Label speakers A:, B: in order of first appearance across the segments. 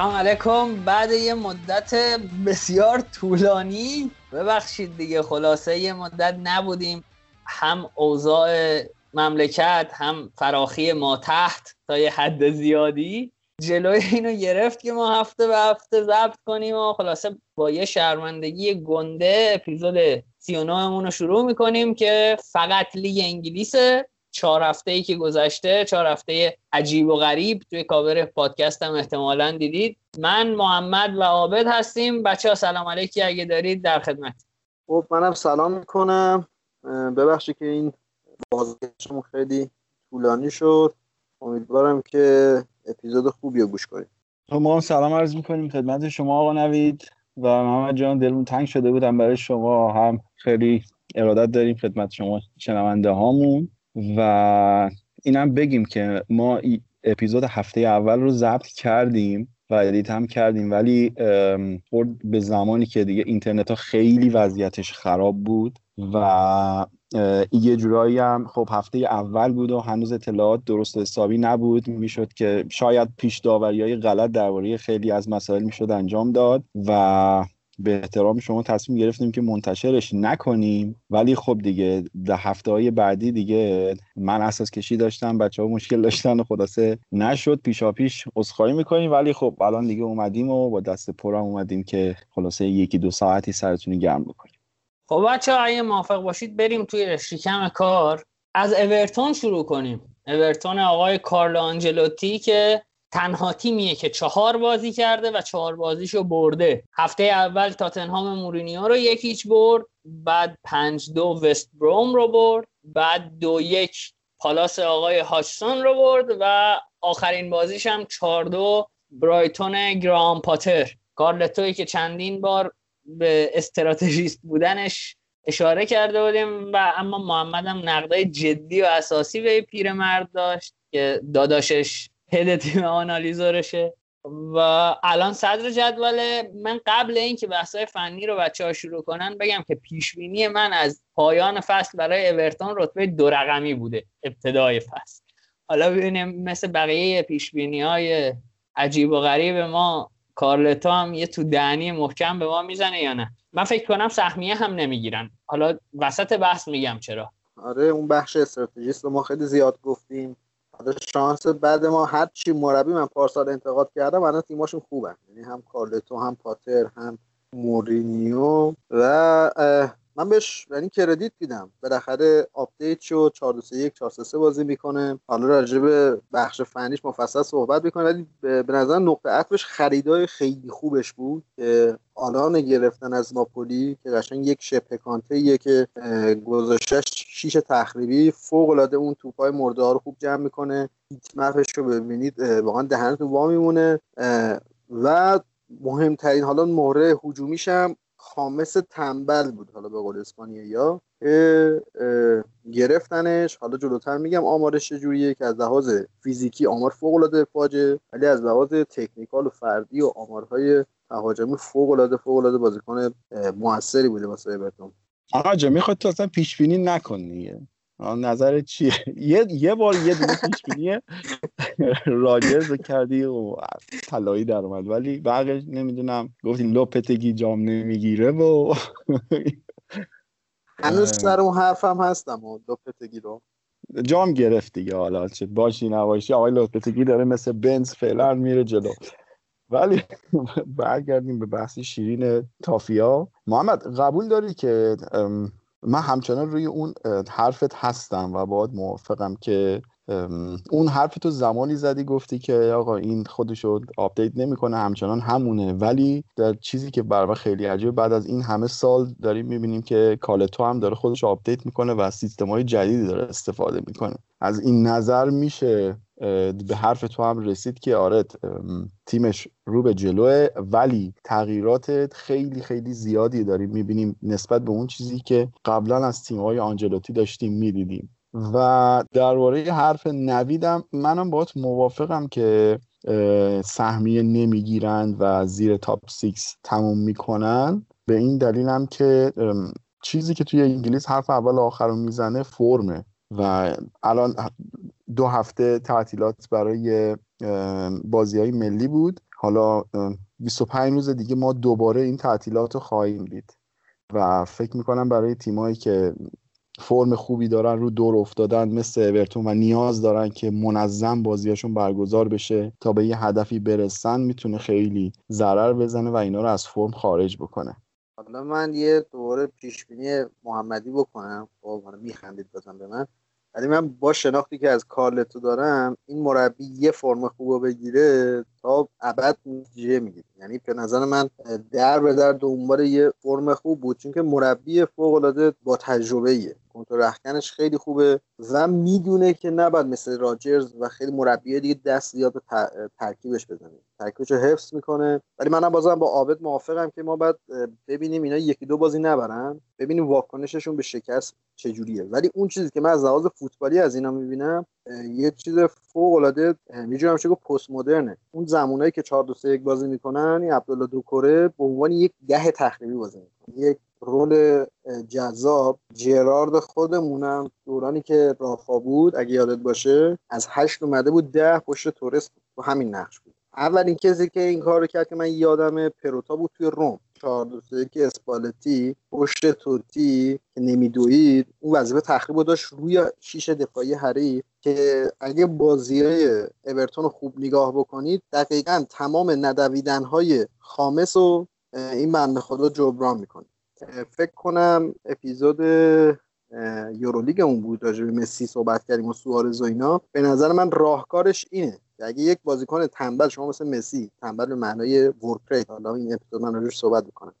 A: سلام علیکم. بعد یه مدت بسیار طولانی. ببخشید دیگه خلاصه یه مدت نبودیم. هم اوضاع مملکت هم فراخی ما تحت تا یه حد زیادی. جلوی اینو گرفت که ما هفته به هفته ضبط کنیم و خلاصه با یه شرمندگی گنده اپیزود 39 رو شروع می‌کنیم که فقط لیگ انگلیسه. چهار هفته ای که گذشته چهار هفته عجیب و غریب توی کاور پادکست هم احتمالا دیدید. من محمد و عابد هستیم. بچه ها سلام علیکی. اگه دارید در خدمت.
B: خب منم سلام می‌کنم. ببخشید که این بازگشتمون خیلی طولانی شد. امیدوارم که اپیزود خوبی رو گوش کنید.
C: خب ما هم سلام عرض می‌کنیم. خدمت شما آقا نوید و محمد جان دلمون تنگ شده بودم برای شما هم خیلی ارادت داریم خدمت شما شنونده هامون. و اینم بگیم که ما اپیزود هفته اول رو ضبط کردیم و ادیت هم کردیم ولی خورد به زمانی که دیگه اینترنت ها خیلی وضعیتش خراب بود و یه جورایی هم خب هفته اول بود و هنوز اطلاعات درست حسابی نبود. می‌شد که شاید پیش داوری های غلط درباره خیلی از مسائل می‌شد انجام داد و به احترام شما تصمیم گرفتیم که منتشرش نکنیم. ولی خب دیگه در هفته های بعدی دیگه من اساس کشی داشتم بچه ها مشکل داشتن و خلاصه نشد. پیشا پیش عذرخواهی می‌کنیم. ولی خب الان دیگه اومدیم و با دست پرم اومدیم که خلاصه یکی دو ساعتی سرتون گرم بکنیم.
A: خب بچه ها اگه موافق باشید بریم توی شکم کار. از اورتون شروع کنیم. اورتون آقای کارلو آنجلوتی که تنها تیمیه که چهار بازی کرده و چهار بازیشو برده. هفته اول تاتنهام مورینیو رو یکیچ برد بعد پنج دو وست بروم رو برد بعد دو یک پالاس آقای هاشسون رو برد و آخرین بازیش هم چهار دو برایتون گرام پاتر. کارلتوی که چندین بار به استراتژیست بودنش اشاره کرده بودیم و اما محمد هم نقدای جدی و اساسی به پیرمرد داشت که داداشش هد تیم آنالیزورشه. و الان صدر جدول من قبل اینکه بحثای فنی رو بچه ها شروع کنن بگم که پیشبینی من از پایان فصل برای اورتون رتبه دو رقمی بوده ابتدای فصل. حالا ببینیم مثل بقیه پیشبینی های عجیب و غریب ما کارلتو هم یه تو دهنی محکم به ما می‌زنه یا نه؟ من فکر کنم سهمیه هم نمی‌گیرن. حالا وسط بحث میگم چرا.
B: آره اون بخش استراتژیست رو ما خیلی زیاد گفتیم. شانس بعد ما هر چی مربی من پارسال انتقاد کردم الان تیماشون خوبن. یعنی هم کارلتو هم پاتر هم مورینیو و من بهش یعنی credit میدم. بالاخره update شد 4 2 1 4 3 بازی می‌کنه. حالا راجع به بخش فنیش مفصل صحبت می‌کنه ولی به نظر نقطه عطفش خریدای خیلی خوبش بود که آلان گرفتن از ناپولی که قشنگ یک شبه کانته که گذاشتش شیش تخریبی. فوق العاده اون توپای مرده رو خوب جمع می‌کنه. هیت رو ببینید واقعا دهنتون وا میمونه و مهمترین حالا مهره هجومیش هم خامس تنبل بود حالا به قول اسپانیا که گرفتنش. حالا جلوتر میگم آمارش چجوریه که از لحاظ فیزیکی آمار فوق العاده فاجه ولی از لحاظ تکنیکال و فردی و آمارهای تهاجمی فوق العاده فوق العاده بازیکن موثری بوده واسه اورتون
C: آقا جا می‌خواد تو اصلا پیش بینی نکنی نظر چیه؟ یه یه بار یه دونه پیش بینی راجرز کردی و طلایی در اومد. ولی بقیه نمی‌دونم گفتی لوپتگی جام نمی‌گیره و
B: هنوز سر اون حرفم هستم و لوپتگی رو.
C: جام گرفت دیگه حالا چه باشی نباشی آقای لوپتگی داره مثل بنز فعلا میره جلو. ولی برگردیم به بحثی شیرین تافیا. محمد قبول داری که من همچنان روی اون حرفت هستم و باید موافقم که اون حرف تو زمانی زدی گفتی که آقا این خودشو update نمی‌کنه همچنان همونه. ولی در چیزی که بر خیلی عجیبه بعد از این همه سال داریم می‌بینیم که کارلتو هم داره خودش update می‌کنه و سیستم های جدیدی داره استفاده می‌کنه. از این نظر میشه به حرف تو هم رسید که آره تیمش رو به جلوه. ولی تغییرات خیلی خیلی زیادی داریم می‌بینیم نسبت به اون چیزی که قبلا از تیمهای آنجلوتی داشتیم می‌دیدیم. و درباره حرف نویدم منم باید موافقم که سهمیه نمی‌گیرند و زیر تاپ 6 تموم می‌کنن. به این دلیلم که چیزی که توی انگلیس حرف اول آخر رو می‌زنه فرمه و الان دو هفته تعطیلات برای بازی های ملی بود. حالا 25 روز دیگه ما دوباره این تعطیلات رو خواهیم دید و فکر می‌کنم برای تیمایی که فرم خوبی دارن رو دور افتادن مثل اورتون و نیاز دارن که منظم بازیاشون برگزار بشه تا به یه هدفی برسن می‌تونه خیلی ضرر بزنه و اینا رو از فرم خارج بکنه.
B: حالا من یه دوباره پیش بینی محمدی بکنم. خب میخندید بازم به من. ولی من با شناختی که از کارلتو دارم این مربی یه فرم خوب بگیره تا ابد نتیجه می‌گیره یعنی به نظر من در به در دنبال یه فرم خوب بود چون که مربی فوق العاده با تجربه ایه کنترل رخکنش خیلی خوبه و می‌دونه که نباید مثل راجرز و خیلی مربی دیگه دست زیاد به ترکیبش بزنه ترکیبش رو حفظ می‌کنه. ولی منم بازم با عابد موافقم که ما باید ببینیم اینا یکی دو بازی نبرن. ببینیم واکنششون به شکست چجوریه. ولی اون چیزی که من از لحاظ فوتبالی از اینا می‌بینم یه چیز فوق العاده میجورم چه پست مدرنه اون زمانایی که 4 2 3 1 بازی می‌کنن این عبدالله دوکوره به عنوان یک ده تخریبی بازی می‌کنه. یک رول جذاب. جرارد خودمونم دورانی که رافا بود اگه یادت باشه از هشت اومده بود ده پشت تورست تو همین نقش بود. اولین کسی که این کار رو کرد که من یادم پروتا بود توی روم. چهار که اسپالتی پشت توتی که نمیدوید اون وظیفه تخریب داشت روی شیش دفاعی حریف که اگه بازی اورتون رو خوب نگاه بکنید دقیقا تمام ندویدن های خامس و این بنده خدا جبران می‌کنه. فکر کنم اپیزود یورولیگ اون بود راجع به مسی صحبت کردیم و سوارز و اینا. به نظر من راهکارش اینه. که اگه یک بازیکن تنبل شما مثل مسی تنبل به معنای ورکریت حالا این اپیزود من راجعش صحبت می‌کنم.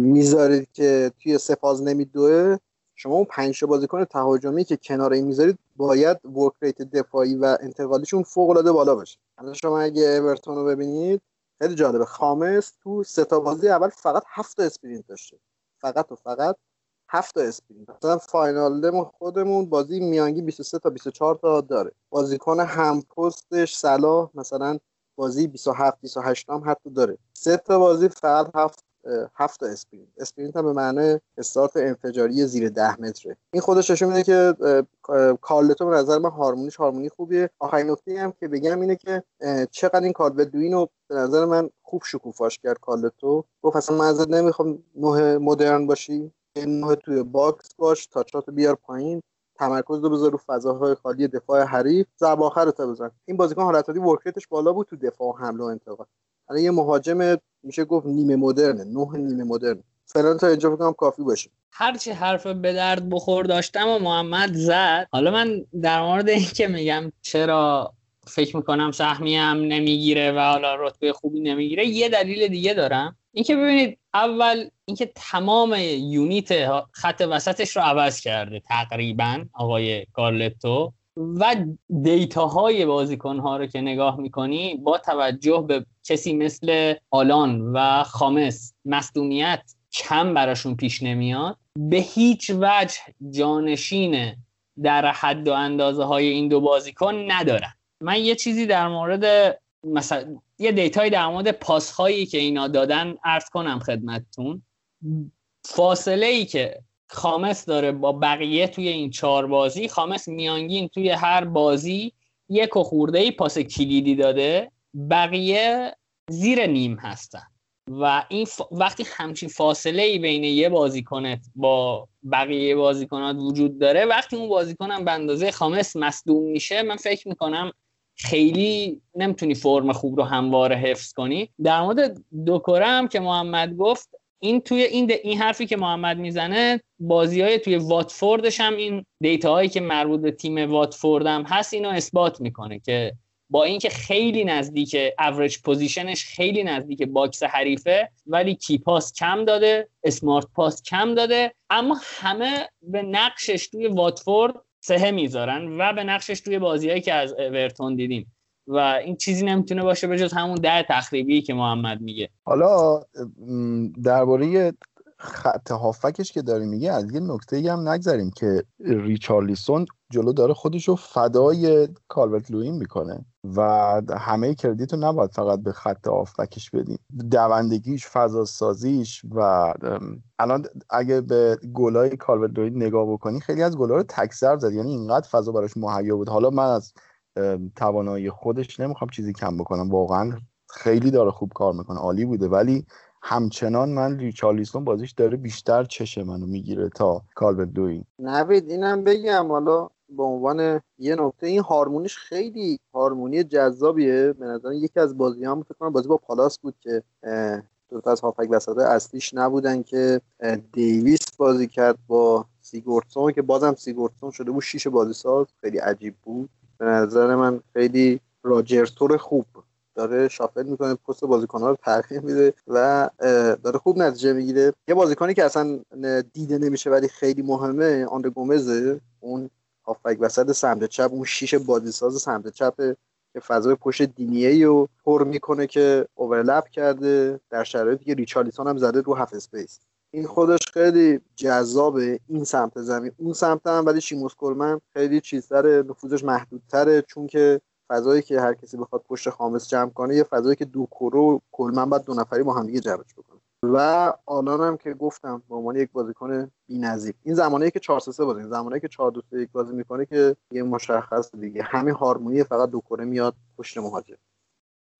B: می‌ذارید که توی سفاز نمیدوه شما اون پنج بازیکن تهاجمی که کنار این می‌ذارید باید ورک دفاعی و انتقالیشون فوق العاده بالا باشه. الان شما اگه اورتون رو ببینید خیلی جالبه. خامس تو سه تا بازی اول فقط هفت sprint داشته. فقط و فقط هفت تا sprint مثلا فاینال خودمون بازی میانگی 23 تا 24 تا داره. بازیکن هم پستش صلاح مثلا بازی 27 28 هم حتی داره. سه تا بازی فقط هفت هفت تا sprint sprint هم به معنی استارت انفجاری زیر ده متره. این خودش نشون میده که کارلتو به نظر من هارمونیش هارمونی خوبیه. آخرین نکته هم که بگم اینه که چقدر این کالورت لوین رو به نظر من خوب شکوفاش کرد کارلتو. گفت اصلا من ازت نمی‌خوام نه مدرن باشی. نه توی box باش touch ات بیار پایین تمرکز رو بذار رو فضاهای خالی دفاع حریف. ضربه آخرتو بزن. این بازیکن حالتاتی work rate ش بالا بود تو دفاع و حمله و انتقال. الان یه مهاجم میشه گفت نیمه مدرنه نه نیمه مدرن فعلا تا اینجا فکر کافی باشه.
A: هرچی حرف به درد بخور داشتم و محمد زد. حالا من در مورد این که میگم چرا فکر می‌کنم سهمی هم نمی‌گیره و حالا رتبه خوبی نمی‌گیره یه دلیل دیگه دارم. اینکه ببینید اول اینکه تمام یونیت خط وسطش رو عوض کرده تقریبا آقای کارلتو و دیتاهای بازیکن ها رو که نگاه می‌کنی با توجه به کسی مثل آلان و خامس مصدومیت کم براشون پیش نمیاد. به هیچ وجه جانشین در حد و اندازه های این دو بازیکن ندارن. من یه چیزی در مورد مثلا یه دیتایی در مورد پاس هایی که اینا دادن عرض کنم خدمتتون. فاصله ای که خامس داره با بقیه توی این چهار بازی خامس میانگین توی هر بازی یک و خورده ای پاس کلیدی داده. بقیه زیر نیم هستن. و این وقتی همچین فاصله ای بین یه بازیکنت با بقیه بازیکنات وجود داره وقتی اون بازیکن هم به اندازه خامس مصدوم میشه من فکر می‌کنم خیلی نمی‌تونی فرم خوب رو همواره حفظ کنی. در مورد دوکوره هم که محمد گفت این توی این, این حرفی که محمد می‌زنه بازی های توی واتفوردش هم این data هایی که مربوط به تیم واتفورد هم هست اینو اثبات می‌کنه که با اینکه خیلی نزدیک اوریج پوزیشنش خیلی نزدیک box حریفه ولی key pass کم داده smart pass کم داده اما همه به نقشش توی واتفورد سه می‌ذارن و به نقشش توی بازیهایی که از اورتون دیدیم. و این چیزی نمی‌تونه باشه به جز همون ده تخریبی که محمد میگه.
C: حالا درباره خط هافکش که داری میگه از یه نکته هم نگذاریم که ریچارلیسون جلو داره خودشو فدای کالورت لوین می‌کنه. و همه کردیتو نباید فقط به خط هافکش بدیم. دوندگیش فضا سازیش و الان اگه به گلای کالورت نگاه بکنی خیلی از گلا رو تکسر زد. یعنی اینقدر فضا براش مهیا بود. حالا من از توانایی خودش نمی‌خوام چیزی کم بکنم. واقعا خیلی داره خوب کار می‌کنه. عالی بوده. ولی همچنان من ریچارلیسون بازیش داره بیشتر چش منو می‌گیره تا کالبت دوین
B: نوید اینم بگم. حالا به عنوان یه نکته این هارمونیش خیلی هارمونی جذابیه. به نظر یکی از بازی هم فکر کنم بازی با پالاس بود که دو تا از هافبک وسط اصلیش نبودن که دیویس بازی کرد با سیگوردسون که بازم سیگوردسون شده بود شیش بازی ساز. خیلی عجیب بود. به نظر من خیلی کارلتو خوب داره shuffle می‌کنه پست بازیکن‌ها رو تغییر میده و داره خوب نتیجه می‌گیره. یه بازیکنی که اصلا دیده نمیشه ولی خیلی مهمه آندره گومزه. اون هافبک وسط سمت چپ اون شیش بازیساز سمت چپ که فضای پشت دینیه رو پر می‌کنه که overlap کرده. در شرایطی که ریچارلیسون هم زده رو half space. این خودش خیلی جذابه. این سمت زمین اون سمت هم ولی شیموس کلمن خیلی چیزتره نفوذش محدودتره. چون که فضایی که هر کسی بخواد پشت خامس جمع کنه یه فضایی که دوکوره و کلمن بعد دو نفری با هم دیگه جمعش بکنه و آلان هم که گفتم به عنوان یک بازیکن بی‌نظیر. این زمانی که 4 3 بازی زمانی که 4 2 3 1 بازی می‌کنه که یه مشخص دیگه. همین هارمونی فقط دوکوره میاد پشت مهاجم.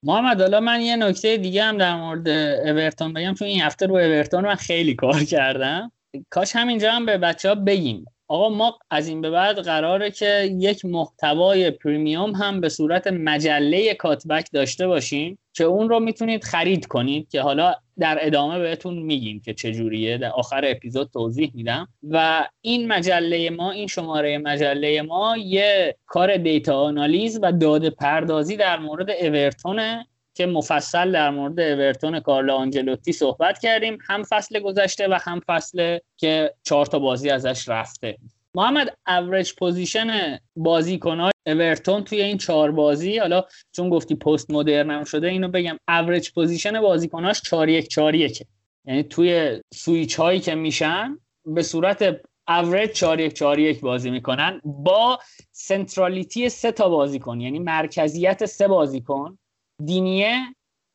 A: محمد حالا من یه نکته دیگه هم در مورد اورتون بگم. چون این هفته رو اورتون من خیلی کار کردم. کاش همینجا هم به بچه ها بگیم. آقا ما از این به بعد قراره که یک محتوای پریمیوم هم به صورت مجله کاتبک داشته باشیم که اون رو می‌تونید خرید کنید که حالا در ادامه بهتون میگیم که چجوریه در آخر اپیزود توضیح میدم. و این مجله ما این شماره مجله ما یه کار دیتا آنالیز و داده پردازی در مورد اورتونه که مفصل در مورد اورتون کارلو آنجلوتی صحبت کردیم. هم فصل گذشته و هم فصل که چهار تا بازی ازش رفته. محمد average position بازیکن‌های اورتون توی این چهار بازی حالا چون گفتی پست مدرن هم شده اینو بگم. average position بازیکناش 4 1 4 1 یعنی توی سویچ هایی که میشن به صورت اوریج 4 1 4 1 بازی می‌کنن. با centrality سه تا بازیکن یعنی مرکزیت سه بازیکن دینیه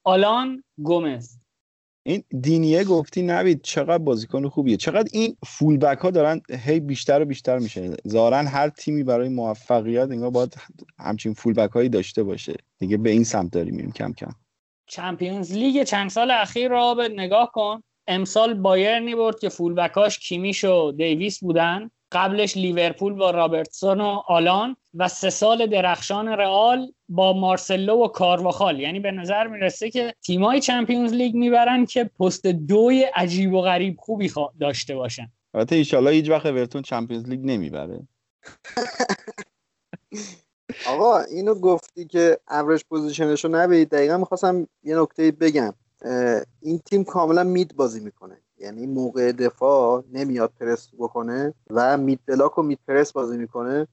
A: آلان گومز.
C: این دینیه گفتی نوید چقدر بازیکن خوبیه. چقدر این full back ها دارن هی بیشتر و بیشتر میشه. ظاهرا هر تیمی برای موفقیت انگار باید همچین full back هایی داشته باشه. دیگه به این سمت داریم میریم کم کم.
A: Champions League چند سال اخیر را به نگاه کن. امسال بایرنی برد که full back اش کیمیش و دیویس بودن. قبلش لیورپول با رابرتسون و آرنولد و سه سال درخشان رئال با مارسلو و کارواخال. یعنی به نظر می‌رسه که تیمای Champions League می‌برن که پست دوی عجیب و غریب خوبی داشته باشن.
C: البته ایشالله هیچ وقت اورتون Champions League نمی‌بره.
B: آقا اینو گفتی که اوریج پوزیشنشو نبید دقیقا می‌خواستم یه نکته بگم. این تیم کاملا mid بازی می‌کنه. یعنی موقع دفاع نمیاد پرس بکنه و mid block و mid press بازی می‌کنه.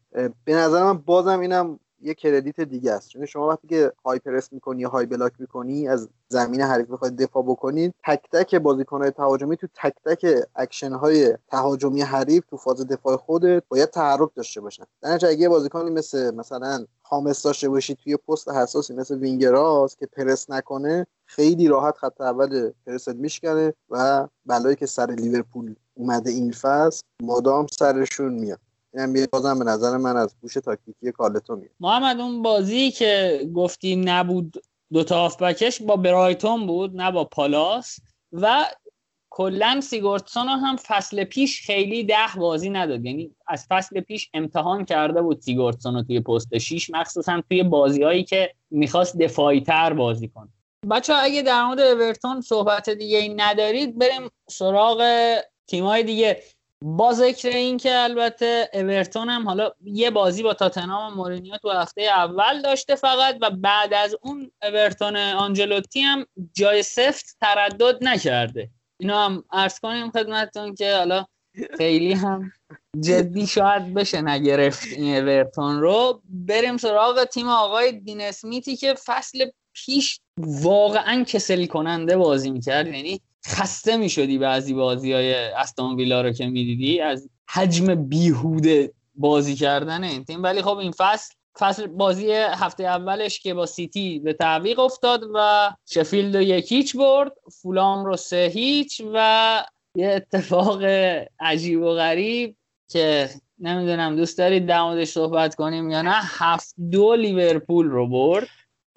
B: به نظر من بازم اینم یه credit دیگه است. چون شما وقتی که high press می‌کنی high block می‌کنی از زمین حریف بخواید دفاع بکنید تک تک بازیکنهای تهاجمی تو تک تک اکشن های تهاجمی حریف تو فاز دفاع خودت باید تحرک داشته باشن. در اگه بازیکنی مثل مثلا خامس داشته باشی توی پست حساسی مثل وینگراس که پرس نکنه خیلی راحت خط اول پرست میشکنه و بلایی که سر لیورپول اومده این فصل مدام سرشون میاد. این بازم به نظر من از هوش تاکتیکی کارلتو میاد.
A: محمد اون بازی که گفتی نبود دو تا بکش با برایتون بود نه با پالاس. و کلا سیگوردسون هم فصل پیش خیلی ده بازی نداد. یعنی از فصل پیش امتحان کرده بود سیگوردسون توی پست 6 مخصوصا توی بازی هایی که می‌خواست دفاعی تر بازی کنه. بچه‌ها اگه در مورد اورتون صحبت دیگه این ندارید بریم سراغ تیمای دیگه. با ذکر این که البته اورتون هم حالا یه بازی با تاتنهام مورینیو تو هفته اول داشته فقط و بعد از اون اورتون آنجلوتی هم جای سفت تردد نکرده. اینو هم عرض کنیم خدمتتون که حالا خیلی هم جدی شاید بشه نگرفت این اورتون رو. بریم سراغ تیم آقای دین اسمیتی که فصل پیش واقعا کسل کننده بازی می‌کرد. یعنی خسته می‌شدی بعضی بازی های استون ویلا رو که می‌دیدی؟ از حجم بیهوده بازی کردن این تیم. ولی خب این فصل فصل بازی هفته اولش که با سیتی به تعویق افتاد و شفیلد رو یکیچ برد فولام رو سه هیچ و یه اتفاق عجیب و غریب که نمی‌دونم دوست دارید در صحبت کنیم یا نه. هفت دو لیورپول رو برد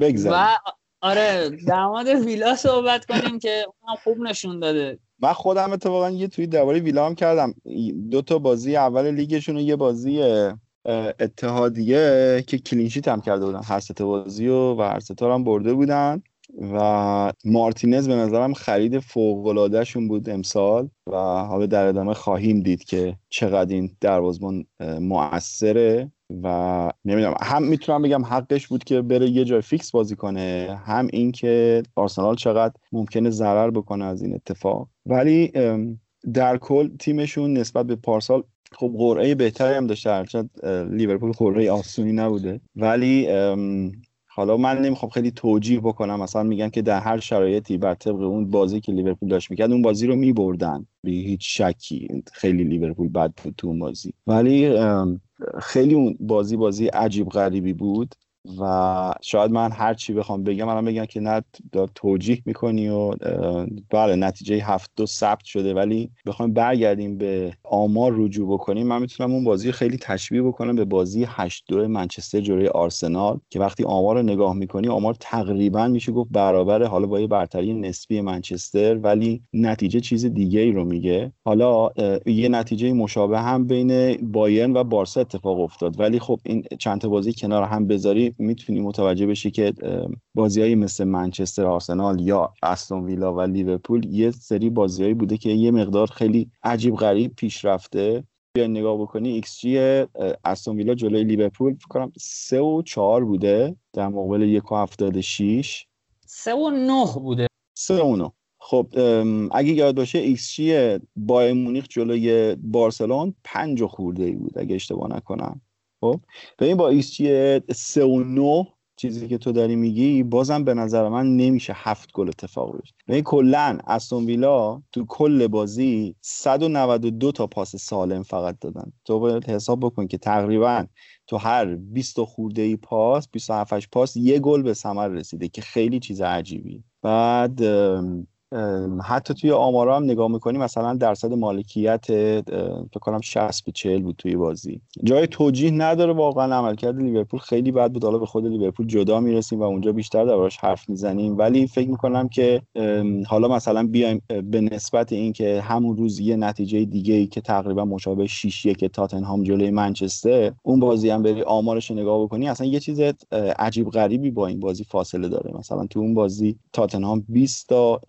C: بگذاریم.
A: و آره در مورد ویلا صحبت کنیم که اونم خوب نشون داده.
C: من خودم اتفاقا یه توی درباره ویلا هم کردم. دو تا بازی اول لیگشون و یه بازی اتحادیه که کلینشیت هم کرده بودن. هر سه بازی و, و هر سه هم برده بودن. و مارتینز به نظرم خرید فوق شون بود امسال. و حالا در ادامه خواهیم دید که چقدر این دروازبان موثره و نمی‌دونم. هم می‌تونم بگم حقش بود که بره یه جای فیکس بازی کنه هم اینکه آرسنال چقدر ممکنه ضرر بکنه از این اتفاق. ولی در کل تیمشون نسبت به پارسال خب قرعه بهتری هم داشته هرچند لیورپول قرعه آسونی نبوده. ولی حالا من نمی‌خوام خیلی توجیه بکنم. مثلا میگن که در هر شرایطی بر طبق اون بازی که لیورپول داشت می‌کرد اون بازی رو میبردن. بی هیچ شکی. خیلی لیورپول بد بود تو اون بازی. ولی خیلی اون بازی بازی عجیب غریبی بود. و شاید من هر چی بخوام بگم الان بگم که نه توجیه می‌کنی و بله نتیجه هفت دو ثبت شده ولی بخوایم برگردیم به آمار رجوع بکنیم. من می‌تونم اون بازی خیلی تشبیه بکنم به بازی 8 دو منچستر جلوی آرسنال که وقتی آمار رو نگاه می‌کنی آمار تقریبا میشه گفت برابر حالا با یه برتری نسبی منچستر ولی نتیجه چیز دیگه ای رو میگه. حالا یه نتیجه مشابه هم بین بایرن و بارسا اتفاق افتاد ولی خب این چند تا بازی کنار هم بذاری می‌تونی متوجه بشی که بازیهایی مثل منچستر آرسنال یا استون ویلا و لیورپول یه سری بازیهایی بوده که یه مقدار خیلی عجیب غریب پیش رفته. بیا نگاه بکنی ایکس جی استون ویلا جلوی لیورپول فکر کنم 3 و 4 بوده در مقابل 1 و 76
A: 3 و 9 بوده.
C: 3 و 9 خب اگه یاد باشه xG بایرن مونیخ جلوی بارسلون 5 خورده ای بود اگه اشتباه نکنم. خب. این با xG 3 و 9 چیزی که تو داری میگی بازم به نظر من نمیشه هفت گل اتفاق بیفته. ببین کلا استون ویلا تو کل بازی 192 تا پاس سالم فقط دادن. تو باید حساب بکن که تقریبا تو هر 20 خورده ای پاس 27 پاس یه گل به ثمر رسیده که خیلی چیز عجیبی بعد حتی توی آمارا هم نگاه می‌کنی مثلا درصد مالکیت فکر کنم 60 به 40 بود توی بازی. جای توجیه نداره واقعا عملکرد لیورپول خیلی بد بود. حالا به خود لیورپول جدا می‌رسیم و اونجا بیشتر دربارش حرف می‌زنیم. ولی فکر می‌کنم که حالا مثلا بیایم به نسبت اینکه همون روز یه نتیجه دیگه ای که تقریبا مشابه 6 1 تاتنهام جلوی منچستر اون بازی هم بری آمارش نگاه بکنی اصلا یه چیز عجیب غریبی با این بازی فاصله داره. مثلا تو اون بازی تاتنهام 20 تا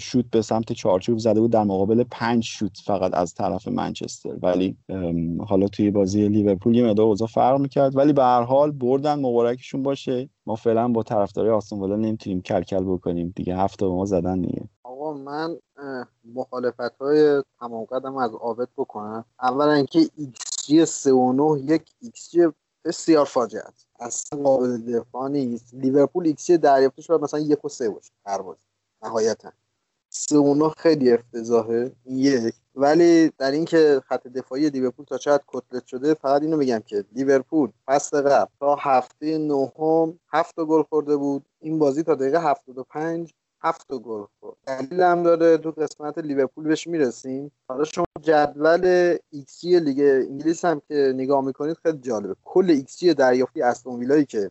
C: شوت به سمت چارچوب زده بود در مقابل پنج شوت فقط از طرف منچستر. ولی حالا توی بازی لیورپول یه مقدار اوضاع فرق می‌کرد. ولی به هر حال بردن مبارکشون باشه. ما فعلا با طرفداری آستون ویلا نمی‌تونیم کلکل بکنیم. دیگه هفت تا به ما زدن دیگه
B: آقا من مخالفت های تمام قدم از عابد بکنم. اولا اینکه xG 3 و 9 یک xG بسیار فاجعه است. اصلا قابل دفاع نیست. لیورپول ایکس جی دریافتش باید مثلا یک و سه باشه هر بازی. نهایتا. سه خیلی افتضاحه. یک. ولی در اینکه خط دفاعی لیورپول تا چقدر کتلت شده فقط اینو میگم که لیورپول فصل قبل تا هفته نهم هفت گل خورده بود. این بازی تا دقیقه 75 هفت گل خورد. دلیل هم داره تو قسمت لیورپول بهش می‌رسیم. حالا شما جدول ایکس لیگ انگلیس هم که نگاه می‌کنید خیلی جالبه. کل ایکس دریافتی استون ویلایی که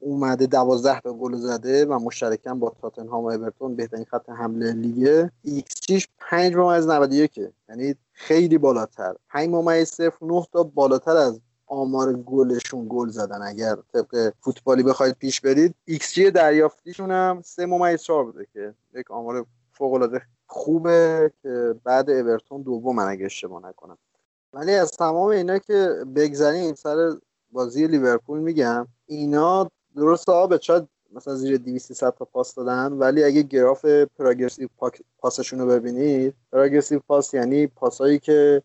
B: اومده دوازده تا گل زده و مشترکم با تاتنهام و اورتون بهترین خط حمله لیگه ایکس جیش 5 ممیز 91 یعنی خیلی بالاتر. 5 ممیز 0 9 تا بالاتر از آمار گلشون گل زدن. اگر طبق فوتبالی بخواید پیش برید ایکس جی دریافتیشون هم 3 ممیز 4 بوده که یک آمار فوق العاده خوبه که بعد اورتون دوم من اگه اشتباه نکنم. ولی از تمام اینا که بگذریم سر بازی لیورپول میگم اینا درست آب شاید مثلا زیر 200 تا پاس دادن. ولی اگه گراف پراگرسیو پاسشون رو ببینید پراگرسیو پاس یعنی پاسایی که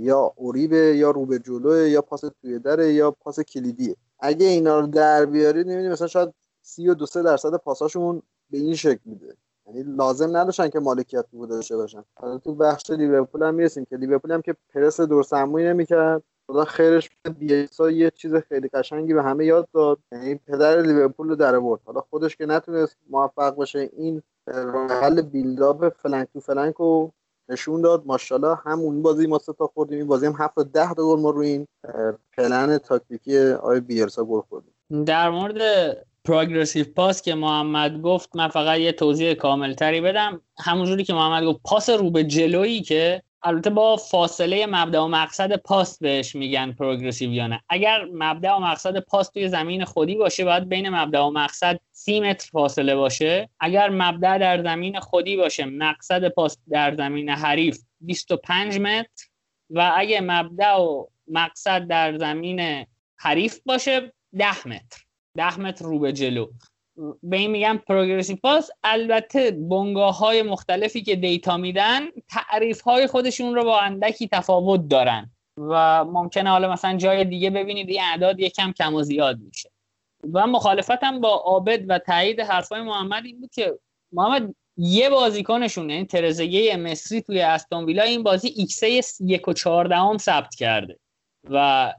B: یا اوریبه یا رو به جلوه یا پاس توی دره یا پاس کلیدیه. اگه اینا رو در بیارید می‌بینید مثلا شاید 32 درصد پاساشون به این شکل میده یعنی لازم نداشتن که مالکیت بوده داشته باشن حالا تو بخش لیورپول هم می‌رسیم که لیورپول هم که پرس دورسمویی نمی‌کرد. خدا خیرش بیلسا یه چیز خیلی قشنگی به همه یاد داد. یعنی پدر لیورپول رو در آورد. حالا خودش که نتونست موفق باشه این حل buildup flank to flank رو نشون داد. ماشاءالله همون بازی ما سه تا خوردیم. این بازی هم هفت و ده تا گل ما رو این پلن تاکتیکی آقای بیلسا گل خوردیم.
A: در مورد progressive pass که محمد گفت من فقط یه توضیح کامل تری بدم. همونجوری که محمد گفت پاس رو به جلویی که البته با فاصله مبدا و مقصد پاس بهش میگن progressive اگر مبدا و مقصد پاس توی زمین خودی باشه باید بین مبدا و مقصد سی متر فاصله باشه. اگر مبدا در زمین خودی باشه مقصد پاس در زمین حریف 25 متر و اگه مبدا و مقصد در زمین حریف باشه 10 متر. 10 متر رو به جلو. به این میگم پروگرسیو پاس. البته بنگاه های مختلفی که دیتا میدن تعریف های خودشون رو با اندکی تفاوت دارن. و ممکنه حالا مثلا جای دیگه ببینید این اعداد یکم کم و زیاد میشه. و مخالفتم با عابد و تایید حرفای محمد این بود که محمد یه بازیکنشون یعنی ترزگه مصری توی استون این بازی xA یک و چهاردهم ثبت کرده. و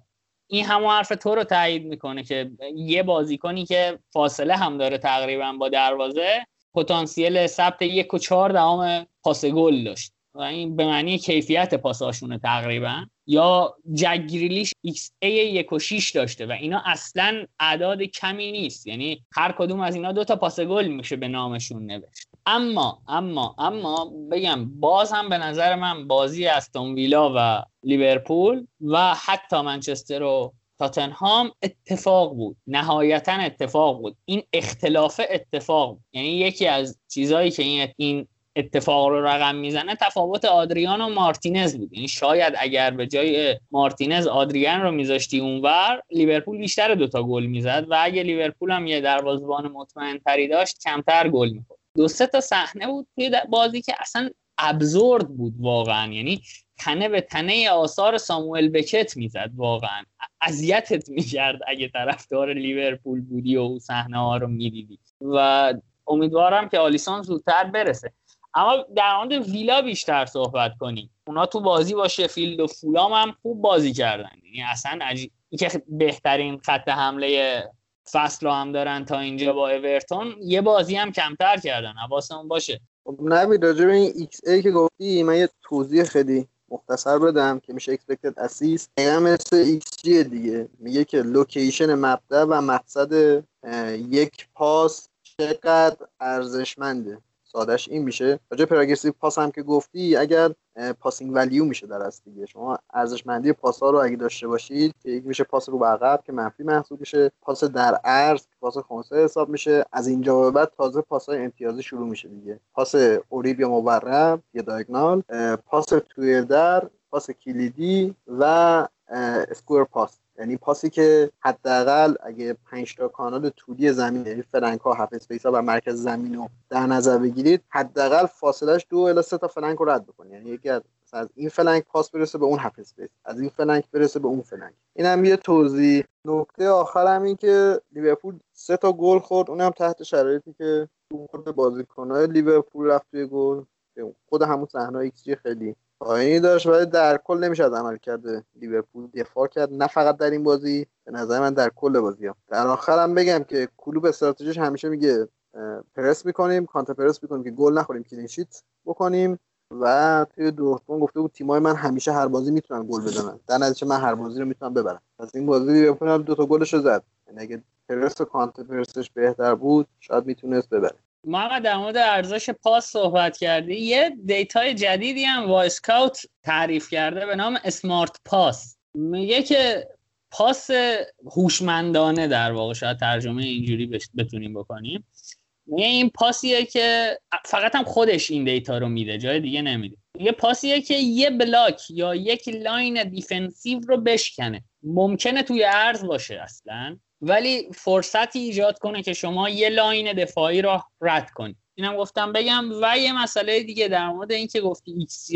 A: این همون حرف تو رو تایید می‌کنه که یه بازیکنی که فاصله هم داره تقریبا با دروازه پتانسیل ثبت یک و چهار دهم پاس گل داشت. و این به معنی کیفیت پاساشونه تقریبا. یا جک گریلیش xA یک و شیش داشته و اینا اصلا اعداد کمی نیست. یعنی هر کدوم از اینا دو تا پاس گل میشه به نامشون نوشت. اما اما اما بگم باز هم به نظر من بازی استون ویلا و لیورپول و حتی منچستر و تاتنهام اتفاق بود. نهایتا اتفاق بود. این اختلاف اتفاق بود. یعنی یکی از چیزهایی که این اتفاق رو رقم می‌زنه تفاوت آدریان و مارتینز بود یعنی شاید اگر به جای مارتینز آدریان رو میذاشتی اونور لیورپول بیشتر دوتا گل می‌زد و اگه لیورپول هم یه دروازه‌بان مطمئن تری داشت کمتر گل می‌خورد. دو سه تا صحنه بود توی بازی که اصلا ابزورد بود واقعا. یعنی تنه به تنه آثار ساموئل بکت می‌زد واقعا. اذیتت می‌کرد اگه طرفدار لیورپول بودی و صحنه ها رو می‌دیدی. و امیدوارم که آلیسون زودتر برسه. اما در مورد ویلا بیشتر صحبت کنیم. اونا تو بازی با شفیلد و فولام هم خوب بازی کردن. یعنی اصلا عجیب که بهترین خط حمله فصل هم دارن تا اینجا با اورتون یه بازی هم کمتر کردن. حواسمون باشه.
B: خب نبی راجع به این xA ای که گفتی من یه توضیح خیلی مختصر بدم که میشه expected assist. دقیقا مثل ایکس جی دیگه. میگه که location مبدا و مقصد یک پاس چقدر ارزشمنده. سادش این میشه. راجع progressive pass هم که گفتی اگر passing value میشه در از دیگه. شما ارزشمندی پاس ها رو اگه داشته باشید که یک میشه پاس رو عقب که منفی محسوب میشه. پاس در عرض پاس خونسه حساب میشه. از اینجا به بعد تازه پاس های امتیازی شروع میشه دیگه. پاس اریب یا مورب یا diagonal pass توی در پاس کلیدی و score pass. یعنی پاسی که حداقل اگه 5 تا کانال طولی زمین یعنی flank ها half-space ها و مرکز زمین رو در نظر بگیرید حداقل فاصلش دو الی سه تا flank رو رد بکنید. یعنی یکی از از این flank پاس برسه به اون half-space از این flank برسه به اون flank این هم یه توضیح. نکته آخر هم این که لیورپول سه تا گل خورد. اونم تحت شرایطی که خورد بازیکن‌های لیورپول رفت توی گل. خود همون صحنه ایکس خیلی پایینی داشت ولی در کل نمیشه از عملکرد لیورپول. دفاع کرد نه فقط در این بازی به نظر من در کل بازی هم. در آخرم بگم که کلوب استراتژیش همیشه میگه پرس می‌کنیم counter press می‌کنیم که گل نخوریم clean sheet بکنیم. و توی دورتموند گفته بود تیمای من همیشه هر بازی می‌تونن گل بزنن. در نتیجه من هر بازی رو می‌تونم ببرم. از این بازی لیورپول دو تا گلش زد. یعنی اگه پرس و counter press ش بهتر بود شاید می‌تونست ببره.
A: محمد در مورد ارزش پاس صحبت کردی. یه data ی جدیدی هم وایسکاوت تعریف کرده به نام smart pass. میگه که پاس هوشمندانه در واقع شاید ترجمه اینجوری بتونیم بکنیم. میگه این پاسیه که فقط هم خودش این data رو میده جای دیگه نمیده. یه پاسیه که یه block یا یک line defensive رو بشکنه. ممکنه توی عرض باشه اصلا. ولی فرصتی ایجاد کنه که شما یه line دفاعی رو رد کنید اینم گفتم بگم و یه مسئله دیگه در مورد اینکه گفتی ایکس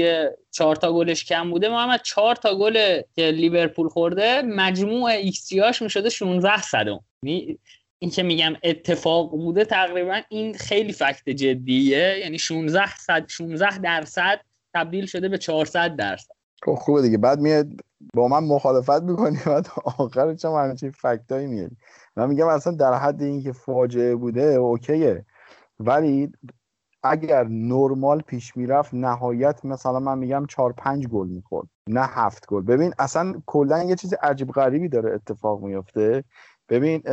A: چهار تا گلش کم بوده. محمد چهار تا گل که لیورپول خورده مجموع ایکس هاش می‌شده 16 صدم. این که میگم اتفاق بوده تقریبا این خیلی fact جدیه. یعنی 16 صد 16 درصد تبدیل شده به 400 درصد.
C: خب خوبه دیگه. بعد میاد با من مخالفت می‌کنی بعد آخرش هم همچین فکتایی میاد من میگم اصلا در حد اینکه فاجعه بوده اوکیه. ولی اگر نرمال پیش می‌رفت نهایت مثلا من میگم چهار پنج گل می‌خورد نه هفت گل. ببین اصلا کلا یه چیز عجیب غریبی داره اتفاق میفته ببین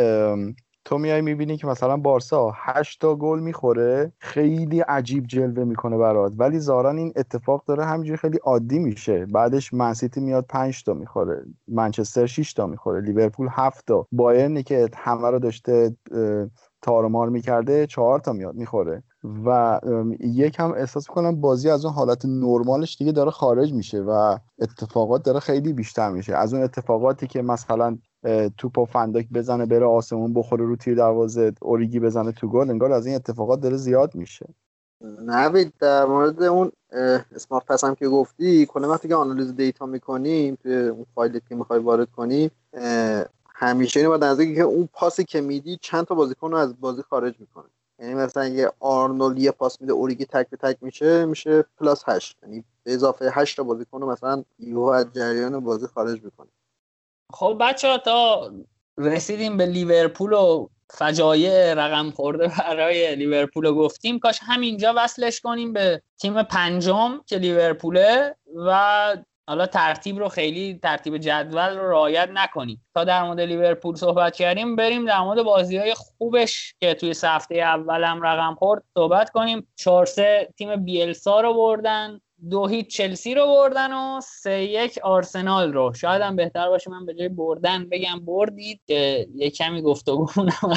C: تو میای می‌بینی که مثلا بارسا 8 تا گل می‌خوره خیلی عجیب جلوه می‌کنه برات. ولی زاران این اتفاق داره همینجوری خیلی عادی میشه. بعدش منسیتی میاد 5 تا می‌خوره منچستر 6 تا می‌خوره لیورپول 7 تا. بایرنی که همه رو داشته تارمار می‌کرده چهار تا میاد می‌خوره. و یکم احساس می‌کنم بازی از اون حالت نرمالش دیگه داره خارج میشه و اتفاقات داره خیلی بیشتر میشه. از اون اتفاقاتی که مثلا توپ و فندک بزنه بره آسمون بخوره رو تیر دروازه اوریگی بزنه تو گل انگار از این اتفاقات داره زیاد میشه.
B: نوید در مورد اون اسمارت پس هم که گفتی کلا وقتی که آنالیز دیتا می‌کنیم توی اون فایلی که می‌خوای وارد کنی همیشه اینو باید که اون پاسی که میدی چند تا بازیکن رو از بازی خارج می‌کنه. یعنی مثلا یه آرنولد یه پاس میده اوریگی تک به تک میشه میشه plus هشت. یعنی به اضافه هشت تا بازیکن رو مثلا یهو از جریان بازی خارج می‌کنه.
A: خب بچه ها تا رسیدیم به لیورپول و فجایع رقم خورده برای لیورپول رو گفتیم. کاش همینجا وصلش کنیم به تیم پنجم که لیورپوله و حالا ترتیب رو خیلی ترتیب جدول رو رعایت نکنیم. تا در مورد لیورپول صحبت کردیم بریم در مورد بازی های خوبش که توی هفته اولم رقم خورد صحبت کنیم. 4 تیم بیلسا رو بردن دو هیچ چلسی رو بردن و سه یک آرسنال رو. شاید هم بهتر باشه من به جای بردن بگم بردید که یه کمی گفتگو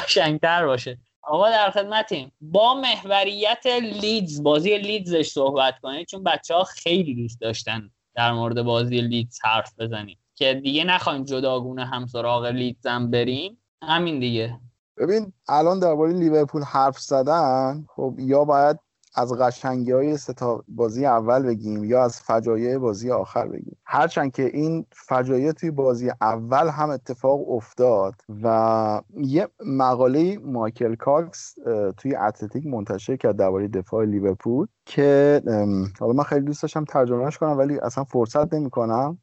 A: قشنگتر باشه. آقا در خدمتیم. با محوریت لیدز بازی لیدزش صحبت کنید چون بچه ها خیلی دوست داشتن در مورد بازی لیدز حرف بزنیم. که دیگه نخوایم جداگونه هم سراغ لیدز هم بریم. همین دیگه.
C: ببین الان درباره لیورپول حرف زدن خب یا باید از قشنگی های سه تا بازی اول بگیم یا از فجایع بازی آخر بگیم. هرچند که این فجایع توی بازی اول هم اتفاق افتاد و یه مقاله مایکل کاکس توی اتلتیک منتشر کرد درباره دفاع لیورپول که حالا من خیلی دوست داشتم ترجمهش کنم ولی اصلا فرصت نمی‌کنم.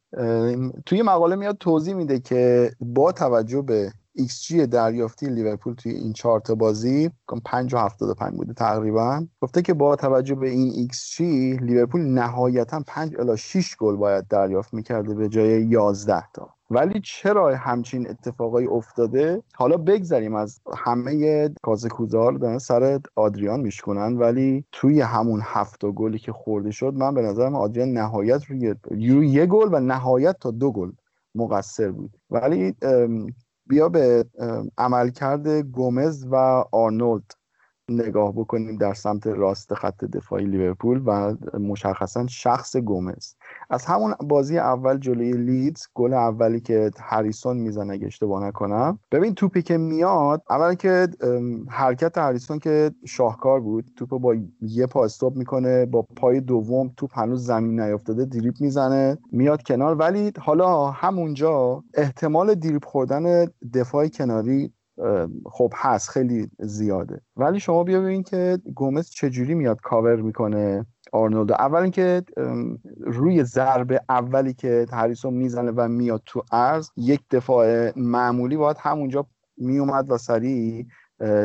C: توی مقاله میاد توضیح میده که با توجه به XG دریافتی لیورپول توی این چهار تا بازی 5 و 75 بوده تقریبا. گفته که با توجه به این XG لیورپول نهایتا 5 الی 6 گل باید دریافت می‌کرده به جای 11 تا. ولی چرا همچین اتفاقایی افتاده؟ حالا بگذریم از همه کازکوزار دارن سر آدریان میشکنن ولی توی همون هفت گلی که خورده شد من به نظرم آدریان نهایت روی یه گل و نهایت تا دو گل مقصر بود. ولی بیا به عملکرد گومز و آرنولد. نگاه بکنیم در سمت راست خط دفاعی لیورپول و مشخصا شخص گومز. از همون بازی اول جلوی لیدز گل اولی که هریسون می‌زنه اگه اشتباه نکنم. ببین توپی که میاد اول که حرکت هریسون که شاهکار بود. توپ با یه پا استاپ می‌کنه با پای دوم توپ هنوز زمین نیافتاده دریپ می‌زنه میاد کنار. ولی حالا همونجا احتمال دریپ خوردن دفاع کناری خب هست خیلی زیاده. ولی شما بیا ببین که گومز چجوری میاد کاور می‌کنه آرنولد اول اینکه روی ضربه اولی که هریسون می‌زنه و میاد تو ارز یک دفاع معمولی باید همونجا میومد و سریع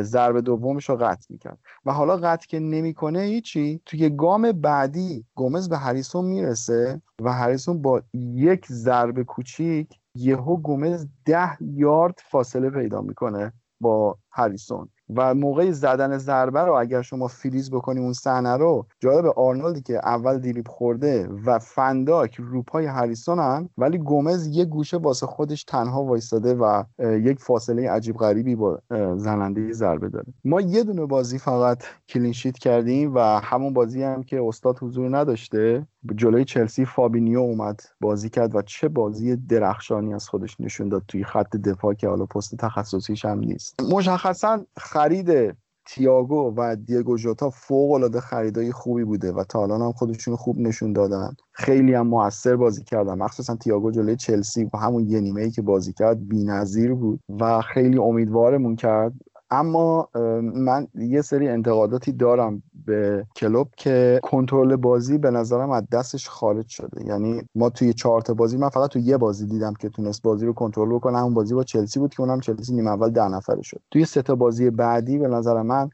C: ضربه دومش رو قطع می‌کرد. و حالا قطع که نمی‌کنه هیچی. توی گام بعدی گومز به هریسون می‌رسه و هریسون با یک ضربه کوچیک یهو گومز ده یارد فاصله پیدا می‌کنه با هریسون. و موقع زدن ضربه رو اگر شما فریز بکنی اون صحنه رو جالب آرنولدی که اول دیریب خورده و فنداک روپای هریسون هم ولی گومز یه گوشه واسه خودش تنها وایستاده و یک فاصله عجیب غریبی با زننده ضربه داره. ما یه دونه بازی فقط clean sheet کردیم و همون بازی هم که استاد حضور نداشته. جلوی چلسی فابینیو اومد بازی کرد و چه بازی درخشانی از خودش نشون داد توی خط دفاع که حالا پست تخصصیش هم نیست. مشخصا خرید تییاگو و دیگو جوتا فوق العاده خریدای خوبی بوده و تا الان هم خودشون خوب نشون دادن. خیلی هم موثر بازی کردن. مخصوصا تییاگو جلوی چلسی و همون یه نیمه ای که بازی کرد بی‌نظیر بود و خیلی امیدوارمون کرد. اما من یه سری انتقاداتی دارم به کلوب که کنترل بازی به نظرم از دستش خارج شده. یعنی ما توی چهار تا بازی من فقط تو یه بازی دیدم که تونست بازی رو کنترل بکنه. اون بازی با چلسی بود که اونم چلسی نیمه اول ده نفره شد. توی سه تا بازی بعدی به نظر من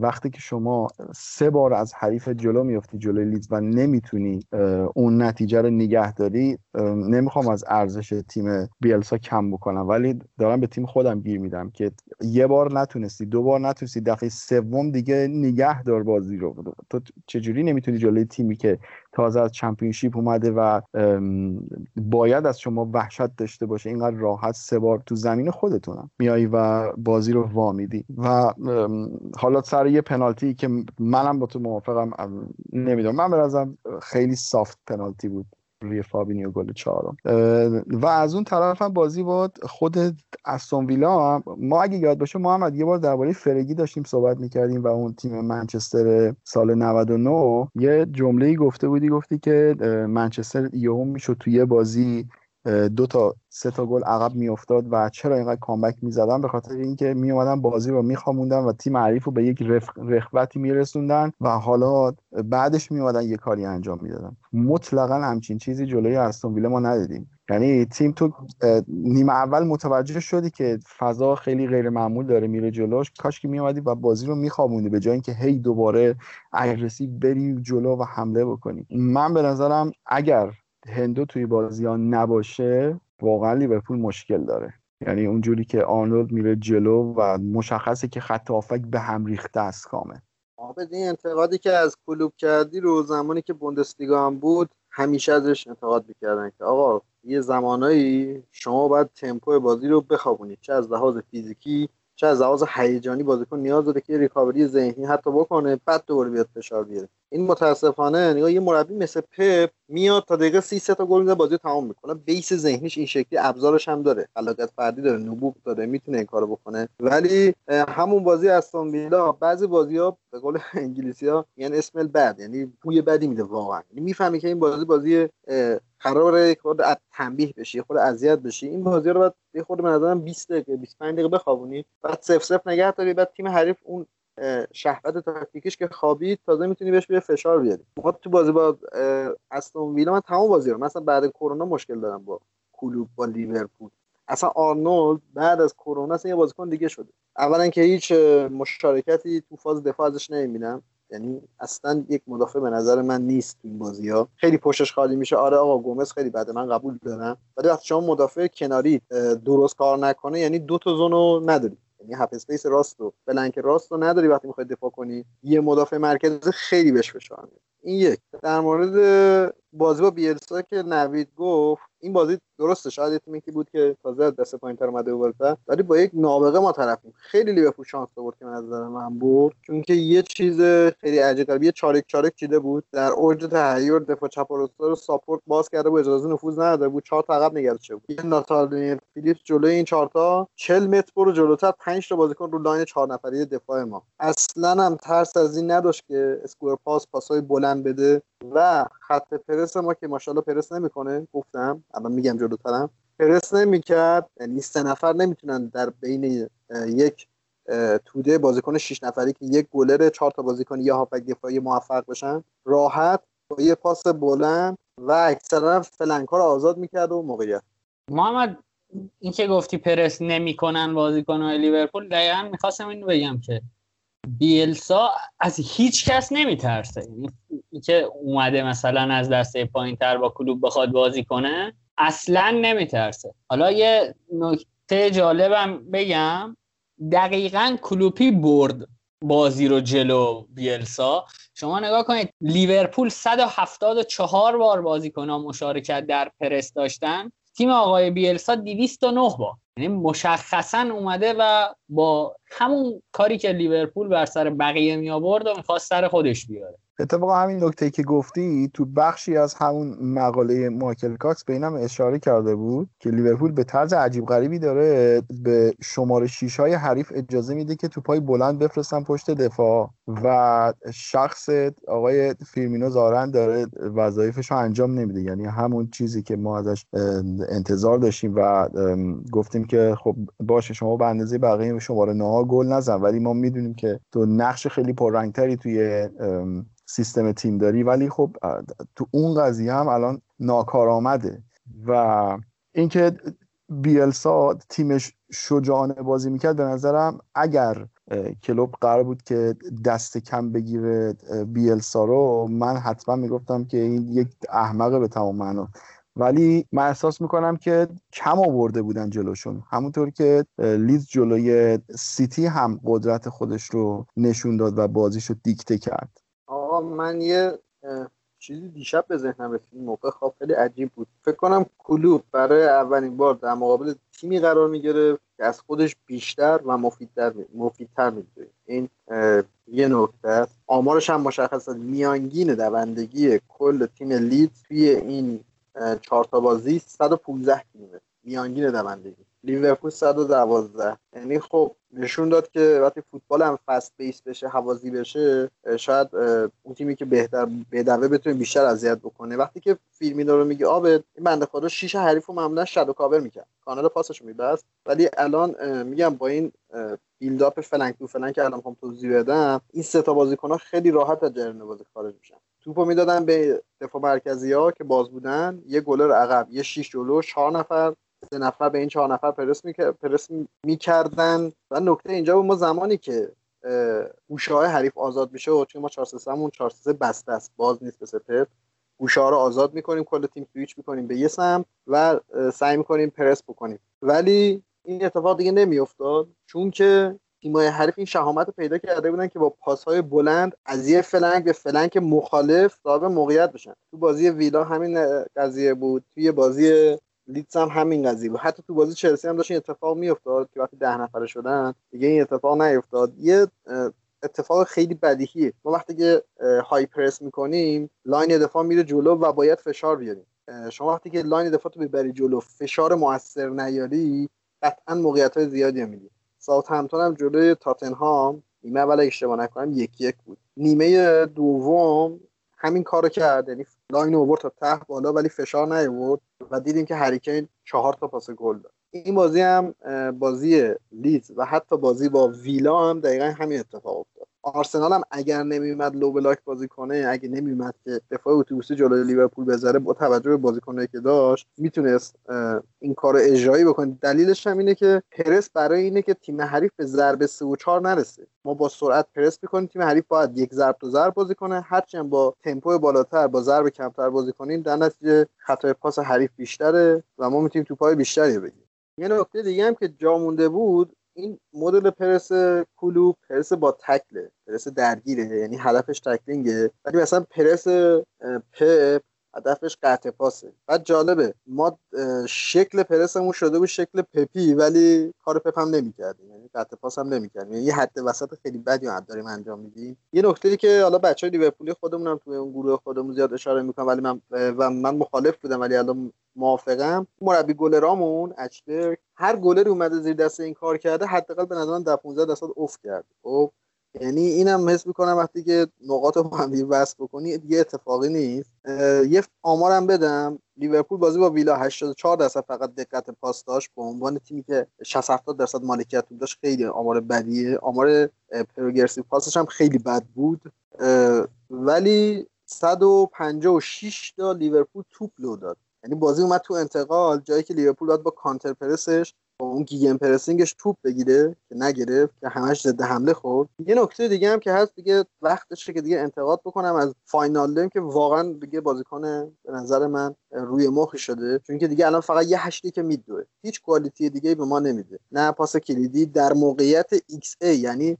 C: وقتی که شما سه بار از حریف جلو میفتی جلوی لیدز و نمی‌تونی اون نتیجه رو نگه داری نمی‌خوام از ارزش تیم بیلسا کم بکنم. ولی دارم به تیم خودم گیر میدم که یه بار نتونستی. دو بار نتونستی. دفعه سوم دیگه نگه دار بازی رو. تو چجوری نمی‌تونی جلوی تیمی که تازه از چمپیونشیپ اومده و باید از شما وحشت داشته باشه اینقدر راحت سه بار تو زمین خودتونم میای و بازی رو وامیدی و حالا سر یه پنالتی که منم با تو موافقم نمی‌دونم. من به خیلی soft penalty بود. روی فابینیو گل چهارم. و از اون طرف هم بازی با خود استون ویلا ما اگه یاد باشه محمد یه بار درباره فرگی داشتیم صحبت می‌کردیم و اون تیم منچستر سال 99 یه جمله گفته بودی گفتی که منچستر یهو می‌شد توی یه بازی دو تا سه تا گل عقب میافتاد و چرا اینقدر کامبک می‌زدن؟ به خاطر اینکه میومدن بازی رو میخواموندن و تیم حریف رو به یک رخوتی میرسوندن و حالا بعدش میومدن یه کاری انجام می‌دادن. مطلقا همچین چیزی جلوی استون ویله ما ندیدیم. یعنی تیم تو نیمه اول متوجه شدی که فضا خیلی غیر معمول داره میره جلوش. کاش که میومدی و بازی رو میخوابوندی به جای اینکه هی دوباره aggressive بری جلو و حمله بکنی. من به نظرم اگر هندو توی بازی ها نباشه واقعا لیورپول مشکل داره. یعنی اونجوری که آرنولد میره جلو و مشخصه که خط هافبک به هم ریخته است کامل.
B: بعد این انتقادی که از کلوب کردی رو زمانی که بوندسلیگا هم بود همیشه ازش انتقاد می‌کردن که آقا یه زمانایی شما باید تمپو بازی رو بخوابونید چه از لحاظ فیزیکی چه از لحاظ هیجانی بازیکن نیاز داره که ریکاوری ذهنی حتی بکنه بعد دوباره بیاد فشار بیاره. این متاسفانه نگاه یه مربی مثل پپ میاد تا دقیقه 30 تا گل می‌زنه بازی تمام می‌کنه. بیس ذهنیش این شکلی ابزارش هم داره. خلاقیت فردی داره نبوغ داره می‌تونه این کارو بکنه. ولی همون بازی استون ویلا بعضی بازی ها به قول انگلیسی ها یعنی اسمل بد یعنی بوی بدی میده واقعا. یعنی می‌فهمی که این بازی بازی قرار خود تنبیه بشی خود اذیت بشی. این بازی رو بعد یه خورده به نظرم 20 دقیقه 25 دقیقه بخوابونی. بعد 0 0 نگه داری بعد تیم حریف اون شهوت تاکتیکیش که خوابید تازه می‌تونی بهش بیه فشار بیاری. ما تو بازی با استون ویلا من تمام بازی رو مثلا بعد کرونا مشکل دارم با کلوب با لیورپول. اصلا آرنولد بعد از کرونا اصلا یه بازیکن دیگه شده. اولا که هیچ مشارکتی تو فاز دفاع ازش نمی‌بینم. یعنی اصلا یک مدافع به نظر من نیست تو این بازی ها خیلی پشتش خالی میشه. آره آقا گومز خیلی بده من قبول دارم. ولی وقتی شما مدافع کناری درست کار نکنه یعنی دو تا زونو نداری. یعنی half space راست و flank راست رو نداری وقتی می‌خوای دفاع کنی. یه مدافع مرکزی خیلی بهش فشار این یک. در مورد بازی با بیلسا که نوید گفت این بازی درسته شاید تیمی که بود که تازه دست پایینتر اومده بود ولی با یک نابغه ما طرفیم. خیلی لیورپول شانس آورد که من نظر من برد چون که یه چیز خیلی عجیب یه چارک چارک چیده بود. در اوج تهیور دفاع چپ رو ساپورت باز کرده بود اجازه نفوذ نداده بود. چهار تا عقب نگرفته بود. یه ناتال فیلیپس جلوی این چهار تا. 40 متر برو جلوتر 5 تا بازیکن رو لاین چهار نفره دفاع ما. اصلا هم ترس از این نداشت که اسکور پاس پاسای بلند بده و خط پرس ما که ماشاءالله پرس نمی‌کنه گفتم الان میگم جلوترم. پرس نمی‌کرد یعنی سه نفر نمی‌تونن در بین یک توده بازیکن 6 نفری که یک گلر چهار تا بازیکن یا هافک دفاعی موفق بشن راحت با یه پاس بلند و اکثرا flank رو آزاد می‌کرد و موقعیت.
A: محمد این که گفتی پرس نمی‌کنن بازیکن لیورپول دقیقا می‌خواستم اینو بگم که بیلسا از هیچ کس نمیترسه. یعنی که اومده مثلا از دسته پایین تر با کلوب بخواد بازی کنه اصلا نمیترسه. حالا یه نکته جالبم بگم دقیقا کلوپی برد بازی رو جلو بیلسا. شما نگاه کنید لیورپول 174 بار بازیکنان مشارکت در پرس داشتن. تیم آقای بیلسا 209 بار. یعنی مشخصا اومده و با همون کاری که لیورپول بر سر بقیه می آورد و می‌خواست سر خودش بیاره.
C: اتفاقا همین نکته که گفتی تو بخشی از همون مقاله مایکل کاکس به اینم اشاره کرده بود که لیورپول به طرز عجیب غریبی داره به شماره 6 های حریف اجازه میده که توپای بلند بفرستن پشت دفاع و شخص آقای فیرمینو ظاهرا داره وظایفش رو انجام نمیده. یعنی همون چیزی که ما ازش انتظار داشتیم و گفتیم که خب باشه شما به اندازه بقیه شماره 9 ما گل نزن. ولی ما می‌دونیم که تو نقش خیلی پررنگتری توی سیستم تیم داری ولی خب تو اون قضیه هم الان ناکارآمده. و اینکه بیلسا تیمش شجاعانه بازی می‌کرد به نظرم اگر کلوب قرار بود که دست کم بگیره بیلسا رو من حتما می‌گفتم که این یک احمقه به تمام معنا. ولی من احساس می‌کنم که کم آورده بودن جلوشون. همونطور که لیز جلوی سیتی هم قدرت خودش رو نشون داد و بازیش رو دیکته کرد.
B: من یه چیزی دیشب به ذهنم رسید موقع خواب خیلی عجیب بود. فکر کنم کلوب برای اولین بار در مقابل تیمی قرار می‌گرفت که از خودش بیشتر و مفیدتر مفیدتر می‌دونه این یه نکته است. آمارش هم مشخص میانگین دوندگی کل تیم لید توی این چهار تا بازی 115 کیلومتر میانگین دوندگی. لیورپول 112 یعنی خب نشون داد که وقتی فوتبال هم فست بیس بشه حوازی بشه شاید اون تیمی که بهتر بدوه بتونه بیشتر اذیت بکنه. وقتی که فیرمینو رو میگه عابد این بنده خدا شیش حریف رو معمولا shadow cover می‌کرد. کانال پاسش میبست. ولی الان میگم با این build-up flank to flank که الان هم توضیح بدم این سه تا بازیکن خیلی راحت از جریان بازی خارج میشن. توپو می‌دادن به دفاع مرکزی ها که باز بودن. یه گلر عقب یه شیش جلو چهار نفر. سه نفر به این چهار نفر پرس, می... پرس می‌کردن. و نکته اینجا بود ما زمانی که گوشه های حریف آزاد میشه و چون ما 4 3 همون 4 3 بسته است باز نیست به سپر گوشه ها رو آزاد می‌کنیم کل تیم سویچ می‌کنیم به یه سمت و سعی می‌کنیم پرس بکنیم. ولی این اتفاق دیگه نمیافتاد چون که تیمای حریف این شهامت پیدا کرده بودن که با پاس های بلند از یه flank به flank مخالف صاحب موقعیت بشن. تو بازی ویلا همین قضیه بود. توی بازی لیدز هم همین قضیه بود. حتی تو بازی چلسی هم داشت این اتفاق میافتاد که وقتی ده نفره شدن دیگه این اتفاق نیفتاد یه اتفاق خیلی بدیهیه. ما وقتی که high press می‌کنیم line دفاع میره جلو و باید فشار بیاریم. شما وقتی که line دفاع تو ببری جلو فشار موثر نیاری قطعا موقعیت های زیادی میدی ساوتهمپتون هم جلوی تاتنهام نیمه اول اشتباه نکنم یکی یک بود. نیمه دوم همین کارو کرد. یعنی line اوورد تا ته بالا ولی فشار نیورد و دیدیم که هریکین چهار تا پاس گل داد. این بازی هم بازی لیدز و حتی بازی با ویلا هم دقیقا همین اتفاق افتاد. آرسنال هم اگر نمیومد low block بازی کنه اگه نمیومد که دفاع اتوبوسی جلوی لیورپول بذاره با توجه به بازیکنایی که داشت می‌تونست این کار اجرایی بکنه. دلیلش هم اینه که پرس برای اینه که تیم حریف به ضربه 3 و 4 نرسه. ما با سرعت پرس می‌کنیم تیم حریف باید یک ضرب تو ضرب بازی کنه. هرچند با تمپو بالاتر با ضرب کمتر بازی کنیم در نتیجه خطای پاس حریف بیشتره و ما می‌تونیم توپای بیشتری بگیریم. یه نکته دیگه هم که جا مونده بود این مدل پرس کلوب پرس با تکله پرس درگیره یعنی هدفش تکلینگه. ولی مثلا پرس پپ هدفش قطع پاسه. بعد جالبه ما شکل پرسمون شده بود شکل پپی ولی کار پپ هم نمی‌کردیم. یعنی قطع پاس هم نمی‌کردیم. یعنی یه حد وسط خیلی بدی هم داریم انجام میدیم. یه نکته که حالا بچه لیورپولی خودمون هم توی اون گروه خودمون زیاد اشاره می‌کنم ولی من و من مخالف بودم ولی الان موافقم. مربی گلرامون اچبرگ هر گلری اومده زیر دست این کار کرده حداقل به نظر من در 15 درصد افت کرد خب؟ یعنی اینم حس می‌کنم وقتی که نقاط رو هم وصل بکنی دیگه اتفاقی نیست. یه آمارم بدم. لیورپول بازی با ویلا 84 درصد فقط دقت پاس داشت. به عنوان تیمی که 60 70 درصد مالکیت داشت خیلی آمار بدیه. آمار پروگرسیو پاسش هم خیلی بد بود. ولی 156 تا لیورپول توپ لو داد. یعنی بازی اومد تو انتقال. جایی که لیورپول داد با کانتر پرسش با اون گیگن پرسینگش توپ بگیره که نگرفت که همش ضد حمله خورد. یه نکته دیگه هم که هست دیگه وقتشه که دیگه انتقاد بکنم از فاینال که واقعا دیگه بازیکن به نظر من روی مخی شده. چون که دیگه الان فقط یه هشتی که میدوه. هیچ کوالیتی دیگه به ما نمیده. نه پاس کلیدی در موقعیت XA یعنی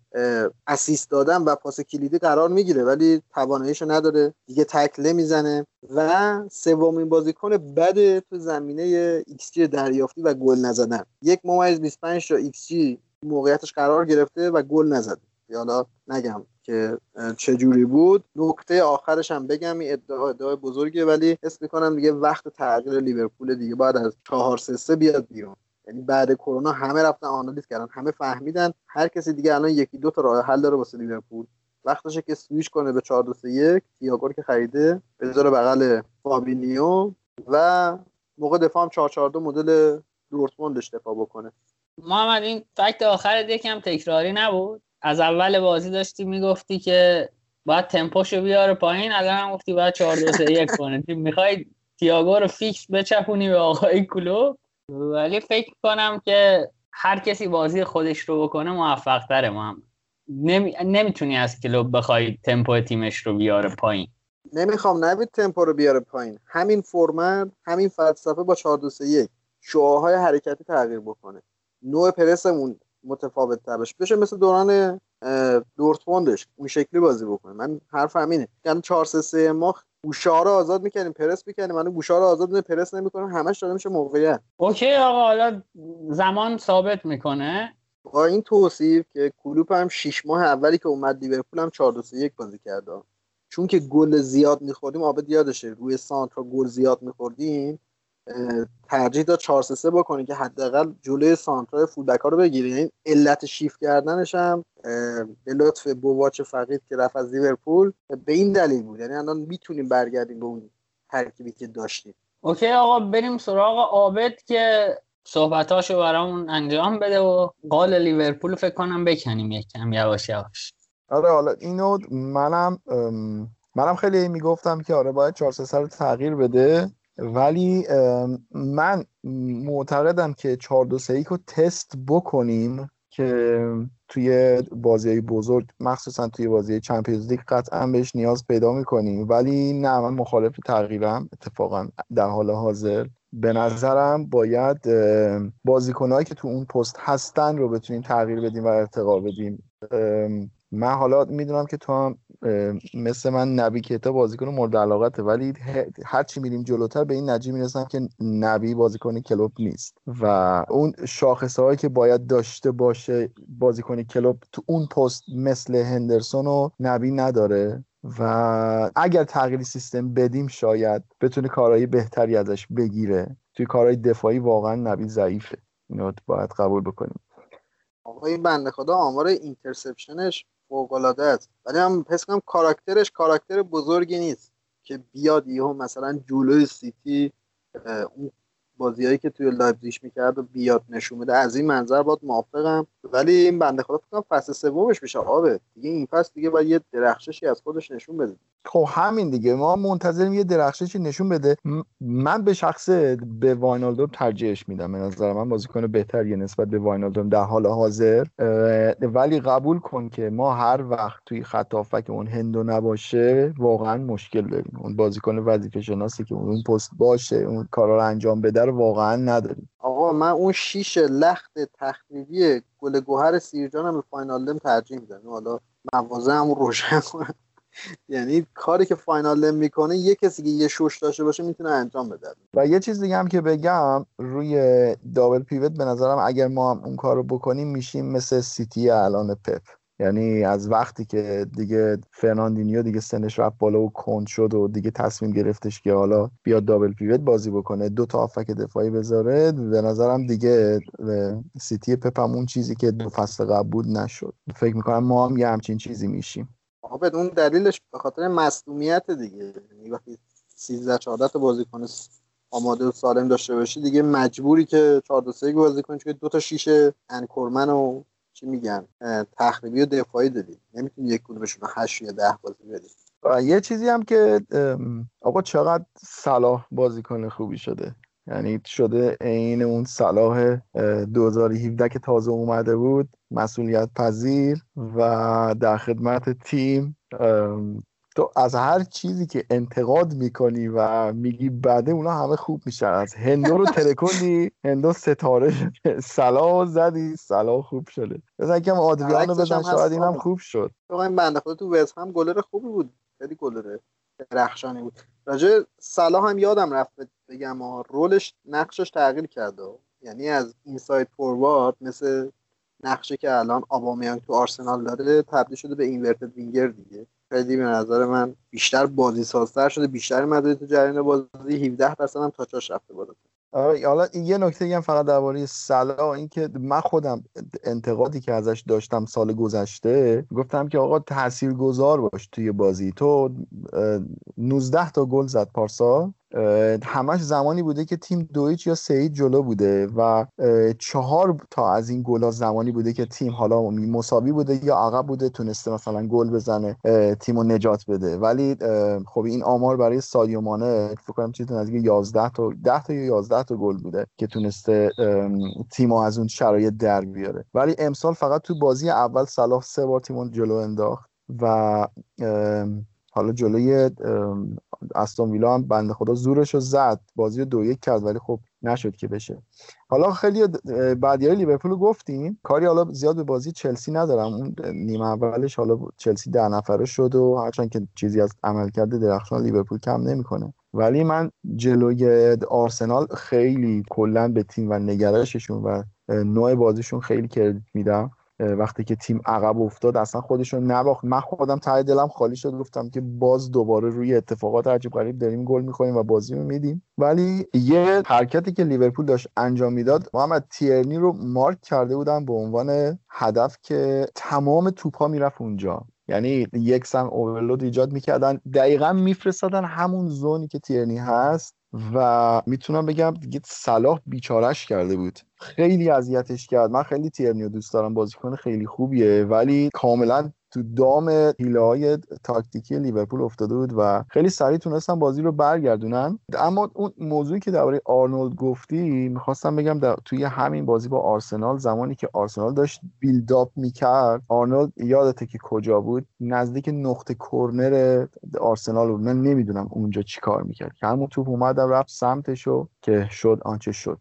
B: اسیست دادن و پاس کلیدی قرار می‌گیره ولی تواناییشو نداره. دیگه تکله می‌زنه. و سومین بازیکن بد تو زمینه XG دریافتی و گل نزدن. یک ممیز 25 تا XG موقعیتش قرار گرفته و گل نزده. حالا نگم که چه جوری بود. نکته آخرش هم بگم این ادعا ادعای بزرگه ولی حس می‌کنم دیگه وقت تغییر لیورپول دیگه بعد از 4 3 بیاد بیرون. یعنی بعد کرونا همه رفتن آنالیز کردن همه فهمیدن هر کسی دیگه الان یکی دو تا راه حل داره واسه لیورپول. وقتشه که سویش کنه به 4 2 3 1 تیاگو که خریده بذاره بغل فابینیو و موقع دفاع هم 4 4 2 مدل دورتموندش دفاع بکنه.
A: محمد این فکت آخر یکم تکراری نبود؟ از اول بازی داشتی می‌گفتی که باید تمپوشو بیاره پایین الان هم گفتی باید 4 2 3 1 کنه. می‌خوای تییاگو رو فیکس بچپونی به آقای کلوب؟ ولی فکر کنم که هر کسی بازی خودش رو بکنه موفق تره محمد. نمی... نمی‌تونی از کلوب بخوای تمپو تیمش رو بیاره پایین.
B: نمی‌خوام نبید تمپو رو بیاره پایین. همین فرمت همین فلسفه با 4 2 3 1 شعاهای حرکتی تغییر بکنه. نوع پرسمون متفاوت تر بشه بشه مثل دوران دورتموندش. اون شکلی بازی بکنه. من حرف همینه. یعنی 4 3 3 ما گوشه رو آزاد می‌کنیم پرس می‌کنیم من گوشه رو آزاد می‌کنیم پرس نمی‌کنم همش داره میشه موقعیت.
A: اوکی آقا حالا زمان ثابت می‌کنه.
B: با این توصیف که کلوپ هم 6 ماه اولی که اومد لیورپول هم 4 2 1 بازی کرده چون که گل زیاد میخوردیم عابد یادشه. روی سانترا گل زیاد میخوردیم. ترجیح داد 4 3 بکنه که حداقل جلوی سانترای full-back ها رو بگیره یعنی علت شیف کردنش هم به لطف بوواچ فقید که رفت از لیورپول به این دلیل بود. یعنی الان می‌تونیم برگردیم به اون ترکیبی که داشتیم.
A: okay آقا بریم سراغ عابد که صحبتاشو برامون انجام بده و قال لیورپول فکر کنم بکنیم یک کم یواش یواش.
C: آره حالا اینو منم منم خیلی می‌گفتم که آره باید 4 3 رو تغییر بده. ولی من معتقدم که 4 2 3 رو تست بکنیم که توی بازی بزرگ مخصوصا توی بازی چمپیونز لیگ قطعا بهش نیاز پیدا می‌کنیم. ولی نه من مخالف تغییرم اتفاقا در حال حاضر. به نظرم باید بازیکنهایی که تو اون پست هستن رو بتونیم تغییر بدیم و ارتقا بدیم. من حالا می‌دونم که تو هم مثل من نبی کتا بازیکن مورد علاقته ولی هر چی میریم جلوتر به این نجی می‌رسم که نبی بازیکن کلوب نیست. و اون شاخصه هایی که باید داشته باشه بازیکن کلوب تو اون پست مثل هندرسون و نبی نداره. و اگر تغییر سیستم بدیم شاید بتونه کارهای بهتری ازش بگیره. توی کارهای دفاعی واقعا نبی ضعیفه. اینو باید قبول بکنیم.
B: آقای بنده خدا آمار interception ش فوق العاده است. ولی هم حس کنم کاراکترش کاراکتر بزرگی نیست که بیاد یهو مثلا جلوی سیتی اون بازیایی که توی لایپزیگ می‌کرد و بیاد نشون بده. از این منظر باید موافقم. ولی این بنده خدا فکر فصل سومش میشه آبه دیگه این فصل دیگه باید یه درخششی از خودش نشون بده.
C: خب همین دیگه. ما منتظریم یه درخششی نشون بده. من به شخص به واینالدوم ترجیحش میدم. به نظر من بازیکن بهتری نسبت به واینالدوم در حال حاضر. ولی قبول کن که ما هر وقت توی خط اون هندو نباشه واقعا مشکل داریم. اون بازیکن وظیفه شناسی که اون پست باشه اون کارا رو انجام بده رو واقعا نداریم.
B: آقا من اون شیش لخت تخریبی گل گوهر سیرجان به فاینال ترجیح میدم. حالا موازه هم روشن کنم. یعنی کاری که واینالدوم می‌کنه یه کسی که یه شش داشته باشه می‌تونه انجام بده.
C: و یه چیز دیگه هم که بگم روی double pivot به نظرم اگر ما هم اون کار رو بکنیم میشیم مثل سیتی الان پپ. یعنی از وقتی که دیگه فرناندینیو دیگه سنش رفت بالا و کند شد و دیگه تصمیم گرفتش که حالا بیاد double pivot بازی بکنه دو تا هافبک دفاعی بذاره به نظرم دیگه سیتی پپ هم اون چیزی که دو فصل قبل بود نشد. فکر می‌کنم ما هم یه همچین چیزی میشیم.
B: آبد اون دلیلش به خاطر مصدومیت دیگه. یعنی وقتی 13 14 تا بازیکن آماده و سالم داشته باشی دیگه مجبوری که 4 2 3 بازی کنی چون دو تا شیشه انکورمن و چی میگن تخریبی و دفاعی دادی. نمی‌تونی یک کدومشون 8 یا 10 بازی بدی.
C: یه چیزی هم که آقا چقدر صلاح بازیکن خوبی شده. یعنی شده عین اون صلاح 2017 که تازه اومده بود. مسئولیت پذیر و در خدمت تیم تو از هر چیزی که انتقاد می‌کنی و میگی بعده اونا همه خوب میشن. از هندو رو تلکونی هندو ستاره شده. سلا زدی سلا خوب شده. مثلا کم آدریانو بدن شاید اینم خوب شد.
B: این بنده خود تو وست هم گلر خوبی بود. خیلی گلر درخشانی بود. راجع سلا هم یادم رفت بگم رولش نقشش تغییر کرده یعنی از اینساید فوروارد مثل نقشه که الان آبامیانگ تو آرسنال داره تبدیل شده به اینورتد وینگر دیگه. خیلی به نظر من بیشتر بازی سازتر شده بیشتر مداری تو جریان بازی. 17 درصد هم تاچاش رفته بالا
C: آره حالا یه نکته هم فقط درباره سلا اینکه من خودم انتقادی که ازش داشتم سال گذشته گفتم که آقا گذار باش توی بازی. تو 19 تا گل زد پارسال همش زمانی بوده که تیم دویچ یا سه جلو بوده و چهار تا از این گلا زمانی بوده که تیم حالا مساوی بوده یا عقب بوده تونسته مثلا گل بزنه تیم رو نجات بده. ولی خب این آمار برای سادیو مانه فکر کنم چیزی نزدیک 11 تا 10 تا یا 11 تا گل بوده که تونسته تیم از اون شرایط در بیاره. ولی امسال فقط تو بازی اول صلاح سه بار تیم جلو انداخت و حالا جلوی استون ویلا هم بنده خدا زورش رو زد. بازی دو یک کرد ولی خب نشد که بشه. حالا خیلی بعدیای لیورپول گفتیم. کاری حالا زیاد به بازی چلسی ندارم. اون نیمه اولش حالا چلسی ده نفره شد و هرچند که چیزی از عملکرد درخشان لیورپول کم نمی‌کنه. ولی من جلوی آرسنال خیلی کلا به تیم و نگرششون و نوع بازیشون خیلی کردیت میدم. وقتی که تیم عقب افتاد اصلا خودشون نباخت. من خودم ته دلم خالی شد گفتم که باز دوباره روی اتفاقات عجیب غریب داریم گل می‌خوریم و بازی رو میدیم. ولی یه حرکتی که لیورپول داشت انجام می‌داد محمد تیرنی رو مارک کرده بودن به عنوان هدف که تمام توپ ها می‌رفت اونجا. یعنی یک سم اوورلود ایجاد می‌کردن. دقیقا میفرستادن همون زونی که تیرنی هست و می‌تونم بگم دیگه صلاح بیچارش کرده بود. خیلی اذیتش کرد. من خیلی تیرنیو دوست دارم. بازیکن خیلی خوبیه. ولی کاملا تو دام حیله های تاکتیکی لیورپول افتاده بود و خیلی سریع تونستن بازی رو برگردونن. اما اون موضوعی که درباره آرنولد گفتی می‌خواستم بگم در توی همین بازی با آرسنال زمانی که آرسنال داشت build-up می‌کرد آرنولد یادته که کجا بود؟ نزدیک نقطه کرنر آرسنال بود. من نمی‌دونم اونجا چیکار می‌کرد. که همون توپ اومد رفت سمتشو که شد آنچه شد.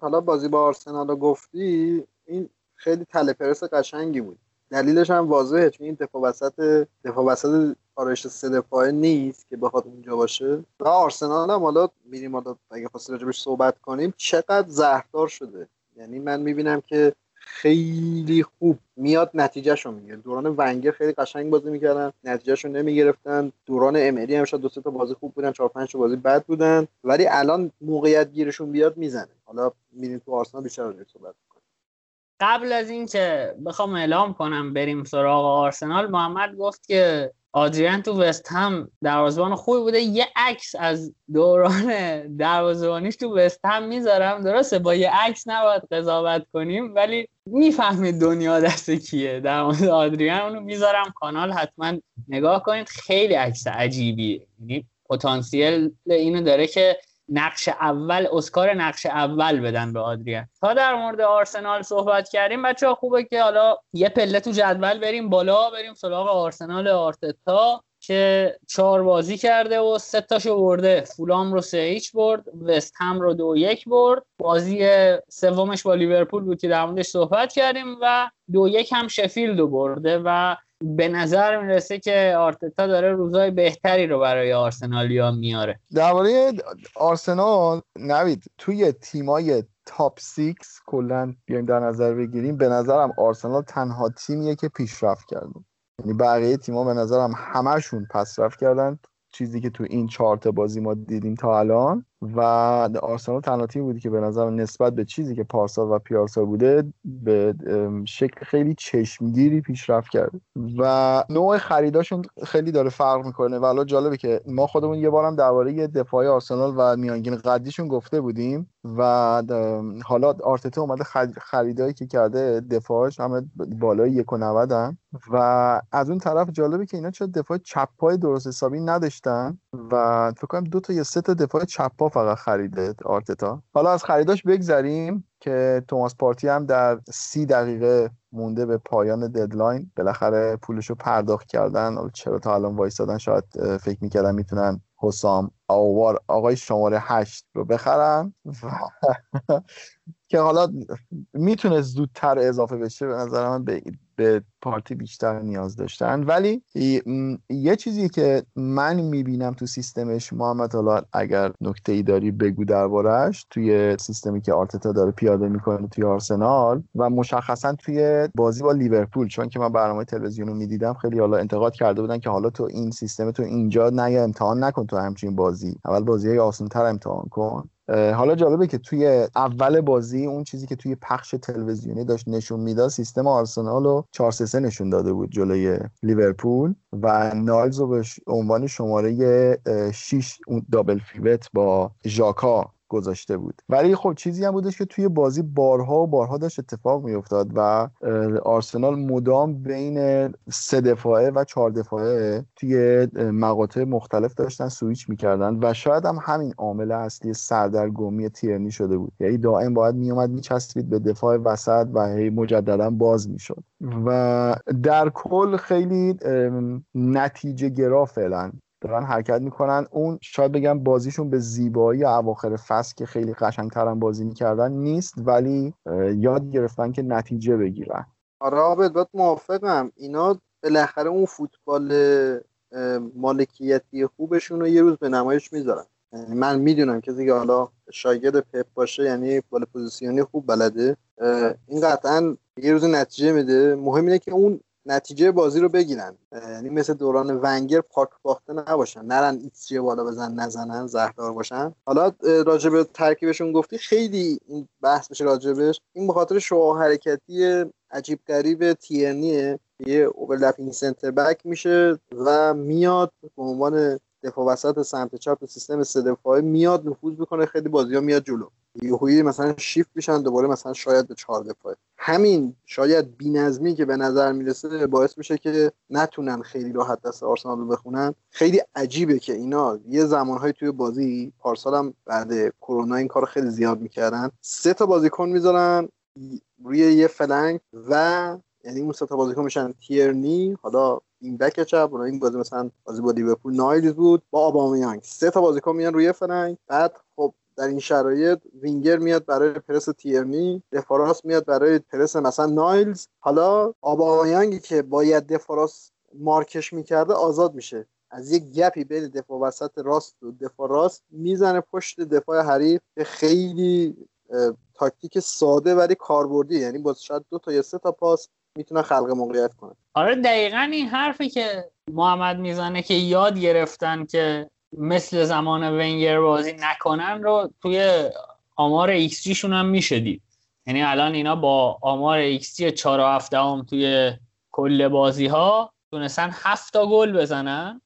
B: حالا بازی با آرسنال رو گفتی این خیلی تله پرس قشنگی بود. دلیلش هم واضحه چون این دفاع وسط دفاع وسط آرش سه دفاعه نیست که بخواد اونجا باشه. و آرسنال هم حالا میریم حالا اگه خواستی راجبش صحبت کنیم چقدر زهردار شده. یعنی من می‌بینم که خیلی خوب. میاد نتیجهشو می‌گیره. دوران ونگر خیلی قشنگ بازی می‌کردن. نتیجهشو نمی‌گرفتن. دوران امری هم شاید دو تا بازی خوب بودن چهار پنج تا بازی بد بودن. ولی الان موقعیت گیرشون بیاد می‌زنه. حالا میریم تو آرسنال بیشتر صحبت
A: قبل از اینکه بخوام اعلام کنم بریم سراغ آرسنال محمد گفت که آدریان تو وست هم دروازه‌بان خوبی بوده. یه عکس از دوران دروازه‌بانیش تو وست هم می‌ذارم. درسته با یه عکس نباید قضاوت کنیم ولی می‌فهمید دنیا دست کیه. در مورد آدریان اونو می‌ذارم. کانال حتما نگاه کنید. خیلی عکس عجیبیه. یعنی پتانسیل اینو داره که نقش اول اسکار نقش اول بدن به آدریان. تا در مورد آرسنال صحبت کردیم بچه ها خوبه که حالا یه پله تو جدول بریم بالا بریم سراغ آرسنال آرتتا که چهار بازی کرده و سه تاشو برده. فولام رو سه ایچ برد وست هم رو دو یک برد. بازی سومش با لیورپول بود که در موردش صحبت کردیم و دو یک هم شفیلد رو برده و به نظر می‌رسه که آرتتا داره روزای بهتری رو برای آرسنالیا میاره.
C: درباره آرسنال نوید توی تیمای top six کلا بیایم در نظر بگیریم به نظرم آرسنال تنها تیمیه که پیشرفت کرده. یعنی بقیه تیم‌ها به نظرم همشون پسرفت کردن. چیزی که تو این چهار بازی ما دیدیم تا الان. و آرسنال تنها تیم بودی که به نظر نسبت به چیزی که پارسال و پیارسال بوده به شکل خیلی چشمگیری پیشرفت کرده و نوع خریداشون خیلی داره فرق می‌کنه. و الان جالبه که ما خودمون یه بارم درباره دفاعی آرسنال و میانگین قدیشون گفته بودیم و حالا آرتتا اومده خریدایی که کرده دفاعش همه بالای یک و و از اون طرف جالبه که اینا چه دفاع چپ پای درست حسابی نداشتن و فکر کنم دو تا یا سه تا دفاع چپ پا فقط خریده آرتتا. حالا از خریداش بگذریم که توماس پارتی هم در سی دقیقه مونده به پایان ددلاین. بالاخره پولشو پرداخت کردن. چرا تا الان وایستادن شاید فکر می‌کردن می‌تونن حسام آوار آقای شماره هشت رو بخرن که حالا می‌تونه زودتر اضافه بشه به نظر من به به پارتی بیشتر نیاز داشتن. ولی یه چیزی که من می‌بینم تو سیستمش محمد حالا اگر نکته ای داری بگو دربارهش توی سیستمی که آرتتا داره پیاده می‌کنه توی آرسنال و مشخصا توی بازی با لیورپول چون که من برنامه تلویزیون رو می‌دیدم خیلی حالا انتقاد کرده بودن که حالا تو این سیستم تو اینجا نه امتحان نکن تو همچین بازی. اول بازی های آسان تر امتحان کن. حالا جالبه که توی اول بازی اون چیزی که توی پخش تلویزیونی داشت نشون می‌داد سیستم آرسنال رو 4 3 نشون داده بود جلوی لیورپول و نایلز رو به عنوان شماره 6 اون دابل فیوت با ژاکا گذاشته بود. ولی خب چیزی هم بودش که توی بازی بارها و بارها داشت اتفاق میافتاد و آرسنال مدام بین سه دفاعه و چهار دفاعه توی مقاطع مختلف داشتن سویچ می‌کردن و شاید هم همین عامل اصلی سردرگمی تیرنی شده بود. یعنی دائم باید میومد میچسبید به دفاع وسط و هی مجددا باز می‌شد. و در کل خیلی نتیجه گرا فعلا دارن حرکت می‌کنن. اون شاید بگم بازیشون به زیبایی اواخر فصل که خیلی قشنگترن بازی می‌کردن نیست ولی یاد گرفتن که نتیجه بگیرن.
B: آره عابد باید موافقم. اینا بالاخره اون فوتبال مالکیتی خوبشون رو یه روز به نمایش می‌ذارن. یعنی من می‌دونم کسی که حالا شاگرد پپ باشه یعنی فوتبال پوزیشنی خوب بلده. این قطعا یه روز نتیجه میده. مهم اینه که اون نتیجه بازی رو بگیرن. یعنی مثل دوران ونگر پاک باخته نباشن. نرن XG بالا بزنن نزنن زهردار باشن. حالا راجع به ترکیبشون گفتی خیلی بحث میشه راجبش این به خاطر حرکتی عجیب غریب تیرنیه. یه overlapping centre-back میشه و میاد به عنوان دفاع وسط سمت چپ سیستم سه دفاعه میاد نفوذ بکنه خیلی بازی ها میاد جلو. یهویی مثلا شیفت میشن دوباره مثلا شاید به چهار دفاعه همین شاید بینظمی که به نظر می‌رسه باعث میشه که نتونن خیلی راحت دست آرسنال رو بخونن. خیلی عجیبه که اینا یه زمانهایی توی بازی پارسال هم بعد کرونا این کار خیلی زیاد می‌کردن. سه تا بازیکن می‌ذارن روی یه flank و یعنی اون سه تا بازیکن میشن تیرنی حالا این بک چپ این بازی مثلا بازی با لیورپول نایلز بود با آبامیانگ. سه تا بازیکن میان روی flank بعد خب در این شرایط وینگر میاد برای پرس تیرنی دفاع راست میاد برای پرس مثلا نایلز. حالا آبامیانگی که باید دفاع راست مارکش می‌کرده آزاد میشه. از یک gap ی بین دفاع وسط راست و دفاع راست می‌زنه پشت دفاع حریف که خیلی تاکتیک ساده ولی کاربردی یعنی باز شاید دو تا یا سه تا پاس می‌تونه خلق موقعیت کنه.
A: آره دقیقا این حرفی که محمد می‌زنه که یاد گرفتن که مثل زمان ونگر بازی نکنن رو توی آمار ایکس جی شون هم میشه دید. یعنی الان اینا با آمار ایکس جی 4 هفته هم توی کل بازی ها تونستن هفت تا گل بزنن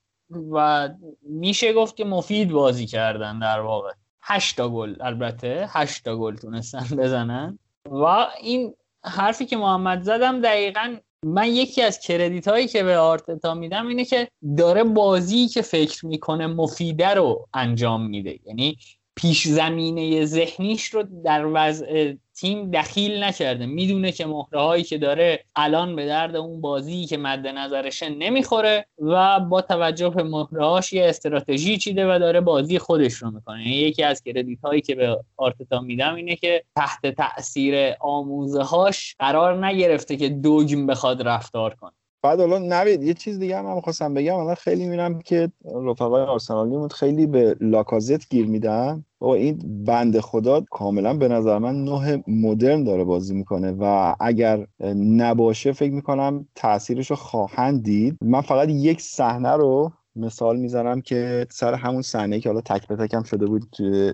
A: و میشه گفت که مفید بازی کردن در واقع. هشت تا گل البته هشت تا گل تونستن بزنن. و این حرفی که محمد زدم دقیقا من یکی از کردیت هایی که به آرتتا میدم اینه که داره بازی که فکر می‌کنه مفیده رو انجام میده. یعنی پیش زمینه ذهنیش رو در وضع تیم دخیل نکرده. می‌دونه که مهره هایی که داره الان به درد اون بازی که مد نظرشه نمی‌خوره و با توجه به مهره یه استراتژی چیده و داره بازی خودش رو می‌کنه. یعنی یکی از کردیت هایی که به آرتتا میدم اینه که تحت تاثیر آموزه هاش قرار نگرفته که دوگم بخواد رفتار کنه.
C: بعد حالا نوید یه چیز دیگه هم, خواستم بگم. الان خیلی میرم که رفقای آرسنالی خیلی به لاکازت گیر میدن. و این بند خدا کاملا به نظر من نوع مدرن داره بازی می‌کنه و اگر نباشه فکر می‌کنم تاثیرش رو خواهند دید. من فقط یک صحنه رو مثال می‌زنم که سر همون صحنه که حالا تک به تکم شده بود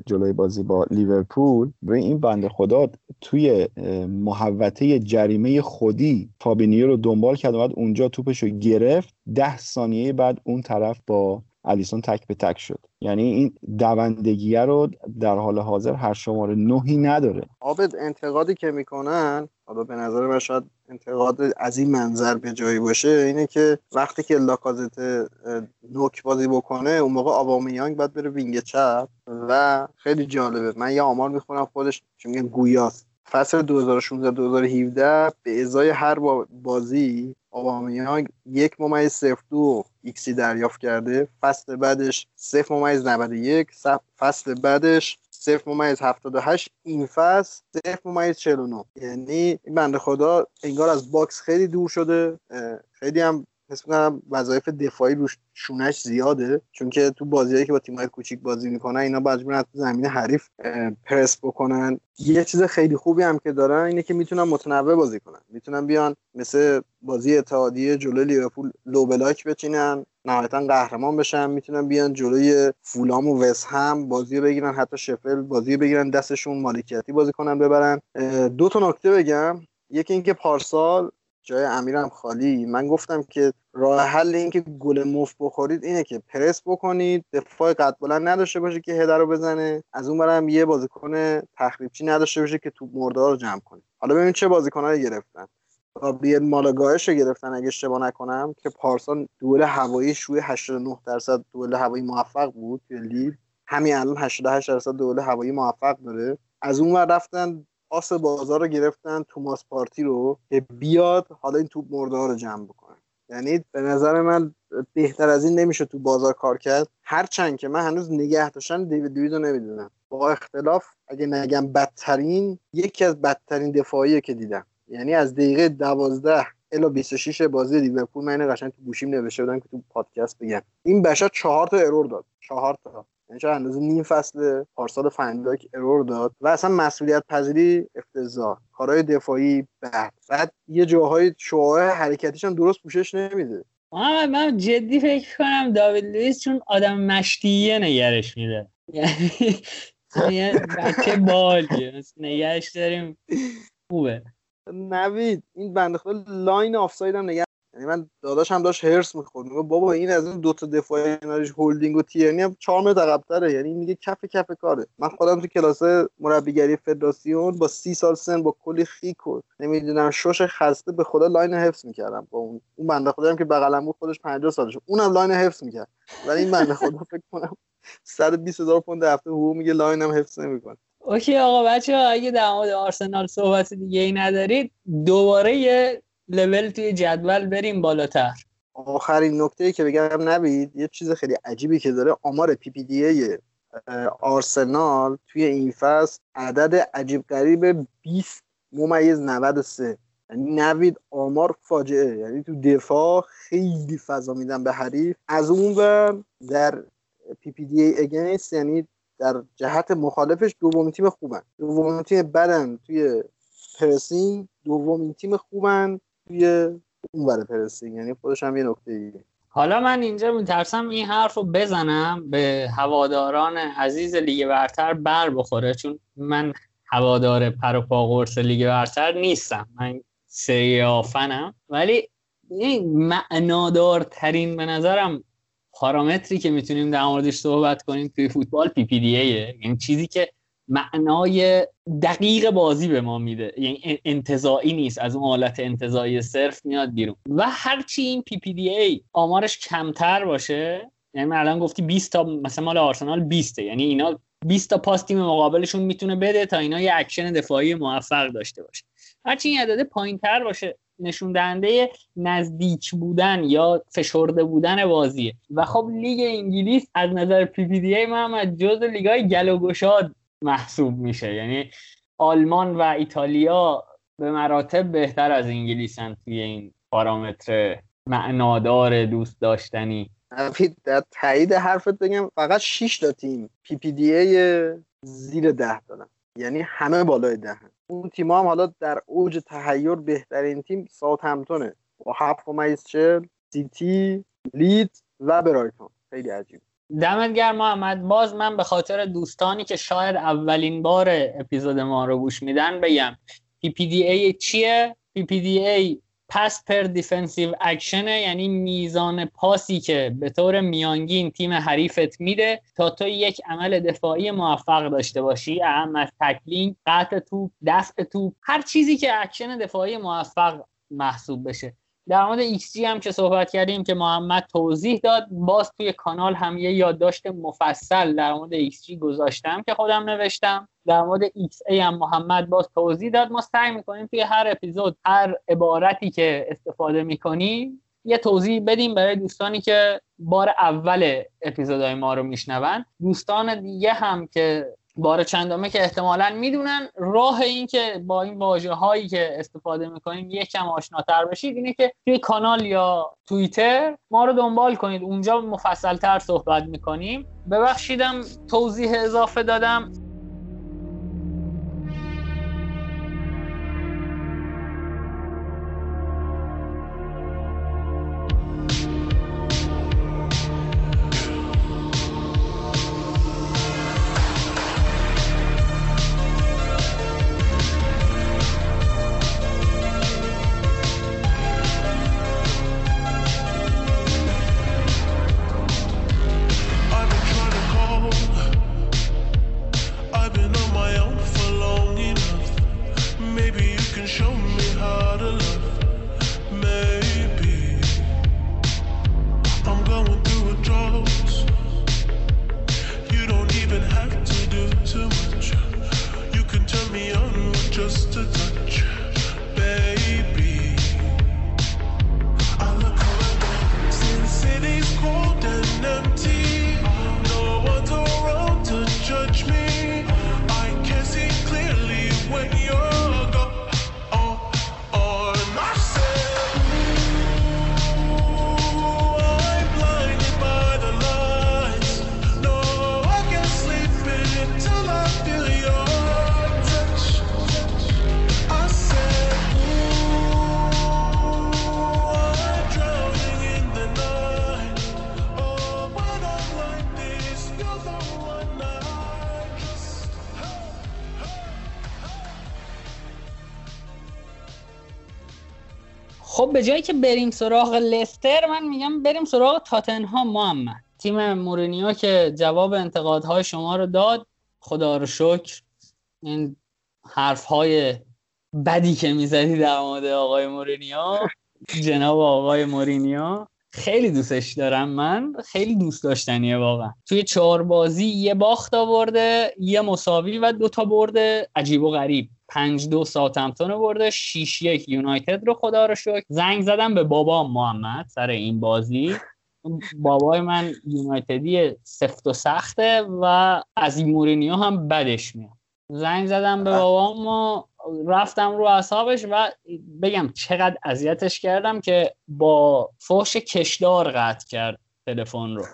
C: جلوی بازی با لیورپول به این بنده خدا توی محوطه جریمه خودی فابینیو رو دنبال کرد و اونجا توپش رو گرفت. ده ثانیه بعد اون طرف با الیسون تک به تک شد. یعنی این دوندگیه رو در حال حاضر هر شماره نهی نداره.
B: عابد انتقادی که می‌کنن حالا به نظر من شاید انتقاد از این منظر به جایی باشه اینه که وقتی که لاکازت نوک بازی بکنه اون موقع آبامیانگ باید بره wing چپ و خیلی جالبه. من یه آمار می‌خونم خودش چون میگن گویاست. فصل 2016 2017 به ازای هر بازی آبامیانگ یک ممیز صفر دو ایکسی دریافت کرده. فصل بعدش صفر ممیز 91 فصل بعدش صفر ممیز 78 این فصل صفر ممیز 49 یعنی این بنده خدا انگار از box خیلی دور شده خیلی هم حس می‌کنم وظایف دفاعی روش شونش زیاده. چون که تو بازیایی که با تیم‌های کوچیک بازی می‌کنن اینا مجبورن تو زمین حریف پرس بکنن. یه چیز خیلی خوبی هم که دارن اینه که می‌تونن متنوع بازی کنن. می‌تونن بیان مثل بازی اتحادیه جلوی لیورپول لو بلاک بچینن نهایتا قهرمان بشن. می‌تونن بیان جلوی فولام و وست هم بازی بگیرن حتی شفل بازی بگیرن دستشون مالکیتی بازی کنن ببرن. دو تا نکته بگم. یکی اینکه پارسال جای امیرم خالی. من گفتم که راه حل این که گل مفت بخورید اینه که پرس بکنید دفاع قد بلند نداشته باشه که هدر رو بزنه. از اون برم یه بازیکن تخریبچی نداشته باشه که توپ مرده رو جمع کنه. حالا ببین چه بازیکنایی گرفتن. گابریل مالاگایش رو گرفتن اگه اشتباه نکنم که پارسال دوئل هوایی شوی 89 درصد دوئل هوایی موفق بود توی لیگ. همین الان 88 درصد دوئل هوایی موفق داره. از اون ور رفتن آس بازار رو گرفتن توماس پارتی رو که بیاد حالا این توپ مرده رو جمع بکنه. یعنی به نظر من بهتر از این نمیشه تو بازار کار کرد. هرچند که من هنوز نگه داشتن دیوید لویز رو نمی‌دونم. با اختلاف اگه نگم بدترین یکی از بدترین دفاعیه که دیدم. یعنی از دقیقه دوازده الی 26 بازی لیورپول من قشنگ تو گوشیم نوشته بودم که تو پادکست بگم. این بشر چهار تا error داد. چهار تا. یعنی چه اندازه نیم فصل پارسال فن‌دایک error داد و اصلا مسئولیت پذیری افتضاح. کارهای دفاعی بد. بعد یه جاهای شعاع حرکتیش هم درست پوشش نمیده.
A: محمد من جدی فکر کنم داوید لوئیس چون آدم مشتیه نگهش میده. یعنی بچه باحالیه نگهش داریم. خوبه.
B: نوید این بنده خدا line آفساید هم نگه یعنی من داداش هم داشت حرص می‌خورد. میگه بابا این از این دو تا دفاعی کنارش هولدینگ و تیرنی هم 4 متر عقب‌تره. یعنی میگه کف کف کاره. من خودم تو کلاس مربیگری فدراسیون با سی سال سن با کلی خیک و نمی‌دونم شش خسته به خدا line حفظ می‌کردم. با اون اون بنده خدا هم که بغلم بود خودش 50 سالش اونم line حفظ می‌کرد. ولی این بنده خدا فکر کنم 120 هزار پوند هفته حقوق میگه line هم حفظ نمی‌کنه.
A: OK آقا بچه ها اگه در مورد آرسنال صحبت دیگه ای ندارید دوباره یه لول توی جدول بریم بالاتر.
B: آخرین نکته که بگم نوید یه چیز خیلی عجیبی که داره آمار PPDA آرسنال توی این فصل عدد عجیب غریب 20 ممیز 93 یعنی نوید آمار فاجعه. یعنی تو دفاع خیلی فضا میدن به حریف. از اون ور در PPDA against یعنی در جهت مخالفش دومین تیم خوبن. دومین تیم بدن توی pressing دومین تیم خوبن. توی اون pressing یعنی خودش هم یه نکته ایه.
A: حالا من اینجا میترسم این حرف رو بزنم به هواداران عزیز لیگ برتر بر بخوره چون من هوادار پر و پا قرص لیگ برتر نیستم. من سری آفنم ولی این معنادارترین به نظرم پارامتری که می‌تونیم در موردش صحبت کنیم توی فوتبال PPDA ه یعنی چیزی که معنای دقیق بازی به ما میده. یعنی انتزاعی نیست. از اون حالت انتزاعی صرف میاد بیرون. و هرچی این PPDA آمارش کمتر باشه یعنی الان گفتی 20 تا مثلا مال آرسنال 20 یعنی اینا 20 تا پاس تیم مقابلشون می‌تونه بده تا اینا یه اکشن دفاعی موفق داشته باشه. هرچی این عدد پایین تر باشه نشون دهنده نزدیک بودن یا فشرده بودن بازیه. و خب لیگ انگلیس از نظر PPDA محمد جز لیگای گل محسوب میشه. یعنی آلمان و ایتالیا به مراتب بهتر از انگلیسن توی این پارامتر معنادار دوست داشتنی.
B: در تایید حرفت بگم فقط 6 تا تیم PPDA زیر ده دارن. یعنی همه بالای ده اون تیم هم حالا در اوج تحیر بهترین تیم ساوت همپتونه با هفت و سیتی لید و برایتون. خیلی عجیب.
A: دمت گرم محمد. باز من به خاطر دوستانی که شاید اولین بار اپیزود ما رو گوش میدن بگم. PPDA چیه؟ PPDA pass per defensive action ه یعنی میزان پاسی که به طور میانگین تیم حریفت میده تا تو یک عمل دفاعی موفق داشته باشی. اعم از tackling قطع توپ دفع توپ هر چیزی که اکشن دفاعی موفق محسوب بشه. در مورد X هم که صحبت کردیم که محمد توضیح داد. باز توی کانال هم یه یادداشت مفصل در مورد X گذاشتم که خودم نوشتم. در مورد ای هم محمد باز توضیح داد. ما سعی می‌کنیم توی هر اپیزود هر عبارتی که استفاده می‌کنیم یه توضیح بدیم برای دوستانی که بار اول اپیزودهای ما رو میشنون. دوستان دیگه هم که بار چندمه که احتمالا می‌دونن. راه این که با این واژه هایی که استفاده می‌کنیم یکم آشناتر بشید اینه که توی کانال یا توییتر ما رو دنبال کنید. اونجا مفصل تر صحبت می‌کنیم. ببخشیدم توضیح اضافه دادم. خب به جایی که بریم سراغ لستر من میگم بریم سراغ تاتنهام محمد. تیم مورینیو که جواب انتقادهای شما رو داد. خدا رو شکر. این حرف های بدی که می‌زدی در مورد آقای مورینیو. جناب آقای مورینیو خیلی دوستش دارم من. خیلی دوست داشتنیه واقعا. توی چهار بازی یه باخت آورده یه مساوی و دو تا برده. عجیب و غریب. پنج دو ساتمتون برده 6 یک یونایتد رو خدا رو شکر. زنگ زدم به بابا محمد سر این بازی. بابای من یونایتدی سفت و سخته و از این مورینیو هم بدش میاد. زنگ زدم به بابام و رفتم رو اصابش و بگم چقدر اذیتش کردم که با فوش کشدار قطع کرد تلفن رو.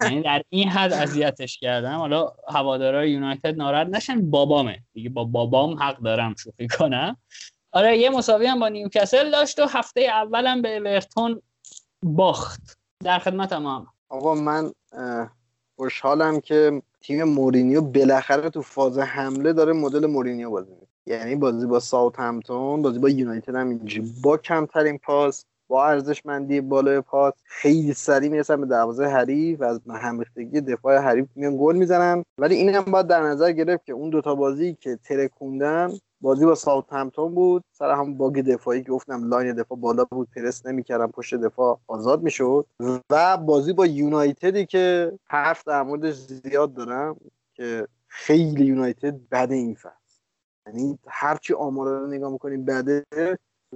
A: یعنی در این حد اذیتش کردم. حالا هوادارهای یونایتد ناراحت نشن. بابامه. دیگه با بابام حق دارم شوخی کنم. آره یه مساوی هم با نیوکاسل داشت و هفته اولم به اورتون باخت. در خدمت هم
B: آقا من خوشحالم که تیم مورینیو بالاخره تو فاز حمله داره مدل مورینیو بازی یعنی بازی با ساوتهمپتون بازی با یونایتد هم اینجوری. با کمترین پاس با ارزشمندی بالای پاس خیلی سریع می‌رسن به دروازه حریف و از همریختگی دفاع حریف میان گل می‌زنن. ولی این هم باید در نظر گرفت که اون دوتا بازی که ترکوندن بازی با ساوتهمپتون بود. سر هم bug دفاعی که گفتم line دفاع بالا بود پرس نمی‌کردن پشت دفاع آزاد می‌شد. و بازی با یونایتدی که حرف در موردش زیاد دارم که خیلی یونایتد بد این فصل. یعنی هرچی آمارا رو نگاه می‌کنیم بده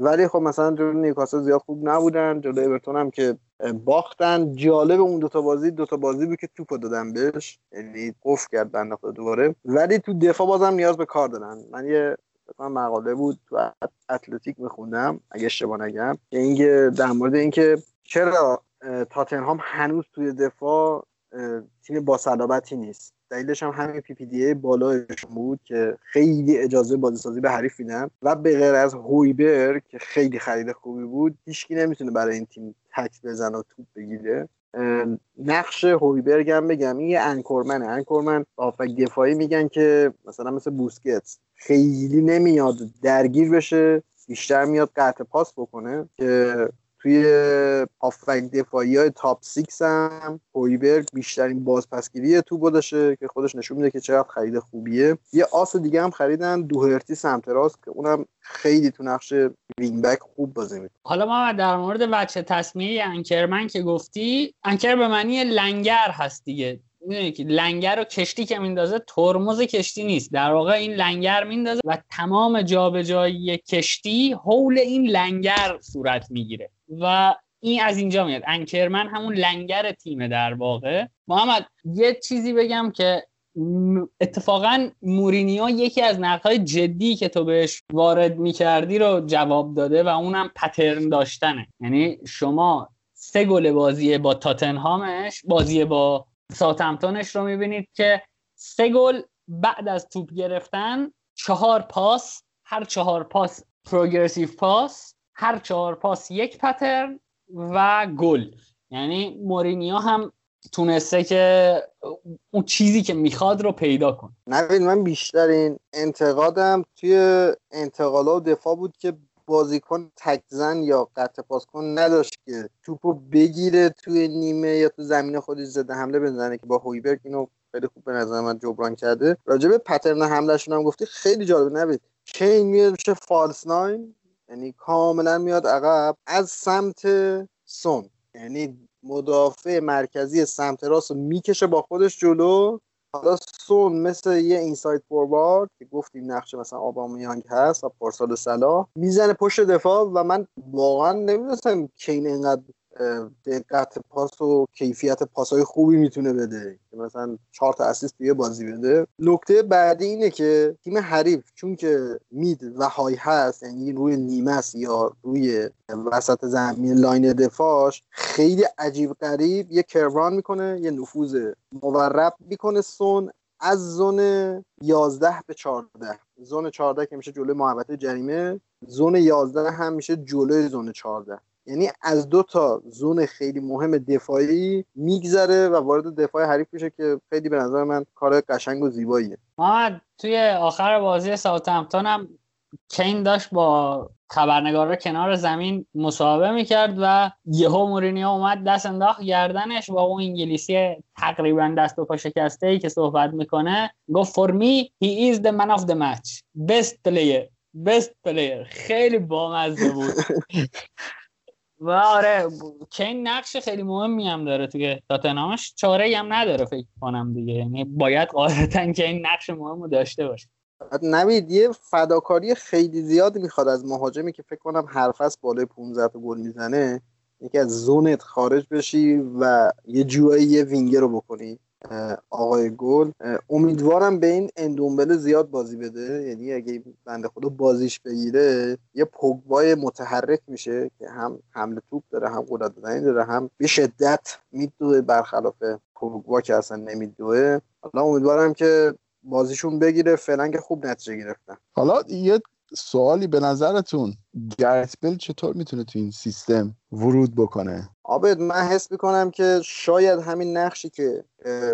B: ولی خب مثلا جلوی نیوکاسل زیاد خوب نبودن جلوی اورتون هم که باختن. جالب اون دوتا بازی دوتا بازی بود که توپو دادن بهش. یعنی قفل کرد بنده دوباره. ولی تو دفاع بازم نیاز به کار دارن. من یه مقاله بود تو اتلتیک میخوندم اگه اشتباه نگم. اینکه در مورد اینکه چرا تاتنهام هنوز توی دفاع تیم با نیست. دلیلش هم همین PPDA بالایشون بود که خیلی اجازه بازیسازی به حریف میدن و به غیر از هویبرگ که خیلی خرید خوبی بود هیچکی نمی‌تونه برای این تیم تکل بزنه و توپ بگیره. نقش هویبرگ هم بگم این یه anchor man ه. anchor man هافبک دفاعی میگن که مثلا مثل بوسکتس خیلی نمیاد درگیر بشه بیشتر میاد قطع پاس بکنه که توی هافبک دفاعی های top six هم هویبرگ بیشترین بازپسگیری توپ داشته که خودش نشون میده که چقدر خرید خوبیه. یه آس دیگه هم خریدن دوهرتی سمت راست که اونم خیلی تو نقش wing back خوب بازی می‌کنه.
A: حالا ما در مورد وجه تسمیه anchor man که گفتی anchor به معنی لنگر هست دیگه. می‌دونی که لنگر و کشتی که میندازه ترمز کشتی نیست. در واقع این لنگر میندازه و تمام جابجایی کشتی حول این لنگر صورت می‌گیره. و این از اینجا میاد. انکرمن همون لنگر تیمه در واقع. محمد یه چیزی بگم که اتفاقا مورینیو یکی از نقدهای جدی که تو بهش وارد می‌کردی رو جواب داده و اونم پترن داشتنه. یعنی شما سه گل بازی با تاتنهامش بازی با ساتمتونش رو می‌بینید که سه گل بعد از توپ گرفتن چهار پاس هر چهار پاس پروگرسیو پاس هر چهار پاس یک پترن و گل. یعنی مورینیو هم تونسته که اون چیزی که می‌خواد رو پیدا کن
B: نوید من بیشترین انتقادم توی انتقالا و دفاع بود که بازیکن تکزن یا قطع پاس کن نداشت که. توپو بگیره توی نیمه یا تو زمین خودش زده حمله بزنه که با هویبرگ اینو خیلی خوب به نظر من جبران کرده. راجع به پترن حملهشون هم گفتی خیلی جالب. نبید کین میاد میشه فالس ناین یعنی کاملا میاد عقب از سمت سون. یعنی مدافع مرکزی سمت راست می‌کشه با خودش جلو. حالا سون مثل یه اینساید فوروارد که گفتیم نقشه مثلا آبامیانگ هست و پارسال صلاح می‌زنه پشت دفاع و من واقعا نمی‌دونستم کین اینقدر دقت پاس و کیفیت پاسهای خوبی می‌تونه بده که مثلا چهار تا اسیست توی بازی بده. نکته بعدی اینه که تیم حریف چون که مید و های هست یعنی روی نیمه است یا روی وسط زمین line دفاعش خیلی عجیب غریب. یه curve run می‌کنه یه نفوذ مورب می‌کنه سون از zone 11 به 14 zone 14 که میشه جلوی محوطه جریمه zone 11 هم میشه جلوی zone 14 یعنی از دو تا zone خیلی مهم دفاعی میگذره و وارد دفاع حریف میشه که خیلی به نظر من کار قشنگ و زیباییه.
A: محمد توی آخر بازی ساوثهمپتون هم کین داشت با خبرنگار کنار زمین مصاحبه می‌کرد و یهو مورینیو اومد دست انداخت گردنش با اون انگلیسی تقریبا دست و پا شکسته ای که صحبت می‌کنه گفت for me he is the man of the match. Best player. Best player. خیلی بامزه بود. و آره کین نقش خیلی مهمی هم داره توی تاتنامش چاره هم نداره فکر کنم دیگه. یعنی باید قاعدتا کین نقش مهم رو داشته باشه.
B: نوید یه فداکاری خیلی زیاد می‌خواد از مهاجمی که فکر کنم هر فصل بالای 15 تا گل می‌زنه یکی از زونت خارج بشی و یه جوایی یه وینگر رو بکنی. آقای گل. امیدوارم به این اندومبل زیاد بازی بده. یعنی اگه بنده خدا بازیش بگیره یه پوگبای متحرک میشه که هم حمله توپ داره هم قدرت بدنی داره هم به شدت میدوه برخلاف پوگبا که اصلا نمیدوه. حالا امیدوارم که بازیشون بگیره. فعلا که خوب نتیجه گرفتن.
C: حالا یه سوالی به نظرتون گرت بل چطور می‌تونه تو این سیستم ورود بکنه؟
B: آبد من حس می‌کنم که شاید همین نقشی که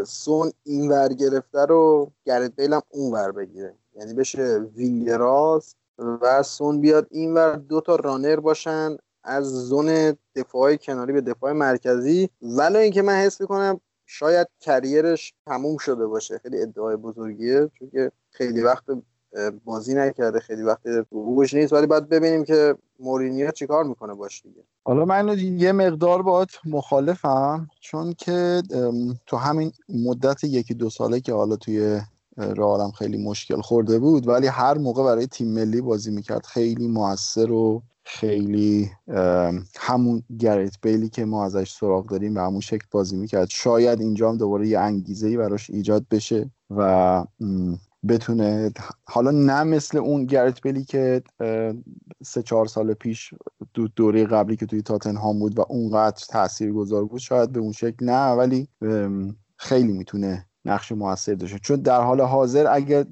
B: سون این ور گرفته رو گرت بیل هم اون ور بگیره. یعنی بشه وینگراز و سون بیاد این ور دو تا رانر باشن از زون دفاع کناری به دفاع مرکزی. ولی اینکه من حس می‌کنم شاید کریرش تموم شده باشه. خیلی ادعای بزرگیه چون که خیلی وقت بازی نکرده خیلی وقت روش نیست ولی باید ببینیم که مورینیو چیکار می‌کنه باش دیگه.
C: حالا من یه مقدار باید مخالفم چون که تو همین مدت یکی دو ساله که حالا توی رئالم خیلی مشکل خورده بود ولی هر موقع برای تیم ملی بازی می‌کرد خیلی موثر و خیلی همون گریت بیلی که ما ازش سراغ داریم و همون شکل بازی می‌کرد. شاید اینجا هم دوباره یه انگیزه ای براش ایجاد بشه و بتونه حالا نه مثل اون گرت بلی که سه چهار سال پیش دو دوره قبلی که توی تاتنهام بود و اونقدر تأثیر گذار بود شاید به اون شکل نه ولی خیلی می‌تونه نقش موثر داشته. چون در حال حاضر اگر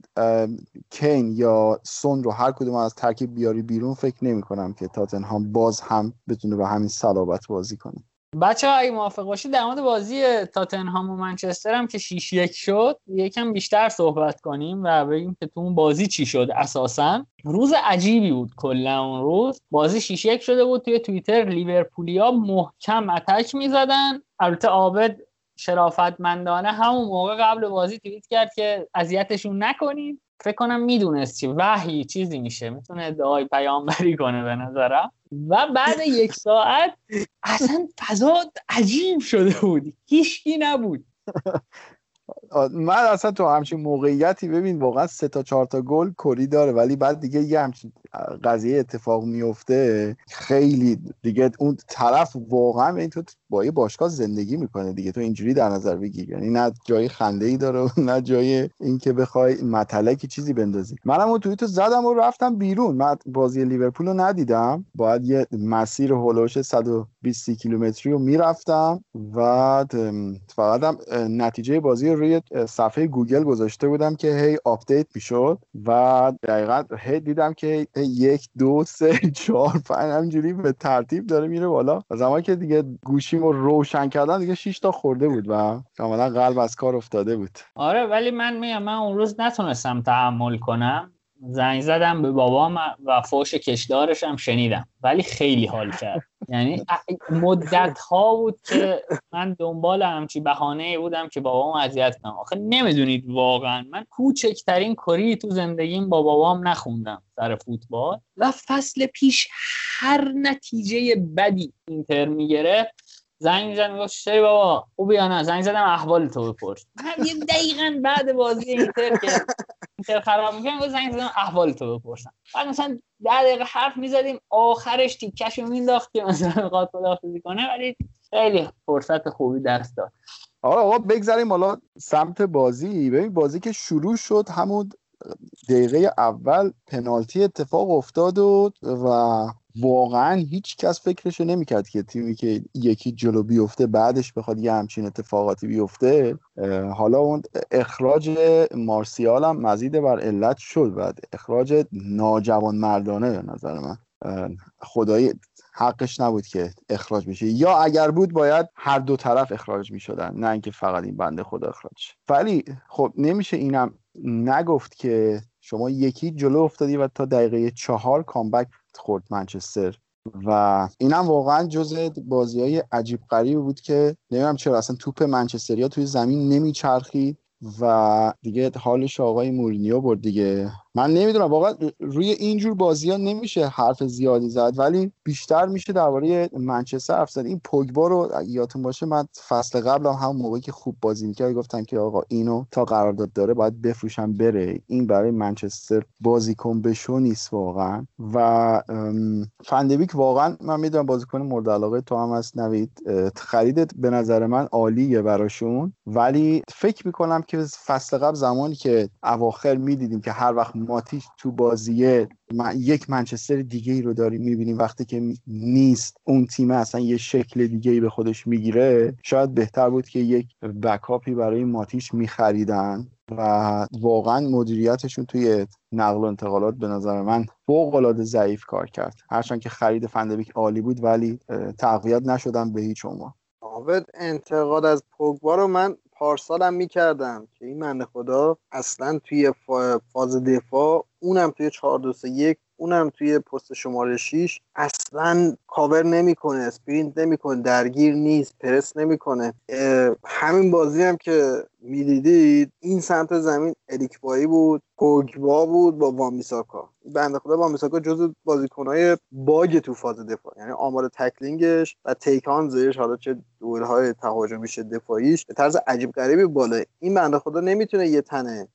C: کین یا سون رو هر کدوم از ترکیب بیاری بیرون فکر نمی کنم که تاتنهام باز هم بتونه به همین صلابت بازی کنه.
A: بچه ها اگه موافق باشید در مورد بازی تاتنهام و منچستر هم که 6 یک شد یکم بیشتر صحبت کنیم و بگیم که تو اون بازی چی شد اساسا. روز عجیبی بود کلا اون روز. بازی 6 یک شده بود توی توییتر. لیورپولیا محکم اتک می‌زدن. البته عابد شرافتمندانه همون موقع قبل بازی توییت کرد که اذیتشون نکنید. فکر کنم می‌دونست چی. وحی چیزی میشه. می‌تونه ادعای پیامبری کنه به نظرم. و بعد یک ساعت اصلا فضا عجیب شده بود. هیچکی نبود.
C: من اصلا تو همچین موقعیتی ببین واقعا سه تا چهار تا گل کری داره ولی بعد دیگه یه همچین قضیه اتفاق میفته خیلی دیگه اون طرف واقعا این تو با یه باشگاه زندگی می‌کنه دیگه تو اینجوری در نظر بگیر. یعنی نه جای خنده ای داره نه جای اینکه بخوای متلکی چیزی بندازی. منم اون توی تو زدم و رفتم بیرون. من بازی لیورپول رو ندیدم. باید یه مسیر هولوش 120 کیلومتری رو می‌رفتم و فقط هم نتیجه بازی رو روی صفحه گوگل گذاشته بودم که هی update می‌شد و دقیقا هی دیدم که یک دو سه چهار پنج همینجوری به ترتیب داره میره بالا. و زمانی که دیگه گوشیم رو روشن کردن دیگه 6 تا خورده بود و کاملا قلب از کار افتاده بود.
A: آره ولی من میگم من اون روز نتونستم تحمل کنم. زنگ زدم به بابام و فوش کشدارش هم شنیدم ولی خیلی حال کرد. یعنی مدت ها بود که من دنبال همچی بهانه بودم که بابام اذیت کنم. آخه نمی‌دونید واقعا. من کوچکترین کری تو زندگیم با بابام نخوندم سر فوتبال. و فصل پیش هر نتیجه بدی اینتر می‌گرفت زنگ می‌زد می‌گفت چطوری بابا خوبی یا نه؟ زنگ زدم احوال تو بپرس. من یه دقیقا بعد بازی اینتر که اینتر خراب می‌کنم زنگ زدم احوال تو بپرسم. بعد مثلا ده دقیقه حرف می‌زدیم آخرش تیکش رو مینداخت که مثلا می‌خواد خداحافظی کنه ولی خیلی فرصت خوبی دست داد.
C: آقا آقا بگذاریم حالا سمت بازی. ببین بازی که شروع شد همون دقیقه اول پنالتی اتفاق افتاد و, و واقعا هیچ کس فکرشو نمی‌کرد که تیمی که یکی جلو بیفته بعدش بخواد یه همچین اتفاقاتی بیفته. حالا اون اخراج مارسیال هم مزید بر علت شد بعد اخراج ناجوان مردانه به نظر من. خدایی حقش نبود که اخراج بشه. یا اگر بود باید هر دو طرف اخراج می شدن نه اینکه فقط این بنده خدا اخراج ولی خب نمیشه اینم نگفت که شما یکی جلو افتادی و تا دقیقه چهار کامبک خورد منچستر. و اینم واقعا جز بازی های عجیب غریب بود که نمی‌دونم چرا اصلا توپ منچستریا توی زمین نمیچرخید و دیگه حالش آقای مورینیو برد دیگه. من نمی‌دونم واقعا روی اینجور بازی ها نمیشه حرف زیادی زد ولی بیشتر میشه درباره منچستر حرف زد. این پوگبا رو یادتون باشه من فصل قبل هم همون موقعی که خوب بازی می‌کرد گفتم که آقا اینو تا قرارداد داره باید بفروشم بره. این برای منچستر بازیکن بشو نیست واقعا. و فندبیک واقعا من می‌دونم بازیکن مورد علاقه تو هم هست نوید. خریدت به نظر من عالیه براشون. ولی فکر می‌کنم که فصل قبل زمانی که اواخر می‌دیدیم که هر وقت ماتیش تو بازیه یک منچستر دیگه ای رو داریم می‌بینیم وقتی که نیست اون تیم اصلا یه شکل دیگه ای به خودش می‌گیره. شاید بهتر بود که یک بکاپی برای ماتیش میخریدن و واقعا مدیریتشون توی نقل و انتقالات به نظر من فوق العاده ضعیف کار کرد. هرچند که خرید فندبیک عالی بود ولی تقویت نشدن به هیچ عنوان.
B: انتقاد از پوگبا رو من پارسالم می‌کردم که این بنده خدا اصلا توی فاز دفاع اونم توی 4 2 1 اونم توی پست شماره 6 اصلا کاور نمی‌کنه sprint نمی‌کنه درگیر نیست پرس نمی‌کنه. همین بازی هم که می‌دیدید این سمت زمین الیکبایی بود پوگبا بود با وامیساکا. بنده خدا وامیساکا جز بازیکنهای باگ تو فاز دفاع یعنی آمار تکلینگش و تیکان زیرش حالا چه دورهای تهاجمی شه دفاعیش به طرز عجیب غریبی بالا این بنده خدا نمی‌تونه یه تنه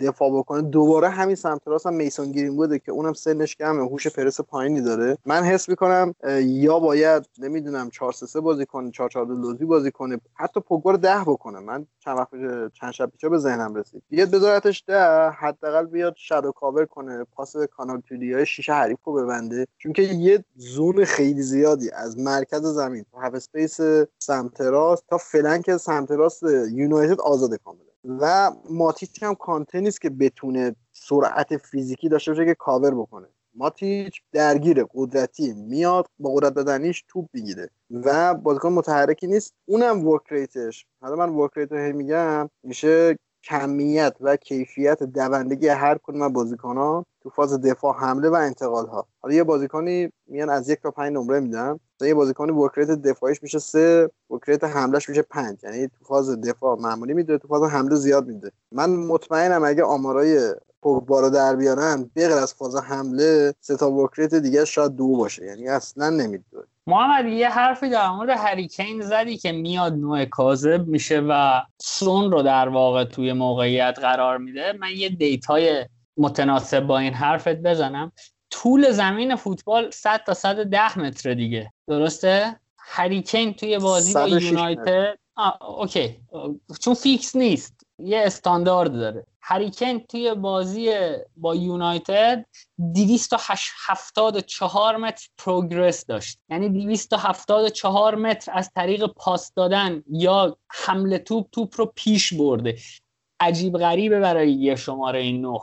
B: دفاع بکنه. دوباره همین سمت راست هم میسون گرین بوده که اونم سنش کمه هوش پرس پایینی داره. من حس می‌کنم یا باید نمی‌دونم 4 3 بازی کنه 4 4 لوزی بازی کنه حتی پوگبا رو 10 بکنه. من چند وقت چند شب پیش به ذهنم رسید. بیاد بذارتش ده حداقل بیاد شادو کاور کنه پاس کانال های شیشه حریف رو ببنده. چون که یه زون خیلی زیادی از مرکز زمین تا هاف اسپیس سمت راست تا flank سمت راست یونایتد آزاده کامله. و ماتیچ هم کانته نیست که بتونه سرعت فیزیکی داشته باشه که کاور بکنه. ماتیچ درگیر قدرتی میاد با قدرت بدنیش توپ می‌گیره. و بازیکن متحرکی نیست. اونم work rate ش حالا من work rate رو میگم میشه کمیت و کیفیت دوندگی هر کدوم از بازیکنان تو فاز دفاع حمله و انتقال ها حالا یه بازیکنی میان از یک تا پنج نمره میدن. یه بازیکنی work rate دفاعیش میشه سه work rate حملهش میشه پنج. یعنی تو فاز دفاع معمولی میده تو فاز حمله زیاد میده. من مطمئنم اگه آمارای پوگبا رو در بیارن بغیر از فاز حمله سه تا work rate دیگه شاید دو باشه. یعنی اصلا نمی‌دونه
A: محمد یه حرفی در مورد هریکین زدی که میاد نه کاذب میشه و سون رو در واقع توی موقعیت قرار میده. من یه data ی متناسب با این حرفت بزنم. طول زمین فوتبال 100 تا 110 متر دیگه. درسته؟ هریکین توی بازی با یونایتد okay. چون فیکس نیست. یه استاندارد داره. هریکن توی بازی با یونایتد 274 متر پروگرس داشت. یعنی 274 متر از طریق پاس دادن یا حمله توپ توپ رو پیش برده. عجیب غریبه برای یه شماره نه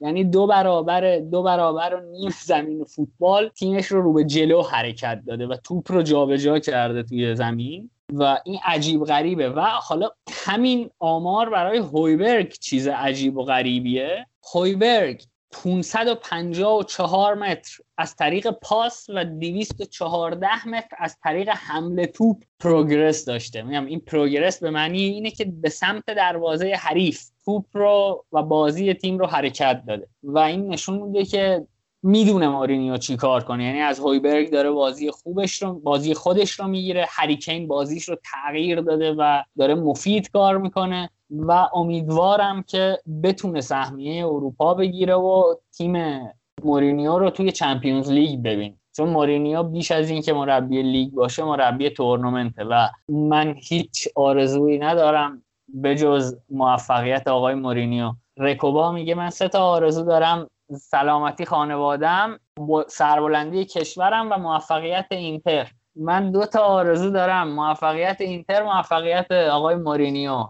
A: یعنی دو برابر دو برابر و نیم زمین فوتبال تیمش رو رو به جلو حرکت داده و توپ رو جابجا کرده توی زمین. و این عجیب غریبه. و حالا همین آمار برای هویبرگ چیز عجیب و غریبیه. هویبرگ 554 متر از طریق پاس و 214 متر از طریق حمله توپ پروگرس داشته. میگم این پروگرس به معنی اینه که به سمت دروازه حریف توپ رو و بازی تیم رو حرکت داده. و این نشون میده که می‌دونه مورینیو چی کار کنه. یعنی از هویبرگ داره بازی خوبش رو بازی خودش رو می‌گیره هریکین بازیش رو تغییر داده و داره مفید کار می‌کنه و امیدوارم که بتونه سهمیه اروپا بگیره و تیم مورینیو رو توی Champions League ببین چون مورینیو بیش از این که مربی لیگ باشه مربی تورنمنته و من هیچ آرزویی ندارم به جز موفقیت آقای مورینیو. رکوبا میگه من سه تا آرزو دارم. سلامتی خانوادم سربلندی کشورم و موفقیت اینتر. من دو تا آرزو دارم. موفقیت اینتر موفقیت آقای مورینیو.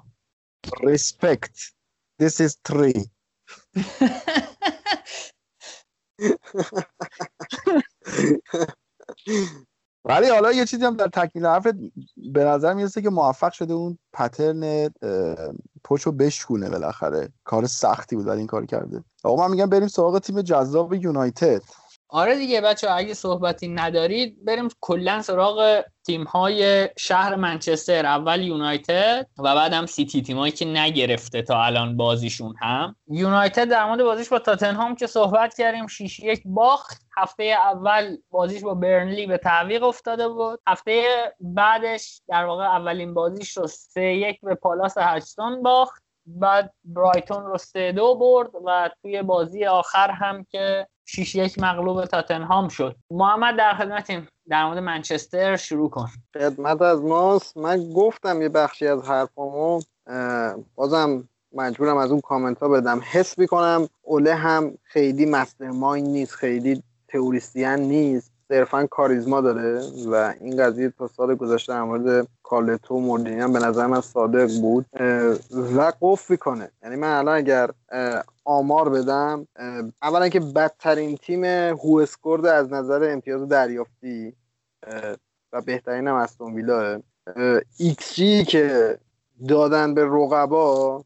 C: Respect. This is three. ولی حالا یه چیزی هم در تکمیل حرفت به نظر می‌رسه که موفق شده اون پترن پشو بشکونه بالاخره. کار سختی بود ولی این کار کرده. آقا من میگم بریم سراغ تیم جذاب یونایتد.
A: آره دیگه بچه اگه صحبتی ندارید بریم کلا سراغ تیم های شهر منچستر اول یونایتد و بعد هم سیتی تیمایی که نگرفته تا الان بازیشون هم. یونایتد در مورد بازیش با تاتنهام که صحبت کردیم 6 یک باخت. هفته اول بازیش با برنلی به تعویق افتاده بود. هفته بعدش در واقع اولین بازیش رو 3 یک به پالاس هشتون باخت. بعد برایتون رو سه دو برد و توی بازی آخر هم که 6 یک مغلوب تاتنهام شد. محمد در خدمتیم. در مورد منچستر شروع کن.
B: خدمت از ماست. من گفتم یه بخشی از حرفامو بازم مجبورم از اون کامنت ها بدم. حس می‌کنم اوله هم خیلی مستر نیست خیلی تئوریسین نیست. صرفا کاریزما داره و این قضیه تا سال گذشته در مورد کارلتو و مورینیو به نظر من صادق بود و قف کنه یعنی من الان اگر آمار بدم اولا که بدترین تیم WhoScored از نظر امتیاز دریافتی و بهترین هم استون ویلا. XG که دادن به رقبا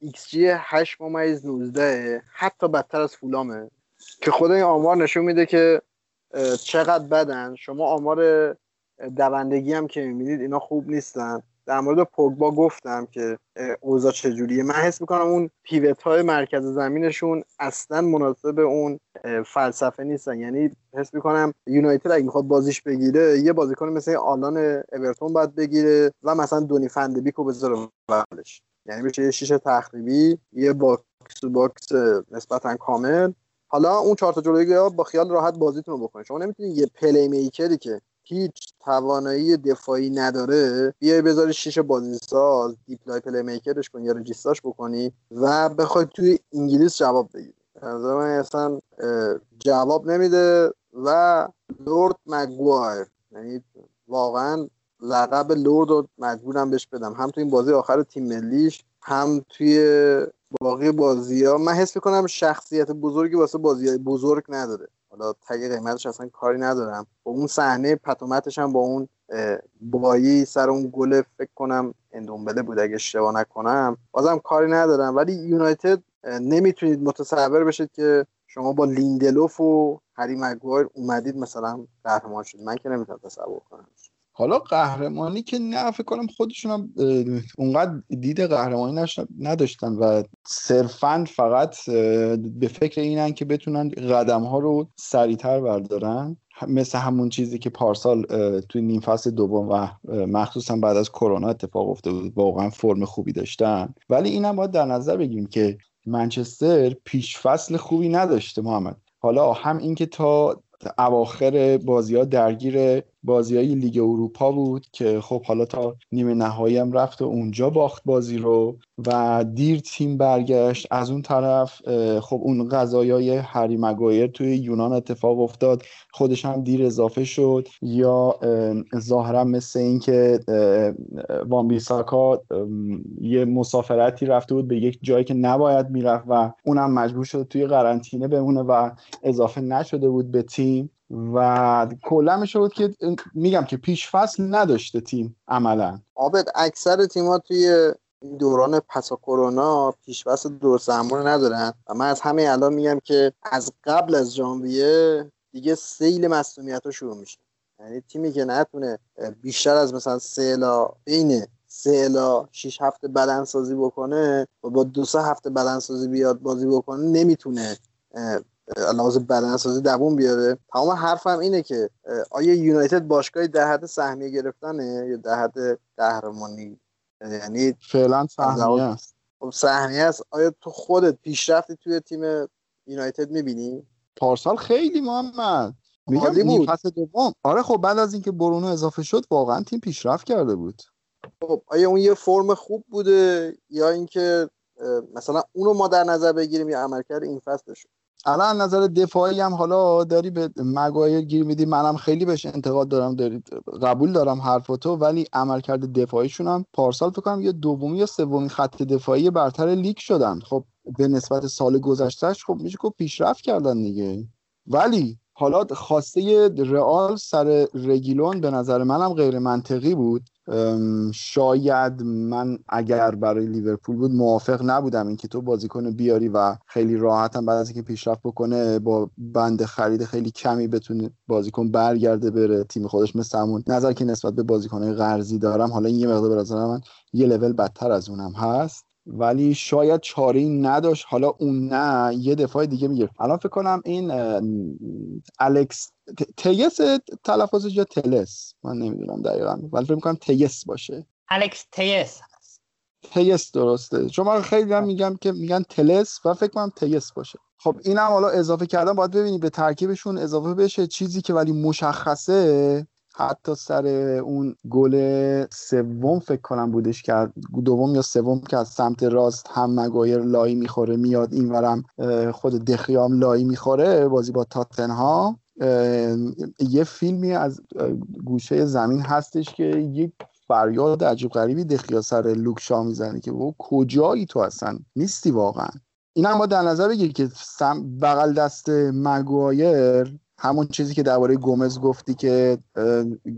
B: XG 8 ممیز 19 حتی بدتر از فولامه که خود این آمار نشون میده که چقدر بدن؟ شما آمار دوندگی هم که می‌بینید اینا خوب نیستن. در مورد پوگبا گفتم که اوضاع چجوریه؟ من حس می‌کنم اون pivot های مرکز زمینشون اصلا مناسب اون فلسفه نیستن. یعنی حس می‌کنم یونایتد اگه می‌خواد بازیش بگیره یه بازیکن مثل آلان اورتون باید بگیره و مثلا دونی فن‌دبیکو بذاره بغلش یعنی بشه یه شیش تخریبی یه box to box نسبتا کامل حالا اون چهار تا جلویی با خیال راحت بازیتون رو بکنید. شما نمی‌تونید یه playmaker ی که هیچ توانایی دفاعی نداره بیای بذاری شیش بازیساز deep-lying playmaker ش کنی یا regista ش بکنی و بخوای توی انگلیس جواب بگیری من اصلا جواب نمیده و Lord مگوایر یعنی واقعا لقب Lord رو مجبورم بهش بدم. هم توی این بازی آخر تیم ملیش هم توی باقی بازی ها من حس می‌کنم شخصیت بزرگی واسه بازی های بزرگ نداره. حالا تگ قیمتش اصلا کاری ندارم. با اون صحنه پتومتش هم با اون بایی سر اون گل فکر کنم اندومبله بود اگه اشتباه نکنم. بازم کاری ندارم. ولی یونایتد نمی‌تونید متصور بشید که شما با لیندلوف و هری مگوایر اومدید مثلا قهرمان شد من که نمی‌تونم تصور کنم.
C: حالا قهرمانی که نه فکر کنم خودشون هم اونقدر دید قهرمانی نداشتن و صرفا فقط به فکر اینن که بتونن قدم ها رو سریعتر بردارن. مثل همون چیزی که پارسال توی نیم فصل دوم و مخصوصا بعد از کرونا اتفاق افتاده بود واقعا فرم خوبی داشتن. ولی اینم باید در نظر بگیریم که منچستر پیش فصل خوبی نداشته محمد. حالا هم اینکه تا اواخر بازی ها درگیر بازی های لیگ اروپا بود که خب حالا تا نیمه نهایی هم رفت و اونجا باخت بازی رو و دیر تیم برگشت. از اون طرف خب اون های هری مگایر توی یونان اتفاق افتاد. خودش هم دیر اضافه شد. یا ظاهرا مثل اینکه وان بیساکا یه مسافرتی رفته بود به یک جایی که نباید می‌رفت و اونم مجبور شد توی قرنطینه بمونه و اضافه نشده بود به تیم. و کلا شد که میگم که پیش فصل نداشته تیم عملا.
B: آبد اکثر تیم‌ها توی دوران پسا کرونا پیش فصل دور زمان ندارن. و من از همه الان میگم که از قبل از ژانویه دیگه سیل مسئولیت شروع میشه. یعنی تیمی که نتونه بیشتر از مثلا سه الا بین سه الا شیش هفته بدنسازی بکنه و با دو سه هفته بدنسازی بیاد بازی بکنه نمی‌تونه لحاظ بدنسازی دووم بیاره. تمام حرفم اینه که آیا یونایتد باشگاهی در حد سهمیه گرفتنه یا در حد قهرمانی؟ یعنی
C: فعلا سهمیه است.
B: خب سهمیه است. آیا تو خودت پیشرفتی توی تیم یونایتد می‌بینی؟
C: پارسال خیلی محمد. میگم فصل دوم. آره خب بعد از اینکه برونو اضافه شد واقعا تیم پیشرفت کرده بود.
B: خب آیا اون یه فرم خوب بوده؟ یا اینکه مثلا اونو ما در نظر بگیریم یا عملکرد این فصلش
C: الان نظر دفاعی هم حالا داری به مگایر گیر میدی. منم خیلی بهش انتقاد دارم. دارید قبول دارم حرفتو ولی عملکرد دفاعیشون هم پارسال فکر کنم یا دومی یا سومی خط دفاعی برتر لیگ شدن. خب به نسبت سال گذشتهش خب میشه که پیشرفت کردن دیگه. ولی حالا خواسته رئال سر رگیلون به نظر منم غیر منطقی بود. شاید من اگر برای لیورپول بود موافق نبودم اینکه تو بازیکن بیاری و خیلی راحتم بعد از اینکه پیشرفت بکنه با بند خرید خیلی کمی بتونه بازیکن برگرده بره تیم خودش مثل همون. نظر که نسبت به بازیکنهای قرضی دارم حالا این یه مقدار به من یه لول بدتر از اونم هست. ولی شاید چاره ای نداشت. حالا اون نه یه دفاع دیگه میگه الان فکر کنم این الکس تیس تلفظش یا تلس؟ من نمی‌دونم دقیقا. ولی فکر می‌کنم تیس باشه.
A: الکس تیس
C: تیس درسته. چون من خیلی هم میگم که میگن تلس و فکر کنم تیس باشه. خب اینم حالا اضافه کردم باید ببینید به ترکیبشون اضافه بشه چیزی که ولی مشخصه. حتی سر اون گل سوم فکر کنم بودش که دوم یا سوم که از سمت راست هم مگایر لای می‌خوره میاد اینورم خود دخیام لای می‌خوره بازی با تاتنها یه فیلمی از گوشه زمین هستش که یک فریاد عجیب غریبی دخیا سر لوکشا می‌زنه که او کجایی تو اصلا نیستی واقعا. این هم با در نظر بگیر که بغل دست مگوایر همون چیزی که درباره گومز گفتی که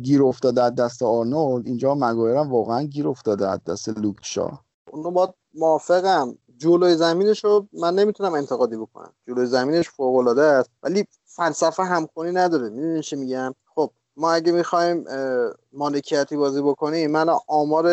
C: گیر افتاده از دست آرنولد اینجا مگایر واقعا گیر افتاده از دست لوکشا
B: اونو با موافقم. جلوی زمینش رو من نمی‌تونم انتقادی بکنم. جلوی زمینش فوق العاده است ولی فلسفه همخونی نداره. می‌دونی چی میگم؟ خب ما اگه می‌خوایم مالکیتی بازی بکنیم من آمار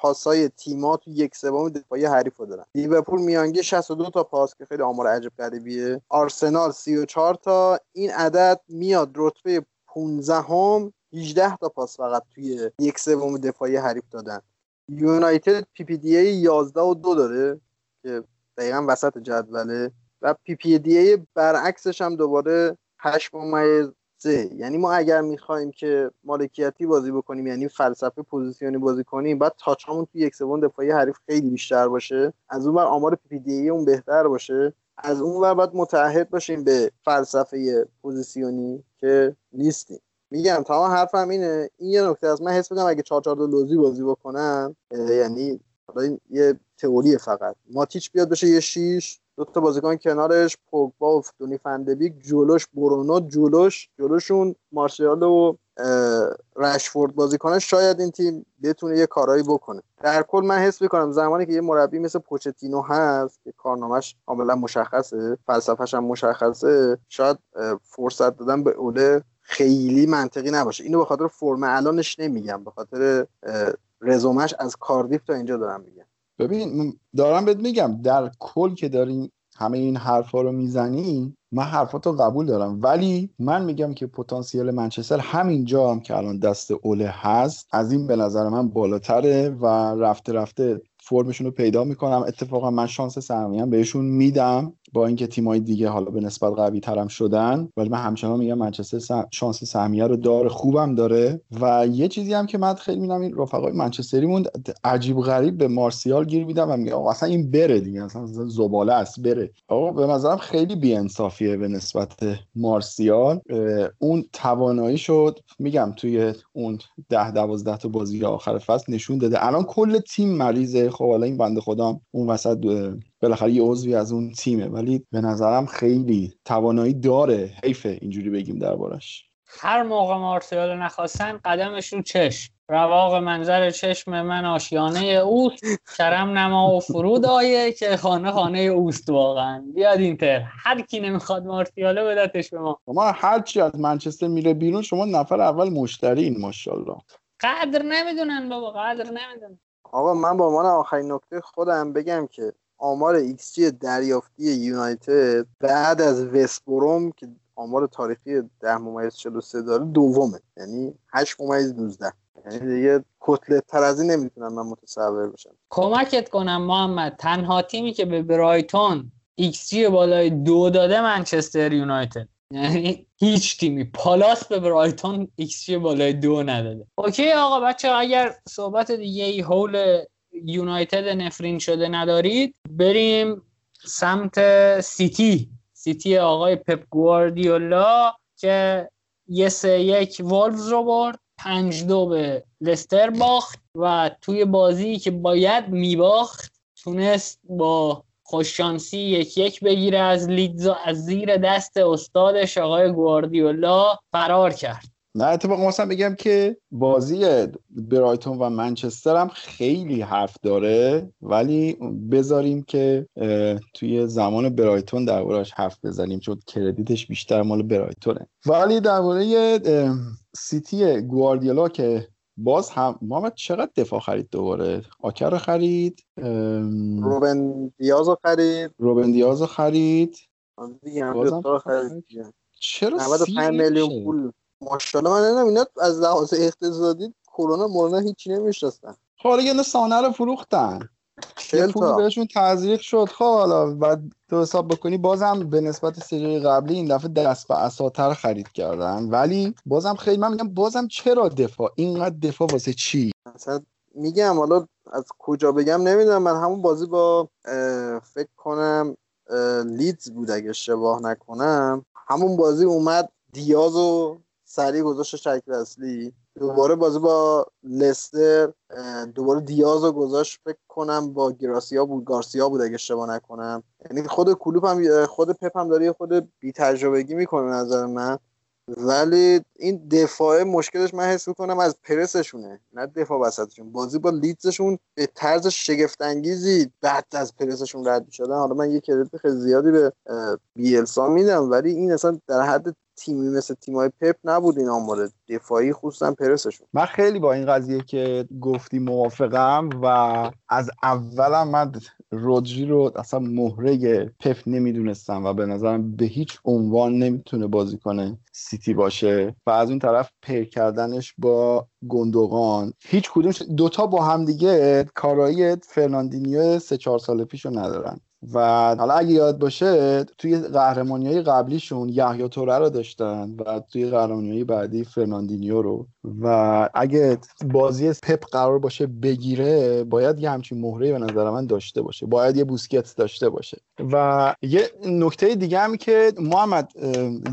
B: پاسای تیما تو یک سوم دفاعی حریف رو دارن. لیورپول میانگی 62 تا پاس که خیلی آمار عجب غریبیه. آرسنال 34 تا. این عدد میاد رتبه 15 هم 18 تا پاس فقط توی یک سوم دفاعی حریف دادن. یونایتد PPDA 11 و 2 داره که دقیقا وسط جدوله. و PPDA برعکسش هم دوباره 8 ممیز یعنی ما اگر می‌خوایم که مالکیتی بازی بکنیم یعنی فلسفه position ی بازی کنیم باید touch مون تو یک سوم دفاعی حریف خیلی بیشتر باشه. از اون بر آمار PPDA مون بهتر باشه. از اون ور باید متعهد باشیم به فلسفه position ی که نیستیم. میگم تمام حرفم اینه. این یه نکته از من حس می‌کنم اگه 4 4 لوزی بازی بکنن یعنی این یه تئوری فقط. ماتیچ بیاد بشه یه شیش. دو تا بازیکن کنارش پوگبا و دونی فندبیک جلوش برونو جلوش جلوشون مارشال و رشفورد بازیکنش شاید این تیم بتونه یه کارایی بکنه. در کل من حس می‌کنم زمانی که یه مربی مثل پوچتینو هست که کارنامهش کاملا مشخصه فلسفهش هم مشخصه شاید فرصت دادن به اوله خیلی منطقی نباشه. اینو به خاطر فرم الانش نمیگم به خاطر رزومش از کاردیف تا اینجا دارم میگم.
C: ببین دارم بهت میگم در کل که داریم همه این حرفا رو می‌زنی من حرفاتو قبول دارم. ولی من میگم که پتانسیل منچستر همینجا هم که الان دست اوله هست از این به نظر من بالاتره و رفته رفته فرمشون رو پیدا می‌کنم. اتفاقا من شانس سهمیم بهشون میدم. با اینکه تیمای دیگه حالا به نسبت قوی ترم شدن ولی من همچنان میگم منچستر شانس سهمیه رو داره خوبم داره. و یه چیزی هم که من خیلی میدم این رفقای منچستری عجیب غریب به مارسیال گیر میدم و میگم آقا اصلا این بره دیگه اصلا زباله است بره. آقا به نظرم خیلی بیانصافیه به نسبت مارسیال. اون توانایی شد میگم توی اون ده دوازده تا بازی آخر فصل نشون داده. الان کل تیم مریضه. خب حالا این بنده خدا اون وسط بالاخره یه عضوی از اون تیمه. ولی به نظرم خیلی توانایی داره. حیفه اینجوری بگیم دربارش.
A: هر موقع مارسیال نخواستن قدمش رو چشم. رواق منظر چشم من آشیانه اوست. کرم نما و فرود آیه که خانه خانه اوست واقعا. بیاد اینتر. هر کی نمی‌خواد مارسیاله بدتش به ما.
C: ما هر چی از منچستر میره بیرون شما نفر اول مشتری‌ایم ماشاءالله.
A: قدر نمی‌دونن بابا قدر نمی‌دونن.
B: آقا من با عنوان آخرین نکته خودم بگم که آمار XG دریافتی یونایتد بعد از وستبروم که آمار تاریخی 10 ممیز 43 داره دومه. یعنی 8 ممیز 19 یعنی دیگه کتلت تر از این نمی‌تونم من متصور بشم.
A: کمکت کنم محمد. تنها تیمی که به برایتون XG بالای دو داده منچستر یونایتد. یعنی هیچ تیمی. پالاس به برایتون XG بالای دو نداده. اوکی آقا بچه اگر صحبت دیگه ای حول یونایتد نفرین شده ندارید بریم سمت سیتی. سیتی آقای پپ گواردیولا که یه سه یک والفز رو برد پنج دو به لستر باخت و توی بازی که باید میباخت تونست با خوششانسی یک یک بگیره از لیدز از زیر دست استادش آقای گواردیولا فرار کرد.
C: نه اتفاقا مثلا بگم که بازی برایتون و منچستر هم خیلی حرف داره ولی بذاریم که توی زمان برایتون دربارهش حرف بزنیم چون کردیتش بیشتر مال برایتونه. ولی درباره سیتی گواردیولا که باز هم محمد چقدر دفاع خرید دوباره؟ آکر رو خرید
B: روبن دیاز رو خرید.
C: روبن دیاز رو خرید.
B: خرید
C: چرا
B: 95 میلیون پول. ماشاءالله من نمی‌دونم اینا از لحاظ اقتصادی کرونا مورونا هیچی نمی‌شناسن.
C: خب حالا یه سانه رو فروختن. یه پولی بهشون تزریق شد. خب حالا بعد تو حساب بکنی بازم به نسبت سری قبلی این دفعه دست به اساتر خرید کردن. ولی بازم خیلی من میگم بازم چرا دفاع؟ اینقدر دفاع واسه چی؟
B: مثلا میگم حالا از کجا بگم نمی‌دونم. من همون بازی با فکر کنم لیدز بود. اگه اشتباه نکنم همون بازی اومد دیاز و سریع گذاشت شکل اصلی. دوباره بازی با لستر دوباره دیاز رو گذاشت فکر کنم با گراسیا بود گارسیا بود اگه اشتباه نکنم. یعنی خود کلوپ هم خود پپ هم داره خود بی تجربگی می‌کنه نظر من. ولی این دفاع مشکلش من حس می‌کنم از پرسشونه نه دفاع وسطشون. بازی با لیدزشون به طرز شگفت انگیزی بعد از پرسشون رد شدن حالا من یه credit خیلی زیادی به بیلسا میدم ولی این اصلا در حد تیمی مثل تیمای پپ نبود این آمار دفاعی خصوصا پرسشون.
C: من خیلی با این قضیه که گفتی موافقم و از اولم من رودری رو اصلا مهره پپ نمی‌دونستم و به نظرم به هیچ عنوان نمی‌تونه بازی کنه سیتی باشه و از اون طرف پر کردنش با گندوغان. هیچ کدوم دوتا با همدیگه کارایی فرناندینیو سه چهار سال پیش رو ندارن. و حالا اگه یاد باشه توی قهرمانی های قبلیشون یحیی توره رو داشتن و توی قهرمانی های بعدی فرناندینیو رو. و اگه بازی پپ قرار باشه بگیره باید یه همچین مهره به نظر من داشته باشه. باید یه بوسکت داشته باشه. و یه نکته دیگه هم که محمد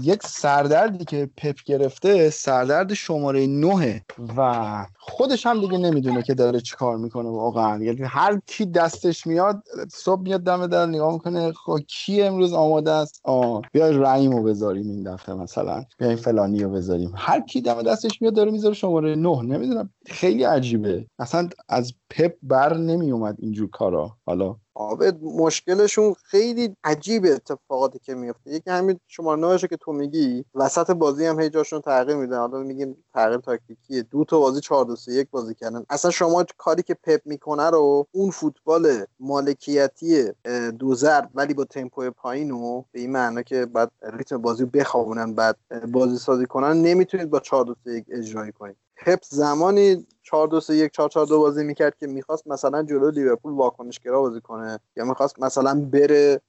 C: یک سردردی که پپ گرفته سردرد شماره نهه و خودش هم دیگه نمی‌دونه که داره چیکار می‌کنه واقعا. یعنی هر کی دستش میاد صبح میاد دم در نگاه می‌کنه خب کی امروز آماده است؟ آه بیا رحیم رو بذاریم این دفعه مثلا. بیا فلانی رو بذاریم. هر کی دم دستش میاد داره می‌ذاره شماره نه. نمی‌دونم خیلی عجیبه. اصلا از پپ بر نمی اومد اینجور کارا. حالا
B: عابد مشکلشون خیلی عجیب اتفاقاتی که میفته. یکی همین شما نهشه که تو میگی وسط بازی هم هی جاشون تغییر میدن حالا میگیم تغییر تاکتیکیه. دو تا بازی 4 2 1 بازی کردن. اصلا شما کاری که پپ می‌کنه رو اون فوتبال مالکیتی دو ضرب ولی با تمپو پایین و به این معنا که بعد ریتم بازی بخوابونن بعد بازی سازی کنن نمی‌تونید با 4 2 1 اجرایی کنید. پپ زمانی 4 2 3 1 4 4 2 بازی می‌کرد که می‌خواست مثلا جلو لیورپول واکنشگرا بازی کنه یا می‌خواست مثلا بره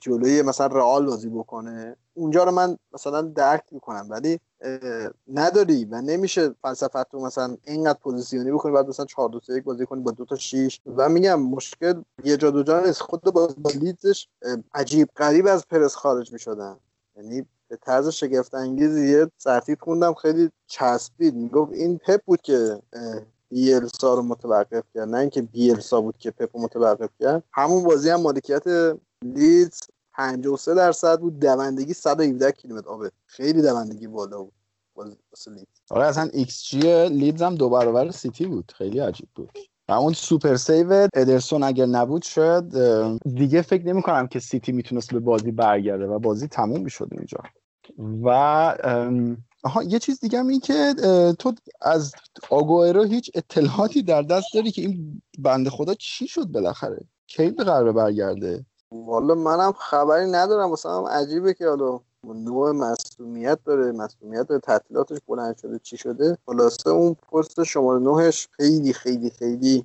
B: جلوی مثلا رئال بازی بکنه. اونجا رو من مثلا درک می‌کنم ولی نداری و نمیشه فلسفه تو مثلا اینقدر position ی بکنی بعد مثلا 4 2 3 1 بازی کنی با دو تا 6 و میگم مشکل یه جا دو جا نیست. خود با لیدزش عجیب غریب از پرس خارج می‌شدن. یعنی به طرز شگفت انگیزی یه سرتیتر خوندم خیلی چسبید. می‌گفت این پپ بود که بیلسا رو متوقف کرد. نه اینکه بیلسا بود که پپ رو متوقف کرد. همون بازی هم مالکیت لیدز 53 درصد بود. دوندگی 117 کیلومتر. آبه خیلی دوندگی بالا بود لیدز.
C: آره اصلا XG لیدز هم دو برابر سیتی بود. خیلی عجیب بود. و اون super save ادرسون اگر نبود شاید دیگه فکر نمی کنم که سیتی می‌تونست به بازی برگرده و بازی تموم می‌شد اینجا. و آها یه چیز دیگه این که تو از آگوئرو هیچ اطلاعاتی در دست داری که این بنده خدا چی شد بالاخره؟ کی قراره برگرده؟
B: والا منم خبری ندارم مثلا عجیبه که حالا نوع مصدومیت داره مصدومیت داره تعطیلاتش بلند شده چی شده؟ خلاصه اون پست شماره نهش خیلی خیلی خیلی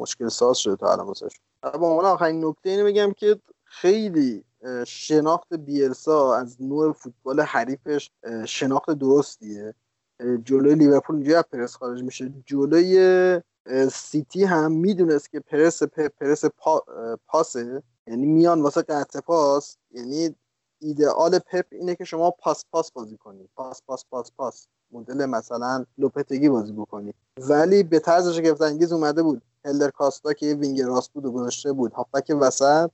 B: مشکل ساز شده تا الان واسش با عنوان آخرین نکته اینو میگم که خیلی شناخت بیلسا از نوع فوتبال حریفش شناخت درستیه. جلوی لیورپول اینجا پرس خارج میشه. جلوی سیتی هم می‌دونست که پرس پرس پا، پاسه. یعنی میان واسه قطع پاس. یعنی ایدئال پپ اینه که شما پاس پاس بازی کنید پاس پاس پاس پاس. مدل مثلا لوپتگی بازی بکنید ولی به طرز شگفت انگیز اومده بود. هلدر کاستا که وینگ راست بود و گذاشته بود. هافبک وسط.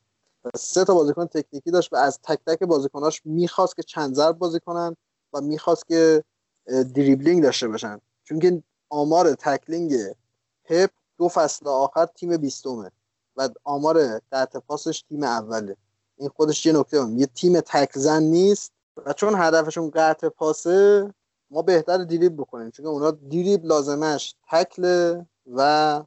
B: سه تا بازیکن تکنیکی داشت و از تک تک بازیکناش می‌خواست که چند ضرب بازی کنن و می‌خواست که دریبلینگ داشته باشن. چون که آمار تکلینگ پپ دو فصل آخر تیم بیستومه و آمار قطع پاسش تیم اوله. این خودش یه نکته هم. یه تیم تک زن نیست و چون هدفشون قطع پاسه ما بهتر دیریب بکنیم. چون اونا دیریب لازمش تکل و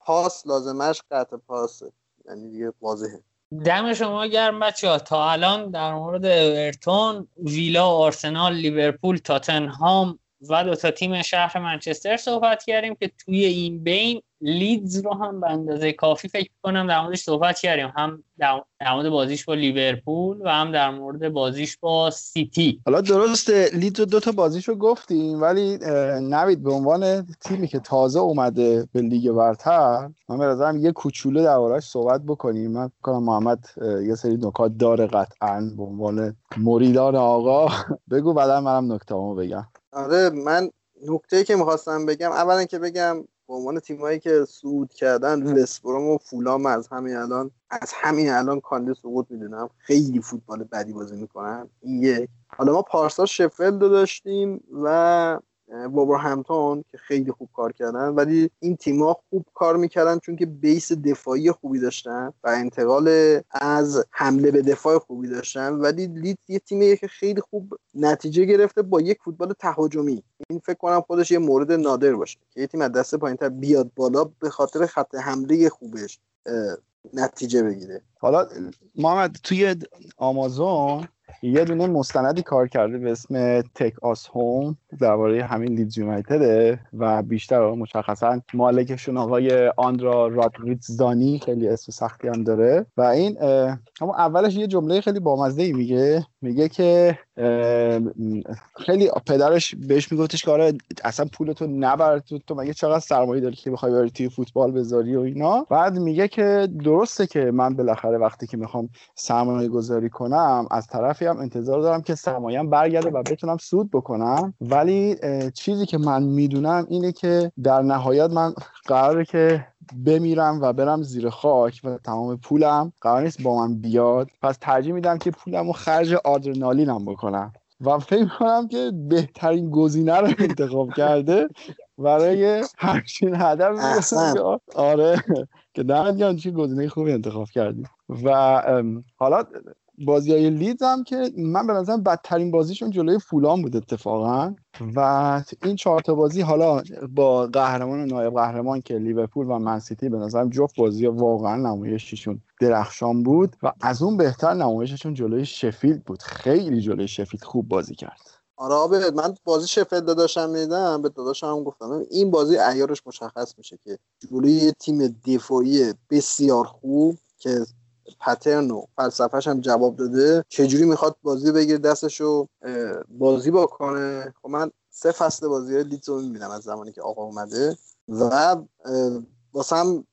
B: پس لازمش قطع پاسه. یعنی دیگه واضحه.
A: دم شما گرم بچه ها تا الان در مورد اورتون ویلا آرسنال لیورپول تاتنهام و دو تا تیم شهر منچستر صحبت کردیم که توی این بین لیدز رو هم به اندازه کافی فکر کنم در موردش صحبت کردیم. هم در مورد بازیش با لیورپول و هم در مورد بازیش با سیتی.
C: حالا درست لیدز دو تا بازیش رو گفتیم ولی نوید به عنوان تیمی که تازه اومده به لیگ برتر من به یه کوچولو دربارش صحبت بکنیم. من کنم محمد یه سری نکات داره قطعا به عنوان مریدان آقا. بگو بعدا منم نکته بگم.
B: آره من نکته که می‌خواستم بگم اولا که بگم به عنوان تیمایی که صعود کردن وستبروم و فولام از همین الان از همین الان کانده سقوط می‌دونم. خیلی فوتبال بدی بازی می‌کنن. این یک. حالا ما پارسال شفلد رو داشتیم و همتون که خیلی خوب کار کردن ولی این تیم‌ها خوب کار می‌کردن چون که بیس دفاعی خوبی داشتن و انتقال از حمله به دفاع خوبی داشتن. ولی لیدز یه تیمیه که خیلی خوب نتیجه گرفته با یک فوتبال تهاجمی. این فکر کنم خودش یه مورد نادر باشه که یه تیم از دست پایینتر بیاد بالا به خاطر خط حمله خوبش نتیجه بگیره.
C: حالا محمد توی آمازون یه دونه مستندی کار کرده به اسم تک آس هوم درباره همین لیدز یونایتده و بیشتر مشخصا مالکشون آقای آندرا رادریتزدانی خیلی اسم سختی هم داره. و این اما اولش یه جمله خیلی بامزه ای میگه. میگه که خیلی پدرش بهش میگفتش که آره اصلا پولتو نبر تو, تو مگه چقدر سرمایه داری که بخوای بری توی فوتبال بذاری و اینا؟ بعد میگه که درسته که من بالاخره وقتی که می‌خوام سرمایه گذاری کنم از طرفی هم انتظار دارم که سرمایه‌ام برگرده و بتونم سود بکنم. ولی چیزی که من می‌دونم اینه که در نهایت من قراره که بمیرم و برم زیر خاک و تمام پولم قرار نیست با من بیاد. پس ترجیح میدم که پولم رو خرج آدرنالینم بکنم. و فکر کنم که بهترین گزینه رو انتخاب کرده برای همچین هدف آره. که دمت چی گزینه خوبی انتخاب کردی. و حالا بازی های لیدز هم که من به نظرم بدترین بازیشون جلوی فولان بود اتفاقا. و این چهار بازی حالا با قهرمان و نایب قهرمان که لیورپول و منسیتی به نظرم جفت بازی واقعا نمایششون درخشان بود و از اون بهتر نمایششون جلوی شفیلد بود. خیلی جلوی شفیلد خوب بازی کرد.
B: آره من بازی شفیلد داداشم میدم به داداشم هم گفتم. این بازی ایارش مشخص میشه که جلوی تیم دفاعی بسیار خوب که پترن و فلسفهش هم جواب داده. چجوری می‌خواد بازی بگیر دستش رو بازی بکنه خب من سه فصل بازی لیدز رو می‌بینم از زمانی که آقا اومده. و واسه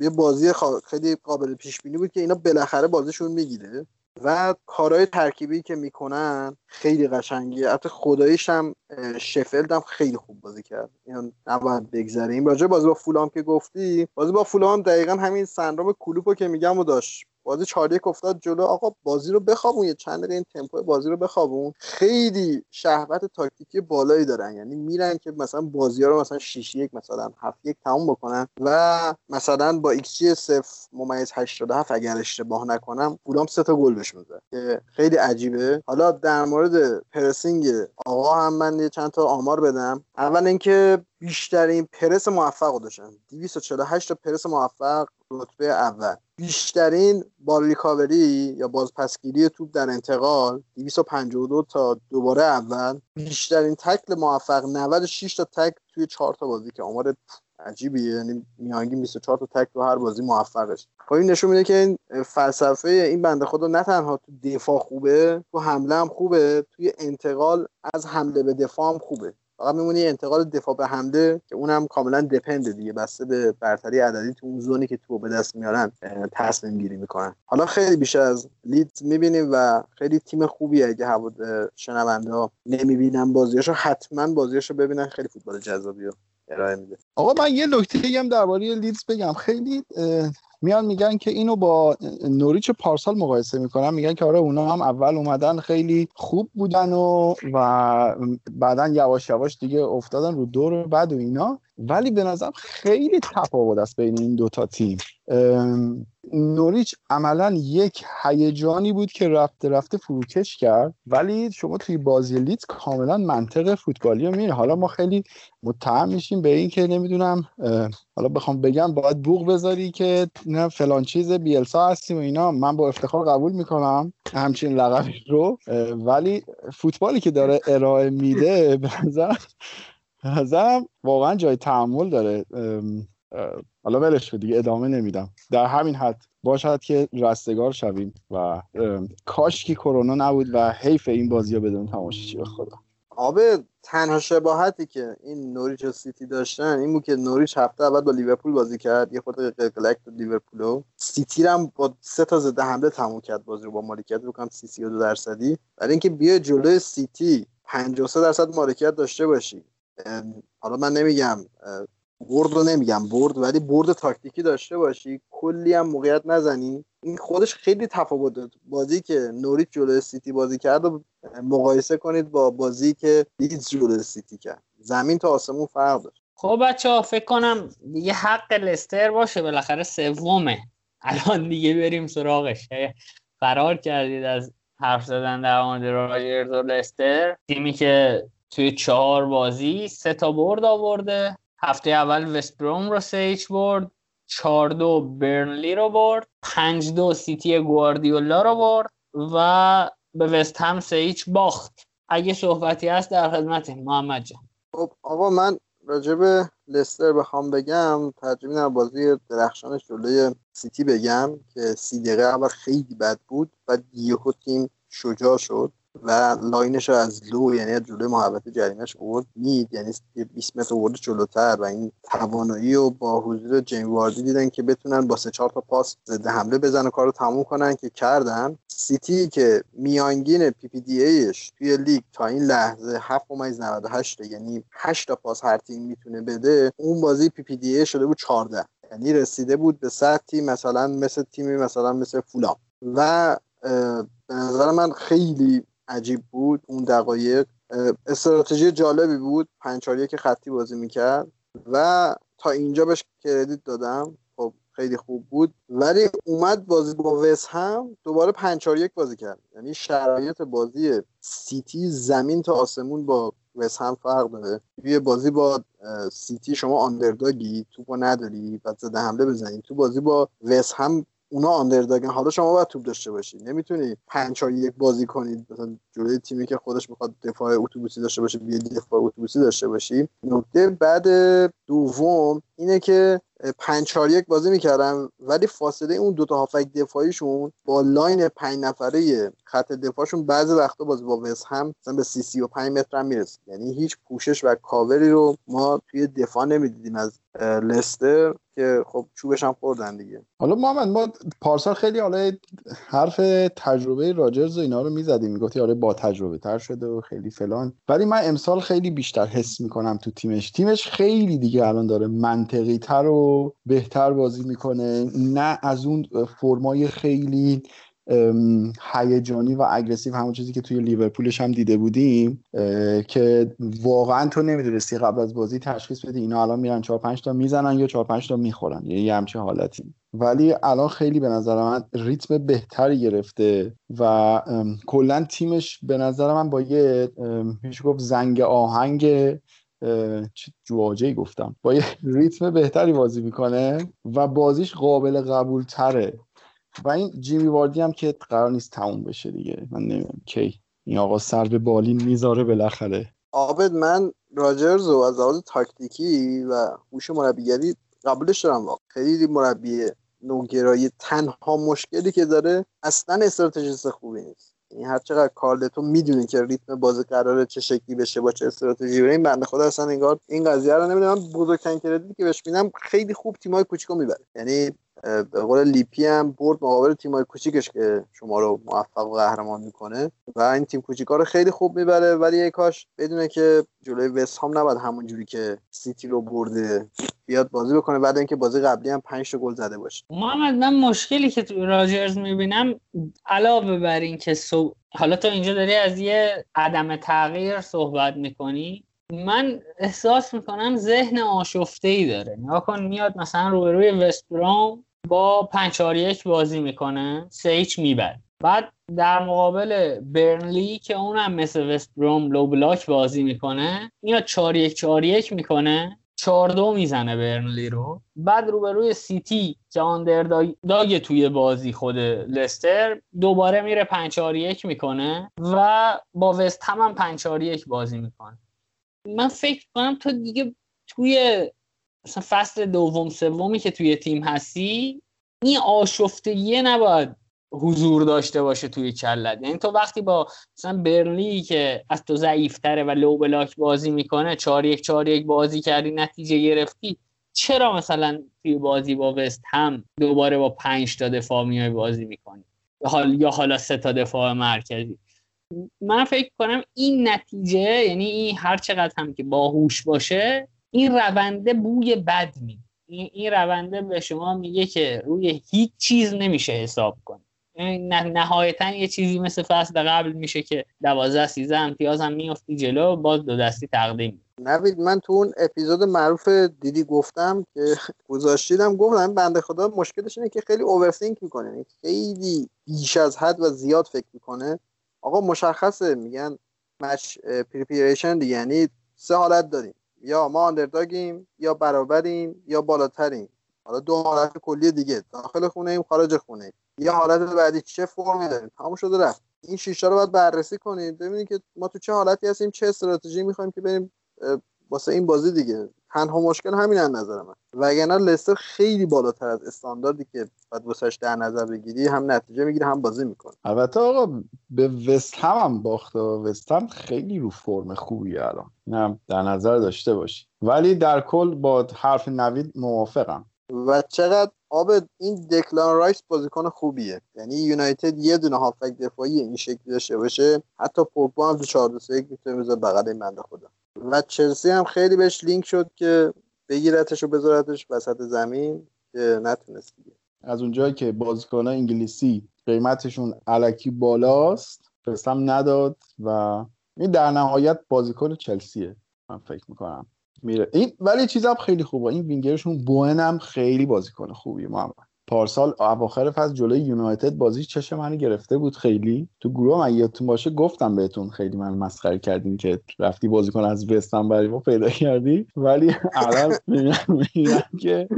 B: یه بازی خیلی قابل پیش بینی بود که اینا بالاخره بازیشون می‌گیره. و کارهای ترکیبی که می‌کنن خیلی قشنگیه حتی خداییش هم شفلد هم خیلی خوب بازی کرد. این نباید بگذره راجع بازی با فولام که گفتی بازی با فولام دقیقا همین سندروم کلوپو که میگم و داشت. بازی 4 یک افتاد جلو. آقا بازی رو بخوابون یه چند دقیقه این تمپو بازی رو بخوابون. خیلی شهوت تاکتیکی بالایی دارن. یعنی میرن که مثلا بازی ها رو مثلا 6 یک مثلا 7 یک تموم بکنن و مثلا با ایکس جی 0 ممیز 87 اگر اشتباه نکنم فولام سه تا گل بهش میده که خیلی عجیبه. حالا در مورد pressing آقا هم من یه چند تا آمار بدم. اول اینکه بیشترین پرس موفق داشتن. 248 تا پرس موفق رتبه اول. بیشترین بال ریکاوری یا بازپسگیری توپ در انتقال 252 تا دوباره اول. بیشترین تکل موفق 96 تا تکل توی 4 تا بازی که آمار عجیبیه. یعنی میانگین 24 تا تکل تو هر بازی موفقش. خب این نشون میده که این فلسفه این بنده خدا نه تنها تو دفاع خوبه تو حمله هم خوبه توی انتقال از حمله به دفاع هم خوبه. فقط میمونی انتقال دفاع به حمله که اونم کاملا دپنده دیگه بسته به برتری عددی تو اون زونی که تو به دست میارن تصمیم گیری می‌کنن. حالا خیلی بیشتر از لیدز می‌بینیم و خیلی تیم خوبیه اگه هوا شنونده ها نمی‌بینن بازیاشو حتما بازیاشو ببینن خیلی فوتبال جذابی ارائه میده.
C: آقا من یه نکته هم درباره لیدز بگم. خیلی میان میگن که اینو با نوریچ پارسال مقایسه می‌کنن. میگن که آره اونا هم اول اومدن خیلی خوب بودن و و بعدا یواش یواش دیگه افتادن رو دور بعد و اینا. ولی به نظرم خیلی تفاوت است بین این دوتا تیم. نوریچ عملا یک هیجانی بود که رفته رفته فروکش کرد. ولی شما توی بازی لیت کاملا منطق فوتبالی رو میره حالا ما خیلی متهم میشیم به این که نمی‌دونم حالا بخوام بگم باید بوغ بذاری که نه فلان چیز بیلسا هستیم و اینا. من با افتخار قبول می‌کنم همچین لقبی رو. ولی فوتبالی که داره ارائه میده به نظرم واقعا جای تأمل داره. حالا ولش دیگه ادامه نمیدم. در همین حد باشد که رستگار شویم و کاش که کرونا نبود و حیف این بازی ها بدون تماشاچی به خدا.
B: آره تنها شباهتی که این نوریچ و سیتی داشتن این بود که نوریچ هفته اول با لیورپول بازی کرد یه خورده قلقلک داد لیورپولو. سیتی هم با سه تا ضد حمله تموم کرد بازی رو با مالکیت فکر بکنم 32 درصدی. برای اینکه بیا جلوی سیتی 53 درصد مالکیت داشته باشی. حالا من نمیگم برد رو نمیگم برد ولی برد تاکتیکی داشته باشی. کلی هم موقعیت نزنی. این خودش خیلی تفاوت داد. بازی که نوریچ جلوی سیتی بازی کرد و مقایسه کنید با بازی که لیدز جلوی سیتی کرد. زمین تا آسمون فرق داشت.
A: خب بچه ها فکر کنم دیگه حق لستر باشه. بالاخره سومه. الان دیگه بریم سراغش. فرار کردید از حرف زدن در مورد راجرز و لستر تیمی که توی چهار بازی سه تا برد آورده. هفته اول وست بروم رو سیچ برد چهار دو برنلی رو برد پنج دو سیتی گواردیولا رو برد و به وست هم سیچ باخت. اگه صحبتی هست در خدمت محمد جان.
B: خب آقا من راجب لستر بخوام بگم ترجمه بازی درخشانش جلوی سیتی بگم که سی دقیقه اول خیلی بد بود و یهو تیم شجاع شد. و line ش رو از low یعنی از جلوی محوطه جریمش اوورد mid یعنی 20 متر اوورد جلوتر و این توانایی و با حضور جیمی واردی دیدن که بتونن با سه چهار تا پاس ضد حمله بزنن و کارو تموم کنن که کردن. سیتی که میانگین PPDA ش توی لیگ تا این لحظه 7.98 یعنی 8 تا پاس هر تیم می‌تونه بده اون بازی PPDA شده بود 14 یعنی رسیده بود به سطحی مثلا مثل تیمی مثلا مثل فولام و به نظر من خیلی عجیب بود. اون دقایق استراتژی جالبی بود. پنج که خطی بازی می‌کرد. و تا اینجا بهش کردیت دادم. خب خیلی خوب بود. ولی اومد بازی با وس هم دوباره پنج یک بازی کرد. یعنی شرایط بازی سیتی زمین تا آسمون با وس هم فرق داره. توی بازی با سیتی شما آندرداگی توپو نداری بعد زده حمله بزنی. تو بازی با وس هم اونا underdog ن حالا شما باید توپ داشته باشی. نمی‌تونی پنج یک بازی کنید مثلا جلوی تیمی که خودش می‌خواد دفاع اتوبوسی داشته باشه بیا دفاع اتوبوسی داشته باشی. نکته بعد دوم اینه که پنج چهار یک بازی می‌کردن ولی فاصله اون دوتا هافبک دفاعیشون با line پنج نفره خط دفاعشون بعضی وقتا بازی با وستهم مثلا به سی سی و پنج متر هم می‌رسید. یعنی هیچ پوشش و کاوری رو ما توی دفاع نمی‌دیدیم از لستر. که خب چوبش هم خوردن دیگه.
C: حالا محمد ما پارسال خیلی حالا حرف تجربه راجرز و اینا رو می‌زدیم. می‌گفتی آره با تجربه تر شده و خیلی فلان. ولی من امسال خیلی بیشتر حس می‌کنم تو تیمش. تیمش خیلی دیگه الان داره منطقی تر و بهتر بازی می‌کنه. نه از اون فرمای خیلی هیجانی و اگریسیو همون چیزی که توی لیورپولش هم دیده بودیم که واقعا تو نمی‌دونستی قبل از بازی تشخیص بدی اینا الان میرن 4 5 تا می‌زنن یا 4 5 تا می‌خورن. یه همچین حالتی. ولی الان خیلی به نظر من ریتم بهتری گرفته و کلا تیمش به نظر من با یه میشه گفت زنگ آهنگ جواجه گفتم. با یه ریتم بهتری بازی می‌کنه و بازیش قابل قبول تره و این جیمی واردی هم که قرار نیست تموم بشه دیگه. من نمی‌دونم کی. این آقا سر به بالین می‌ذاره بالاخره.
B: عابد من راجرز و از لحاظ تاکتیکی و هوش مربیگری قبولش دارم واقعا. خیلی مربی نوگرایی تنها مشکلی که داره اصلا استراتژیست خوبی نیست. این هر چقدر کارلتو می‌دونه که ریتم بازی قراره چه شکلی بشه با چه استراتژی بریم بنده خدا اصلا انگار این قضیه رو نمی‌دونم. بزرگترین کردیتی که بهش میدم خیلی خوب تیمای کوچیکو می‌بره. یعنی به قول لیپی هم برد مقابل تیمای کوچیکش که شما رو موفق و قهرمان می‌کنه. و این تیم کوچیکا رو خیلی خوب می‌بره ولی یه کاش بدونه که جلوی وست هم نباید همون جوری که سیتی رو برده بیاد بازی بکنه. بعد اینکه بازی قبلی هم 5 گل زده باشه.
A: محمد من مشکلی که تو راجرز می‌بینم علاوه بر این که حالا تو اینجا داری از یه عدم تغییر صحبت می‌کنی من احساس می‌کنم ذهن آشفته ای داره. نگاه کن میاد مثلا روی وست برام با 5 یک بازی می‌کنه سه هیچ می‌بره. بعد در مقابل برنلی که اونم مثل وست بروم لو بلاک بازی می‌کنه میاد 4 1 4 1 می‌کنه 4 2 می‌زنه برنلی رو. بعد روبروی سیتی که داگ توی بازی خود لستر دوباره میره 5 4 1 می‌کنه و با وست هم 5 4 1 بازی می‌کنه. من فکر کنم تو دیگه توی مثلا فصل دوم سومی که توی تیم هستی این آشفتگیه نباید حضور داشته باشه توی کلت. یعنی تو وقتی با مثلا برلی که از تو ضعیفتره و لو بلاک بازی می‌کنه چهار یک چهار یک بازی کردی نتیجه گرفتی چرا مثلا توی بازی با وست هم دوباره با پنج تا دفاع میای بازی می‌کنی؟ حال یا حالا سه تا دفاع مرکزی؟ من فکر کنم این نتیجه یعنی این هر چقدر هم که باهوش باشه این رونده بوی بد می این, این رونده به شما میگه که روی هیچ چیز نمیشه حساب کنی نهایتا یه چیزی مثل فصل قبل میشه که دوازده سیزه امتیاز هم میافتی جلو باز دو دستی تقدیم.
B: نوید من تو اون اپیزود معروف دیدی گفتم که گذاشتیدم گفتم بنده خدا مشکلش اینه که خیلی overthink می‌کنه. یعنی خیلی بیش از حد و زیاد فکر می‌کنه. آقا مشخصه میگن match preparation یعنی سه حالت داریم. یا ما underdog یم یا برابریم یا بالاتریم. حالا دو حالت کلی دیگه داخل خونه ایم خارج خونه ایم. یه حالت بعدی چه فرمی داریم؟ تموم شده رفت. این شیشتا رو باید بررسی کنید ببینید که ما تو چه حالتی هستیم چه استراتژی می‌خوایم که بریم واسه این بازی دیگه. تنها مشکل همین از نظر من. وگرنه لستر خیلی بالاتر از استانداردی که باید واسش در نظر بگیری هم نتیجه می‌گیره هم بازی می‌کنه.
C: البته آقا به وست هم هم باخته. وست هم خیلی رو فرم خوبی الان. اینم در نظر داشته باشی. ولی در کل با حرف نوید موافقم.
B: و چقدر آب این دکلان رایس بازیکن خوبیه. یعنی یونایتد یه دونه هافک دفاعی این شکلی داشته باشه. حتی پوگبا هم تو 4 2 3 می‌تونه بذاره بغل این بنده خدا. و چلسی هم خیلی بهش لینک شد که بگیرتش و بذارتش وسط زمین که نتونست دیگه
C: از اونجایی که بازیکن انگلیسی قیمتشون علکی بالاست هم نداد و این در نهایت بازیکن چلسیه من فکر می‌کنم. میره. این ولی چیز هم خیلی خوبه. این وینگرشون بوئن هم خیلی بازیکن خوبیه محمد. پارسال اواخر فصل جلوی یونایتد بازی چشم منو گرفته بود خیلی. تو گروه من یادتون باشه گفتم بهتون خیلی من مسخره کردیم که رفتی بازیکن از وستن برای ما پیدا کردی. ولی الان میگم که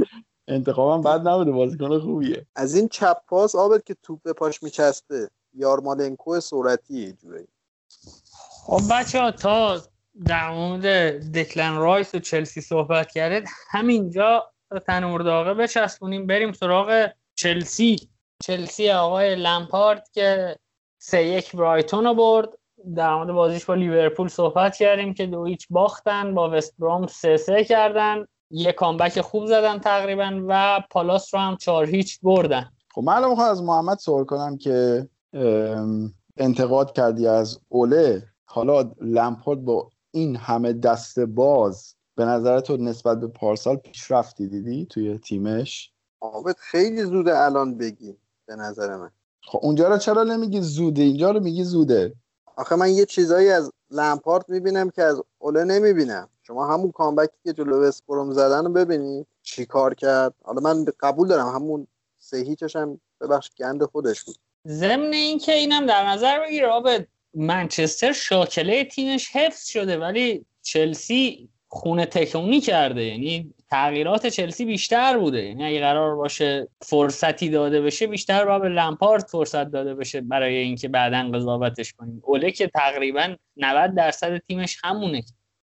C: انتخابم بد نبوده بازیکن خوبیه.
B: از این چپ پاس آبد که توپ به پاش میچسبه. یارمالنکو سرعتی جوری.
A: خب بچه ها تا در مورد دکلن رایس و چلسی صحبت کردید همینجا تن مرداقه بچسبونیم بریم سراغ چلسی. چلسی آقای لمپارد که سه یک برایتون رو برد. در مورد بازیش با لیورپول صحبت کردیم که دو هیچ باختن با وست برام سه سه کردن. یه کامبک خوب زدن تقریبا و پالاس رو هم چهار هیچ بردن.
C: خب من الان از محمد سوال کنم که انتقاد کردی از اوله. حالا لمپارد با این همه دست باز به نظر تو نسبت به پارسال پیشرفتی دیدی توی تیمش؟
B: آبت خیلی زوده الان بگی به نظر من.
C: خب اونجا رو چرا نمیگی زوده؟ اینجا رو میگی زوده.
B: آخه من یه چیزایی از لمپارت می‌بینم که از اوله نمی‌بینم. شما همون کامبکی که جلو اسپروم زدن رو ببینید چی کار کرد. حالا من قبول دارم همون سه هیچش هم ببخش گند خودش بود.
A: ضمن اینکه اینم در نظر بگیر آبد منچستر شاکله تیمش حفظ شده ولی چلسی خونه تکونی کرده. یعنی تغییرات چلسی بیشتر بوده. یعنی اگه قرار باشه فرصتی داده بشه بیشتر با به لمپارد فرصت داده بشه برای اینکه بعدا قضاوتش کنیم. اوله که تقریبا 90 درصد تیمش همونه.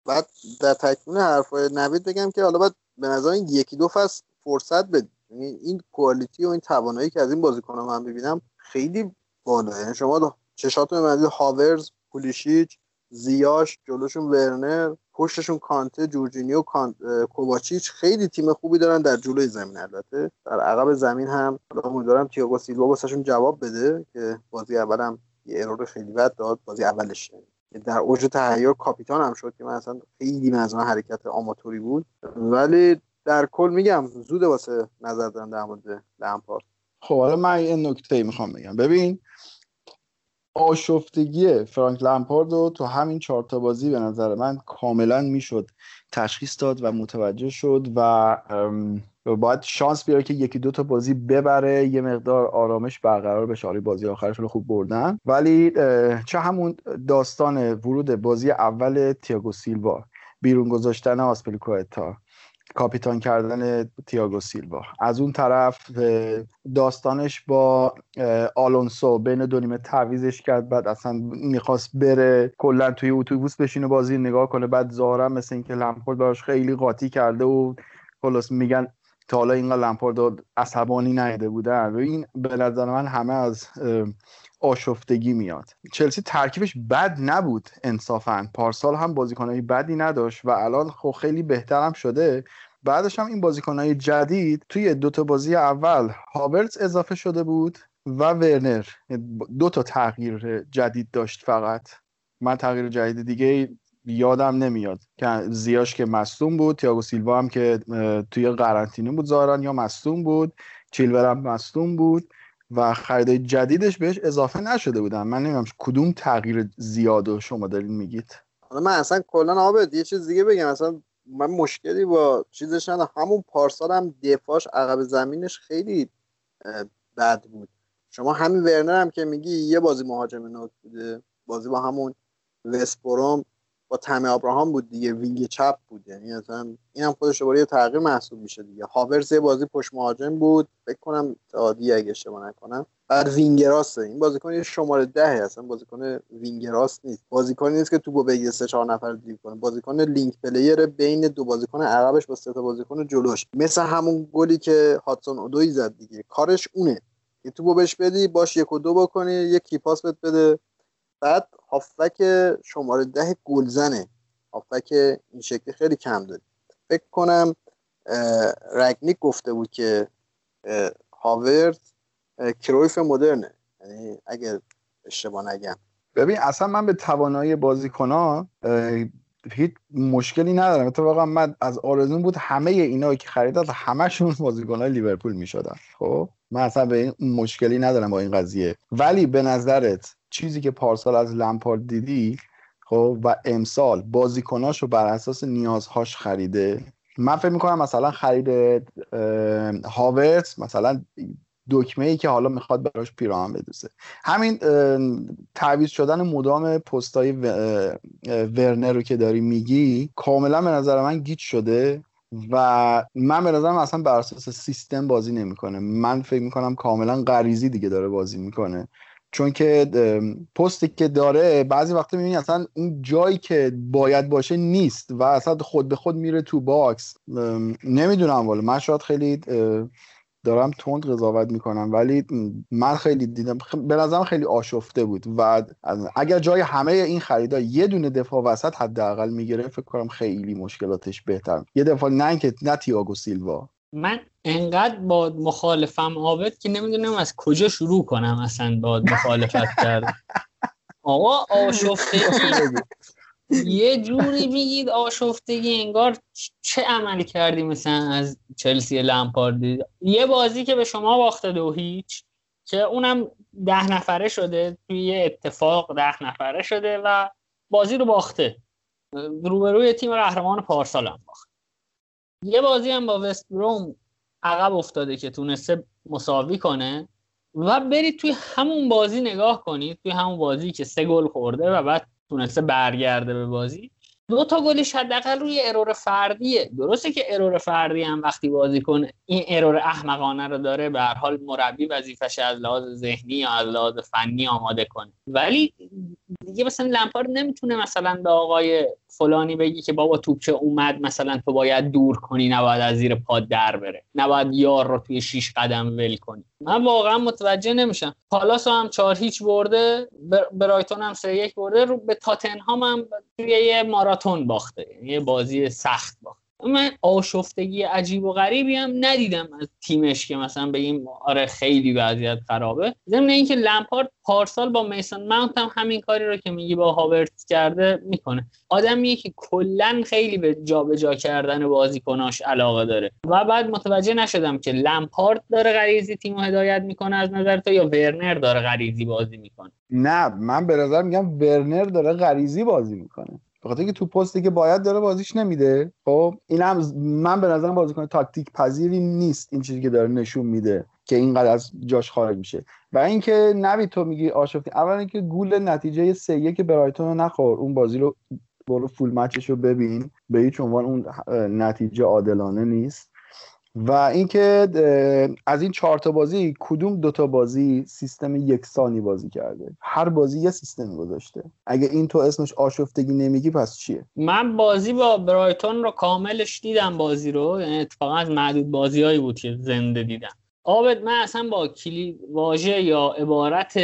B: بعد در تکمیل حرفای نوید بگم که حالا باید به نظر این یکی دو فصل فرصت بدید یعنی این کوالیتی و این توانایی که از این بازیکن‌ها من ببینم خیلی بالا. یعنی شما چشاتون مدید هاورز پولیشیچ زیاش جلوشون ورنر پشتشون کانته جورجینیو کانت، کوواچیچ خیلی تیم خوبی دارن در جلوی زمین البته. در عقب زمین هم امیدوارم تییاگو سیلوا واسهشون جواب بده که بازی اولم یه ارور خیلی بد داد بازی اولش در اوج تهیار کاپیتان هم شد که من اصلا خیلی من حرکت آماتوری بود. ولی در کل میگم زوده واسه نظر دارم در مورد لمپارد.
C: خب حالا من این نکته می‌خوام بگم. ببین آشفتگی فرانک لمپارد رو تو همین چهار تا بازی به نظر من کاملا می‌شد تشخیص داد و متوجه شد و باید شانس بیاره که یکی دو تا بازی ببره یه مقدار آرامش برقرار بشه. آره بازی آخرش رو خوب بردن. ولی چه همون داستان ورود بازی اول تیاگو سیلوا. بیرون گذاشتن آسپلیکوتا کاپیتان کردن تیاگو سیلوا. از اون طرف داستانش با آلونسو بین دو نیمه تعویزش کرد بعد اصلا می‌خواست بره کلا توی اتوبوس بشینه بازی نگاه کنه بعد ظاهرا مثل اینکه لمپارد براش خیلی قاطی کرده و خلاص میگن تا حالا اینقدر لمپارد عصبانی نیده بودن. و این به نظر من همه از آشفتگی میاد. چلسی ترکیبش بد نبود انصافا. پارسال هم بازیکنهای بدی نداشت و الان خب خیلی بهترم شده. بعدش هم این بازیکنهای جدید توی دوتا بازی اول هاورتز اضافه شده بود و ورنر. دو تا تغییر جدید داشت فقط. من تغییر جدید دیگه یادم نمیاد. که زیاش که مصدوم بود تیاگو سیلوا هم که توی قرنطینه بود ظاهرا یا مصدوم بود چیلور هم مصدوم بود و خریدای جدیدش بهش اضافه نشده بودن. من نمی‌دونم کدوم تغییر زیاد شما دارین میگید.
B: حالا من اصلا کلا عابد یه چیز دیگه بگم. اصلا من مشکلی با چیزش ندارم. همون پارسال هم دفاعش عقب زمینش خیلی بد بود. شما همین ورنر هم که میگی یه بازی مهاجم نوک بوده. بازی با همون وستبروم با تم ابراهام بود دیگه. وینگ چپ بود. یعنی اصلا اینم خودش دوباره یه تغییر محسوب میشه دیگه. هاورتز یه بازی پشت مهاجم بود. فکر کنم تعادی اگه اشتباه نکنم. بعد وینگراست این بازیکن یه شماره ده اصلا بازیکن وینگراست نیست. بازیکنی نیست که توپ بگیره سه چهار نفر دریبل کنه. بازیکن link player بین دو بازیکن عقبش با سه تا بازیکن جلوش. مثل همون گلی که هادسون اودوی زد دیگه. کارش اونه. که تو بهش بدی باش یک و دو بکنی یک کیپاس بده بده. بعد هافک شماره ده گلزنه. هافک این شکلی خیلی کم داری فکر کنم رگنیک گفته بود که هاورد کرویف مدرنه. یعنی اگر اشتباه نگم.
C: ببین اصلا من به توانایی بازیکن هیچ مشکلی ندارم. اتفاقا من از آرزون بود همه اینا که خریدن همشون بازیکن های لیورپول می‌شدن. خب؟ من اصلا به این مشکلی ندارم با این قضیه. ولی به نظرت چیزی که پارسال از لمپارد دیدی خب؟ و امسال بازیکناش رو بر اساس نیازهاش خریده. من فکر می‌کنم مثلا خرید هاورتس مثلا دکمه ای که حالا می‌خواد براش پیراهن بدوسه همین تعویض شدن مدام پستای ورنر رو که داری میگی کاملا به نظر من گیت شده و من به نظرم اصلا بر اساس سیستم بازی نمی‌کنه. من فکر می‌کنم کاملا غریزی دیگه داره بازی می‌کنه. چون که پستی که داره بعضی وقتا می‌بینی اصلا اون جایی که باید باشه نیست و اصلا خود به خود میره تو باکس. نمی‌دونم والا. من شاید خیلی دارم تند قضاوت می‌کنم ولی من خیلی دیدم به نظرم خیلی آشفته بود و اگر جای همه این خریدا یه دونه دفاع وسط حداقل می‌گیره فکر کنم خیلی مشکلاتش بهتر. یه دفاع نه که نه تییاگو سیلوا.
A: من انقدر با مخالفم عابد که نمی‌دونم از کجا شروع کنم اصلا با مخالفت کرد آقا آشفتگی. یه جوری میگید آشفتگی انگار چه عملی کردی مثلا از چلسی لمپاردی یه بازی که به شما باخته دو هیچ که اونم ده نفره شده توی یه اتفاق ده نفره شده و بازی رو باخته. روبروی تیم قهرمان پارسال هم باخت یه بازی هم با وست بروم عقب افتاده که تونسته مساوی کنه و برید توی همون بازی نگاه کنید توی همون بازی که سه گل خورده و بعد تونسته برگرده به بازی. دو تا گلش حداقل روی ارور فردیه. درسته که ارور فردی هم وقتی بازی کنه این ارور احمقانه رو داره به هر حال مربی وظیفش از لحاظ ذهنی یا از لحاظ فنی آماده کنه. ولی دیگه مثلا لمپارد نمی‌تونه مثلا به آقای فلانی بگی که بابا توپچه اومد مثلا تو باید دور کنی نباید از زیر پاد در بره. نباید یار رو توی شیش قدم ول کنی. من واقعا متوجه نمیشم. پالاس هم چهار هیچ برده برایتون هم سه یک برده رو به تاتنهام هم توی یه ماراتون باخته. یه بازی سخت باخته. من آشفتگی عجیب و غریبی هم ندیدم از تیمش که مثلا بگیم آره خیلی وضعیت خرابه. ضمن اینکه لمپارد پارسال با میسن ماونت هم همین کاری رو که میگی با هاورتس کرده می‌کنه. آدمیه که کلا خیلی به جابجا جا کردن بازیکناش علاقه داره. و بعد متوجه نشدم که لمپارد داره غریزی تیم هدایت می‌کنه از نظر تو یا ورنر داره غریزی بازی می‌کنه؟
C: نه من به نظر میگم ورنر داره غریزی بازی می‌کنه. بخاطر اینکه تو پستی که باید داره بازیش نمیده. خب اینم من به نظرم بازیکن تاکتیک پذیری نیست این چیزی که داره نشون میده که اینقدر از جاش خارج میشه. و اینکه نوی تو میگی آشفتی اول اینکه گول نتیجه سه یک برایتون رو نخور. اون بازی رو برو فول مچش رو ببین. به هیچ عنوان اون نتیجه عادلانه نیست. و اینکه از این چهار تا بازی کدوم دوتا بازی سیستم یکسانی بازی کرده؟ هر بازی یه سیستم گذاشته. اگه این تو اسمش آشفتگی نمیگی پس چیه؟
A: من بازی با برایتون رو کاملش دیدم بازی رو. یعنی اتفاقا از معدود بازیهایی بود که زنده دیدم. آبد من اصلا با کلی واژه یا عبارت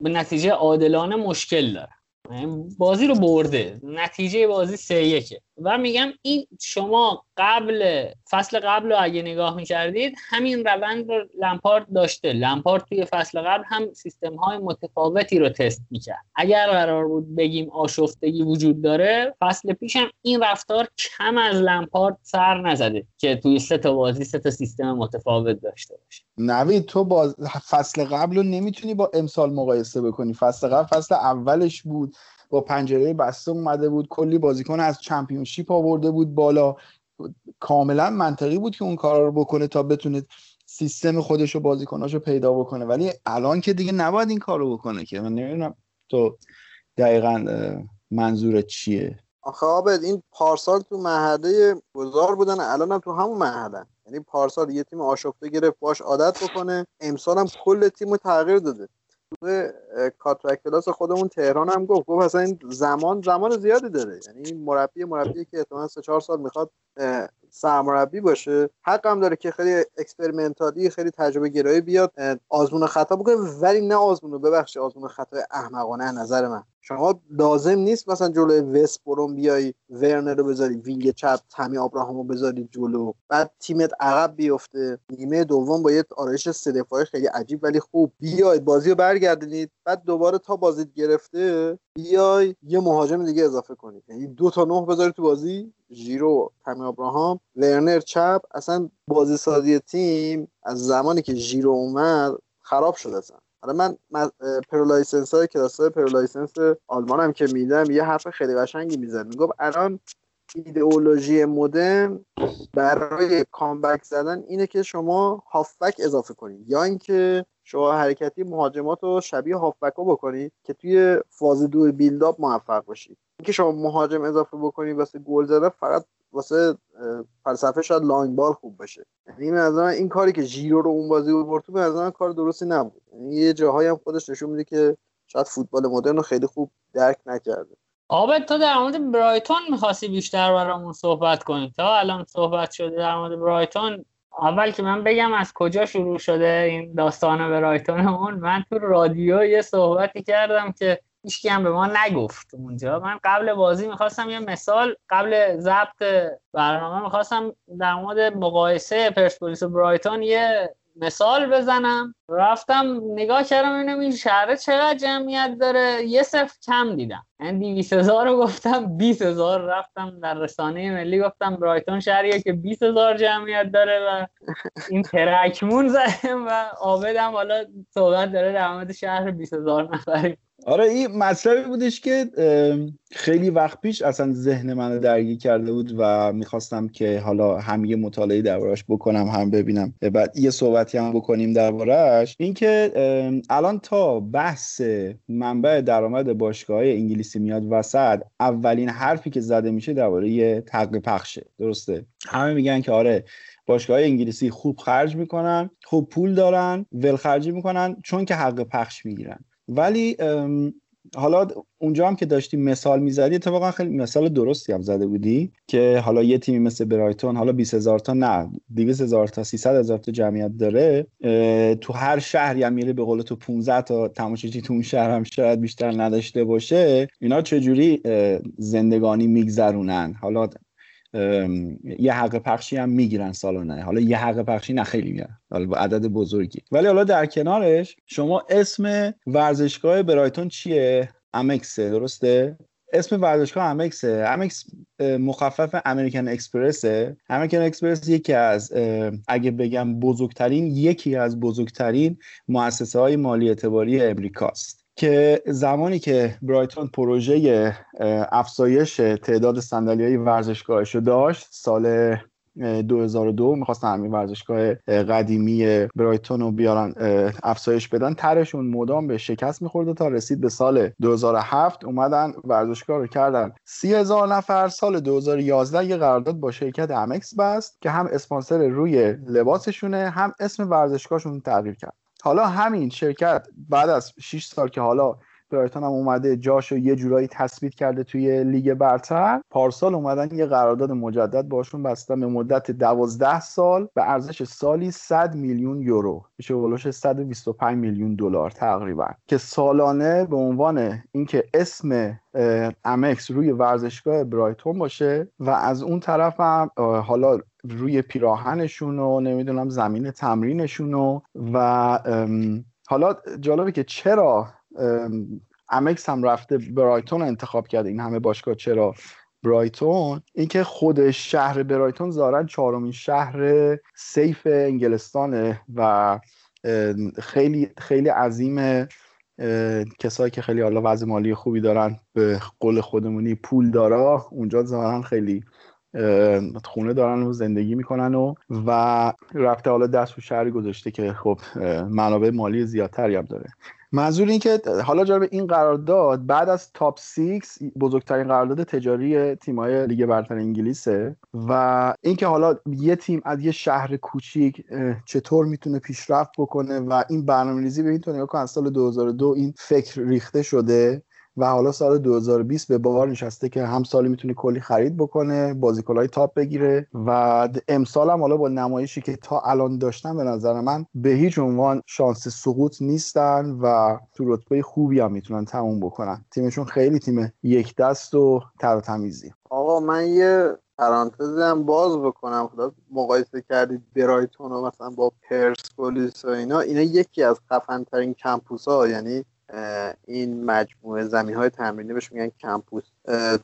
A: به نتیجه عادلانه مشکل دارم. بازی رو برده. نتیجه بازی سه یکه. و میگم این شما قبل فصل قبل رو اگه نگاه می‌کردید همین روند رو لمپارد داشته. لمپارد توی فصل قبل هم سیستم های متفاوتی رو تست می‌کرد. اگر قرار بود بگیم آشفتگی وجود داره فصل پیش هم این رفتار کم از لمپارد سر نزده که توی سه تا بازی سه تا سیستم متفاوت داشته باشه.
C: نوید تو باز فصل قبل رو نمی‌تونی با امسال مقایسه بکنی. فصل قبل فصل اولش بود. با پنجره بسته اومده بود کلی بازیکن از چمپیونشیپ آورده بود بالا. کاملا منطقی بود که اون کار رو بکنه تا بتونه سیستم خودش و بازیکناشو پیدا بکنه. ولی الان که دیگه نباید این کار رو بکنه که. من نمی‌دونم تو دقیقا منظورت چیه؟
B: آخه آبد این پارسال تو محله گذار بودن الان هم تو همون محله یعنی پارسال یه تیم آشفته گرفت باش عادت بکنه. امسال هم کل تیم رو تغییر داده. توی کاترک کلاس خودمون تهران هم گفت گفت اصلا این زمان زمان زیادی داره. یعنی این مربی مربی که احتمالاً سه چهار سال می‌خواد سرمربی باشه. حق هم داره که خیلی experimentally خیلی تجربه گرایی بیاد آزمون خطا بکنه. ولی نه آزمون ببخشید آزمون خطا احمقانه نظر من. شما لازم نیست مثلا جلوی وست بروم بیای ورنر رو بذاری wing چپ تمی ابراهام رو بذاری جلو. بعد تیمت عقب بیفته. نیمه دوم با یه آرایش سه دفاعی خیلی عجیب ولی خوب. بیاید بازی رو برگردونید. بعد دوباره تا بازی گرفته بیای یه مهاجم دیگه اضافه کنید یعنی دو تا نه بذاری تو بازی. ژیرو تمی ابراهام ورنر چپ. اصلا بازی سازی تیم از زمانی که ژیرو اومد خراب شده اصلا. حالا من, pro license های کلاس های pro license آلمان هم که میدم یه حرف خیلی قشنگی می‌زد. می‌گفت الان ایدئولوژی مدرن برای comeback زدن اینه که شما هافبک اضافه کنید. یا اینکه شما حرکتی مهاجمات رو شبیه هافبک ها بکنید که توی فاز دو build-up موفق باشید اینکه شما مهاجم اضافه بکنید واسه گل زدن فقط واسه فلسفه شاید long ball خوب باشه. یعنی از این کاری که ژیرو رو اون بازی بود تو از کار درستی نبود. یعنی یه جاهایی هم خودش نشون میده که شاید فوتبال مدرن رو خیلی خوب درک نکرده.
A: آبت تو در مورد برایتون می‌خواستی بیشتر برامون صحبت کنی. تا الان صحبت شده در مورد برایتون اول که من بگم از کجا شروع شده این داستان برایتونمون. من تو رادیو یه صحبتی کردم که هیچکی هم به ما نگفت اونجا. من قبل بازی می‌خواستم یه مثال قبل ضبط برنامه می‌خواستم در مورد مقایسه پرسپولیس و برایتون یه مثال بزنم. رفتم نگاه کردم ببینم این شهر چقدر جمعیت داره. یه صفر کم دیدم. یعنی دیویس هزار رو گفتم بیس رفتم در رسانه ملی گفتم برایتون شهریه که بیس جمعیت داره و این ترکمون زدیم و آبدم حالا صحبت داره در مورد شهر بیس هزار نفری.
C: آره این مطلبی بودش که خیلی وقت پیش اصلا ذهن من درگیر کرده بود و می‌خواستم که حالا هم یه مطالعه دربارش بکنم هم ببینم. بعد یه صحبتی هم بکنیم دربارهش اینکه الان تا بحث منبع درآمد باشگاه های انگلیسی میاد وسط اولین حرفی که زده میشه درباره تقل پخشه. درسته؟ همه میگن که آره باشگاه انگلیسی خوب خرج می‌کنن خوب پول دارن ول خرجی می‌کنن چون که حق پخش می‌گیرن. ولی حالا اونجا هم که داشتی مثال می‌زدی اتفاقا خیلی مثال درستی هم زده بودی که حالا یه تیمی مثل برایتون حالا 20 هزار تا نه 200 هزار تا 300 هزار تا جمعیت داره تو هر شهری هم میره به قول تو 15 تا تماشاچی تو اون شهر هم شاید بیشتر نداشته باشه اینا چجوری زندگانی میگذرونن؟ حالا یه حق پخشی هم می‌گیرن سالانه حالا یه حق پخشی نه خیلی می‌گیرن. حالا عدد بزرگی. ولی حالا در کنارش شما اسم ورزشگاه برایتون چیه؟ امکسه درسته؟ اسم ورزشگاه امکسه امکس مخفف امریکن اکسپرسه امریکن اکسپرس یکی از اگه بگم بزرگترین یکی از بزرگترین مؤسسه های مالی اعتباری امریکاست. که زمانی که برایتون پروژه افزایش تعداد صندلی های ورزشگاهش رو داشت سال 2002 می‌خواستن همین ورزشگاه قدیمی برایتون رو بیارن افزایش بدن ترشون مدام به شکست میخورده تا رسید به سال 2007 اومدن ورزشگاه رو کردن. سی هزار نفر سال 2011 یه قرارداد با شرکت امکس بست که هم اسپانسر روی لباسشونه هم اسم ورزشگاهشون تغییر کرد. حالا همین شرکت بعد از 6 سال که حالا برایتون هم اومده جاشو یه جورایی تثبیت کرده توی لیگ برتر پارسال اومدن یه قرارداد مجدد باشون بستن به مدت 12 سال به ارزش سالی 100 میلیون یورو. میشه ولوش 125 میلیون دلار تقریبا. که سالانه به عنوان اینکه اسم امکس روی ورزشگاه برایتون باشه و از اون طرف هم حالا روی پیراهنشون و نمی‌دونم زمین تمرینشون و حالا جالبه که چرا امکس هم رفته برایتون انتخاب کرده این همه باشگاه چرا برایتون؟ اینکه خود شهر برایتون ظاهرا چهارمین شهر سیف انگلستانه و خیلی خیلی عظیم کسایی که خیلی حالا وضع مالی خوبی دارن به قول خودمونی پول دارا اونجا ظاهرا خیلی خونه دارن و زندگی می‌کنن و و رفته حالا دست و شهری گذاشته که خب منابع مالی زیادتری هم داره. منظور این که حالا جالب این قرارداد بعد از تاپ 6 بزرگترین قرارداد تجاری تیم‌های لیگ برتر انگلیسه و اینکه حالا یه تیم از یه شهر کوچیک چطور می‌تونه پیشرفت بکنه و این برنامه‌ریزی به این تو که از سال 2002 این فکر ریخته شده و حالا سال 2020 به بار نشسته که هم سالی می‌تونه کلی خرید بکنه بازیکنهای تاپ بگیره و امسال هم حالا با نمایشی که تا الان داشتن به نظر من به هیچ عنوان شانس سقوط نیستن و تو رتبه خوبی هم می‌تونن تموم بکنن. تیمشون خیلی تیم یک دست و تر تمیزی.
B: آقا من یه پرانتزی هم باز بکنم. خدا مقایسه کردید برایتون و مثلا با پرسپولیس و اینا. اینا یکی از خفن ترین کمپوس ها یعنی این مجموعه زمین های تمرینی بهش میگن campus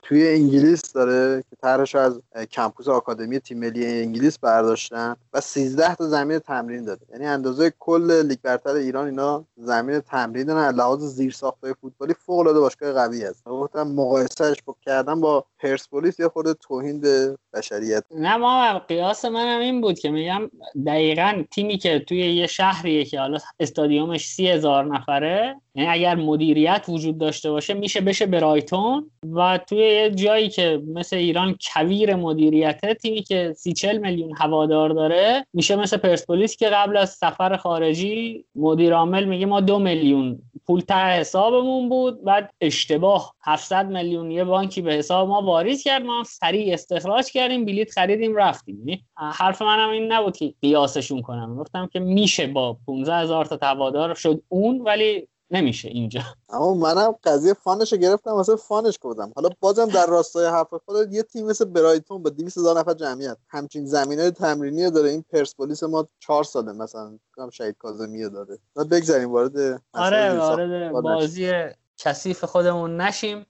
B: توی انگلیس داره که طرحش از campus آکادمی تیم ملی انگلیس برداشتن و 13 تا زمین تمرین داره یعنی اندازه کل لیگ برتر ایران اینا زمین تمرین دارن لحاظ زیر ساختای فوتبالی فوق العاده باشگاه قوی است گفتم مقایسهش کردن با پرسپولیس یه خورده توهین به بشریت.
A: نه ما قیاس منم این بود که میگم دقیقا تیمی که توی یه شهریه که حالا استادیومش سی نفره یعنی اگر مدیریت وجود داشته باشه میشه بشه برایتون و توی یه جایی که مثل ایران کویر مدیریته تیمی که سی چل میلیون هوادار داره میشه مثل پرسپولیس که قبل از سفر خارجی مدیر عامل میگه ما دو میلیون پول ته حسابمون بود بعد اشتباه 700 میلیون یه بانکی به حساب ما واریز کرد ما سریع استخراج کردیم بلیت خریدیم رفتیم. یعنی حرف منم این نبود که قیاسشون کنم. گفتم که میشه با 15 هزار تا هوادار شد اون ولی نمیشه اینجا.
B: اما منم قضیه فانش گرفتم واسه فانش کردم حالا بازم در راستای حرف خود یه تیم مثل برایتون با 200 هزار نفر جمعیت. همچین زمینه تمرینی داره. این پرسپولیس ما 4 ساله مثلا کام شهید کاظمی داره. بعد بگذاریم وارد
A: آره وارد بازی کثیف خودمون نشیم.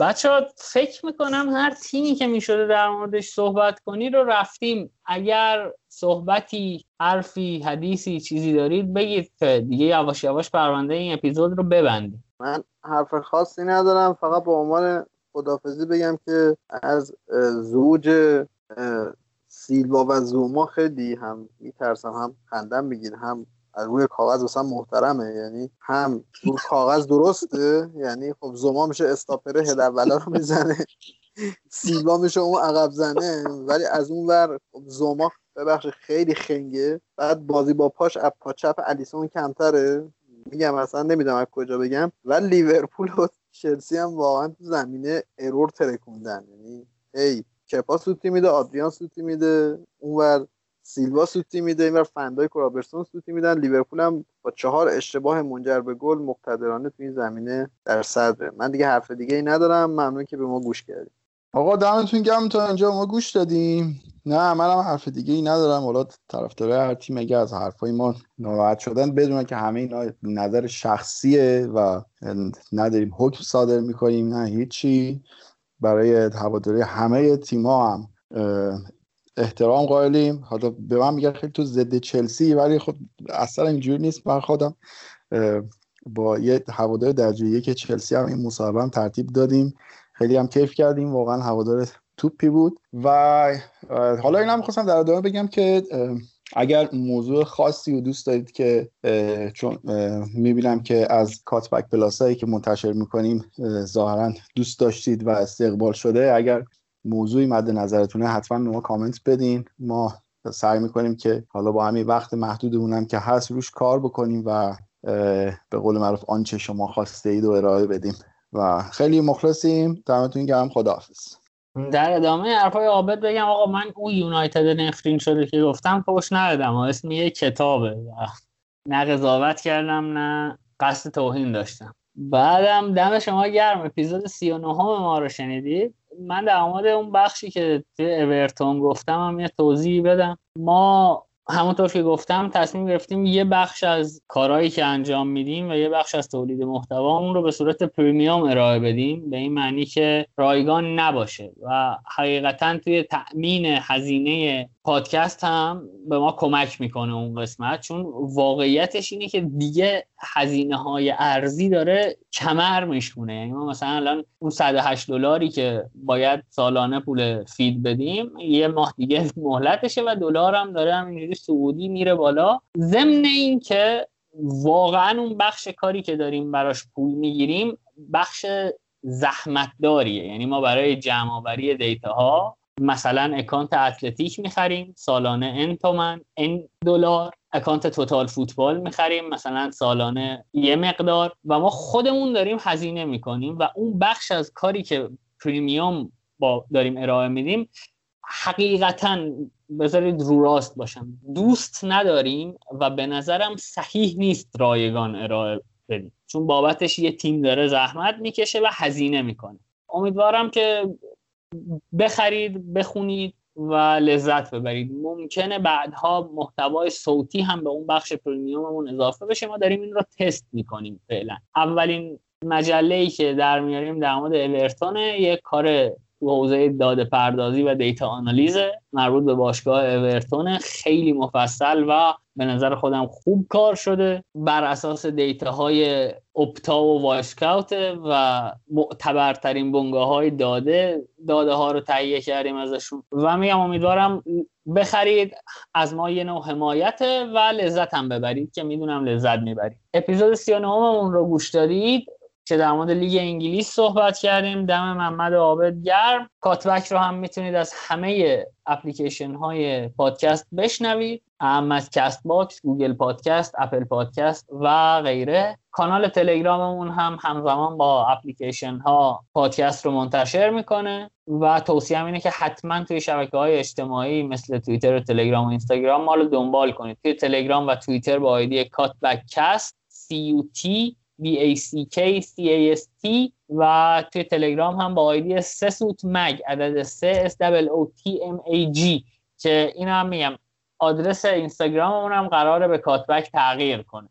A: بچه ها فکر می‌کنم هر تیمی که می‌شده در موردش صحبت کنی رو رفتیم. اگر صحبتی حرفی حدیثی چیزی دارید بگید که دیگه یواش یواش پرونده این اپیزود رو ببندیم.
B: من حرف خاصی ندارم. فقط به عنوان خدافزی بگم که از زوج سیلوا و زوما خیلی هم میترسم هم خندم میگیر هم روی کاغذ مثلا محترمه یعنی هم روی کاغذ درسته یعنی خب زوما میشه استاپره هد اولا رو می‌زنه سیلوا میشه اون عقب زنه ولی از اون ور خب زوما ببخش خیلی خنگه. بعد بازی با پاش از پا چپ الیسون کمتره. میگم اصلا نمی‌دونم از کجا بگم. و لیورپول و چلسی هم واقعا تو زمینه ارور ترکوندن. یعنی هی کپا سوتی میده آدریان سوتی میده اونور سیلوا سوتی میده اینور فندای رابرتسون سوتی میدن. لیورپول هم با چهار اشتباه منجر به گل مقتدرانه تو این زمینه در صدره. من دیگه حرف دیگه ای ندارم. ممنون که به ما گوش کردید.
C: آقا دمتون گرم. تا اینجا ما گوش دادیم. نه منم حرف دیگه ای ندارم. حالا طرفدار هر تیم اگه از حرفای ما ناراحت شدن بدون که همه اینا نظر شخصیه و نداریم حکم صادر می‌کنیم نه هیچی. برای هواداری همه تیم‌ها هم احترام قائلیم. حالا به من میگن خیلی تو ضد چلسی ولی خب اصلا اینجوری نیست. من خودم با یه هوادار درجه یک چلسی هم این مصاحبه هم ترتیب دادیم. خیلی هم کیف کردیم. واقعا هوادار توپی بود. و حالا اینم می‌خواستم در ادامه بگم که اگر موضوع خاصی و دوست دارید که چون می‌بینم که از کاتبک پلاسایی که منتشر می‌کنیم ظاهرا دوست داشتید و استقبال شده اگر موضوعی مد نظرتونه حتما ما کامنت بدین. ما سعی می‌کنیم که حالا با همین وقت محدودمونم که هست روش کار بکنیم و به قول معروف آنچه شما خواسته اید و ارائه بدیم. و خیلی مخلصیم. دمتون گرم. خداحافظ.
A: در ادامه حرفای عابد بگم آقا من اون یونایتد نفرین شده که گفتم پشت ندادم. اسم یه کتابه نه قضاوت کردم نه قصد توهین داشتم. بعدم دم شما گرم. اپیزود 39 ما رو شنیدید. من در مورد اون بخشی که اورتون گفتم هم یه توضیح بدم. ما همونطور که گفتم تصمیم گرفتیم یه بخش از کارهایی که انجام میدیم و یه بخش از تولید محتوا اون رو به صورت پریمیوم ارائه بدیم. به این معنی که رایگان نباشه. و حقیقتا توی تأمین هزینه پادکست هم به ما کمک می‌کنه اون قسمت. چون واقعیتش اینه که دیگه هزینه های ارزی داره کمر میشونه. یعنی ما مثلا الان اون 108 دلاری که باید سالانه پول فید بدیم یه ماه دیگه مهلتشه و دلار هم داره همینجوری سعودی میره بالا. ضمن این که واقعا اون بخش کاری که داریم براش پول می‌گیریم بخش زحمت داریه یعنی ما برای جمع آوری data ها مثلا account اتلتیک می‌خریم سالانه n تومن n دلار account توتال فوتبال می‌خریم مثلا سالانه یه مقدار و ما خودمون داریم هزینه می‌کنیم و اون بخش از کاری که premium با داریم ارائه میدیم حقیقتا بذارید رو راست باشم. دوست نداریم و به نظرم صحیح نیست رایگان ارائه بدیم. چون بابتش یه تیم داره زحمت می‌کشه و هزینه می‌کنه. امیدوارم که بخرید بخونید و لذت ببرید. ممکنه بعدها محتوای صوتی هم به اون بخش پریمیوممون اضافه بشه. ما داریم این رو تست می‌کنیم فعلا. اولین مجله ای که در میاریم در مورد اورتونه یک کار تو حوزه داده پردازی و data آنالیزه مربوط به باشگاه اورتون خیلی مفصل و به نظر خودم خوب کار شده بر اساس data های اپتا و وایسکاوت و معتبرترین بنگاه های داده. داده ها رو تهیه کردیم ازشون و میگم امیدوارم بخرید. از ما یه نوع حمایت و لذت هم ببرید که می‌دونم لذت می‌برید. اپیزود 39 اون رو گوش دادید. که در مورد لیگ انگلیس صحبت کردیم. دم محمد عابد گرم. کاتبک رو هم می‌تونید از همه اپلیکیشن های پادکست بشنوید. هم از کست باکس، گوگل پادکست، اپل پادکست و غیره. کانال تلگراممون هم همزمان با اپلیکیشن ها پادکست رو منتشر می‌کنه. و توصیه اینه که حتما توی شبکه های اجتماعی مثل توییتر و تلگرام و اینستاگرام ما رو دنبال کنید. توی تلگرام و توییتر با ID کاتبک کست C-U-T B-A-C-K-C-A-S-T و توی تلگرام هم با آیدی مگ عدد سه S O T M A G که این هم میگم. آدرس اینستاگراممون هم قراره به کاتبک تغییر کنه.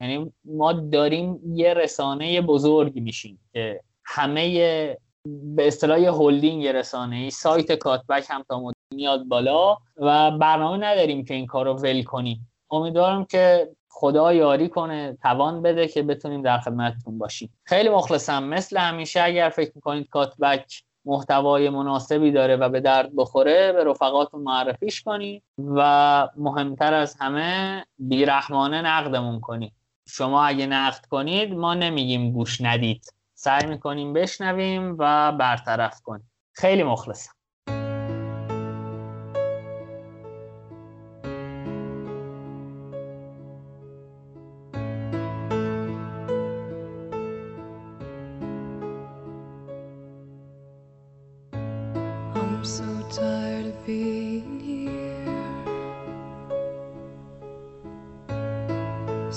A: یعنی ما داریم یه رسانه بزرگی میشیم که همه به اصطلاح هلدینگ رسانه ای سایت کاتبک هم تا میاد بالا و برنامه نداریم که این کار رو ول کنیم. امیدوارم که خدا یاری کنه توان بده که بتونیم در خدمتتون باشیم. خیلی مخلصم مثل همیشه اگر فکر می‌کنید کاتبک محتوای مناسبی داره و به درد بخوره به رفقاتون معرفیش کنید و مهمتر از همه بیرحمانه نقدمون کنید. شما اگه نقد کنید ما نمیگیم گوش ندید. سعی می‌کنیم بشنویم و برطرف کنیم. خیلی مخلصم.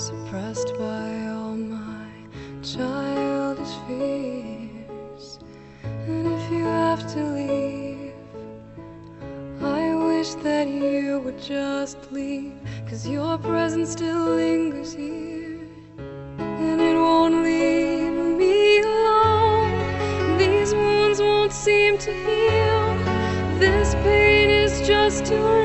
D: suppressed by all my childish fears. And if you have to leave, I wish that you would just leave, cause your presence still lingers here. And it won't leave me alone. These wounds won't seem to heal. This pain is just too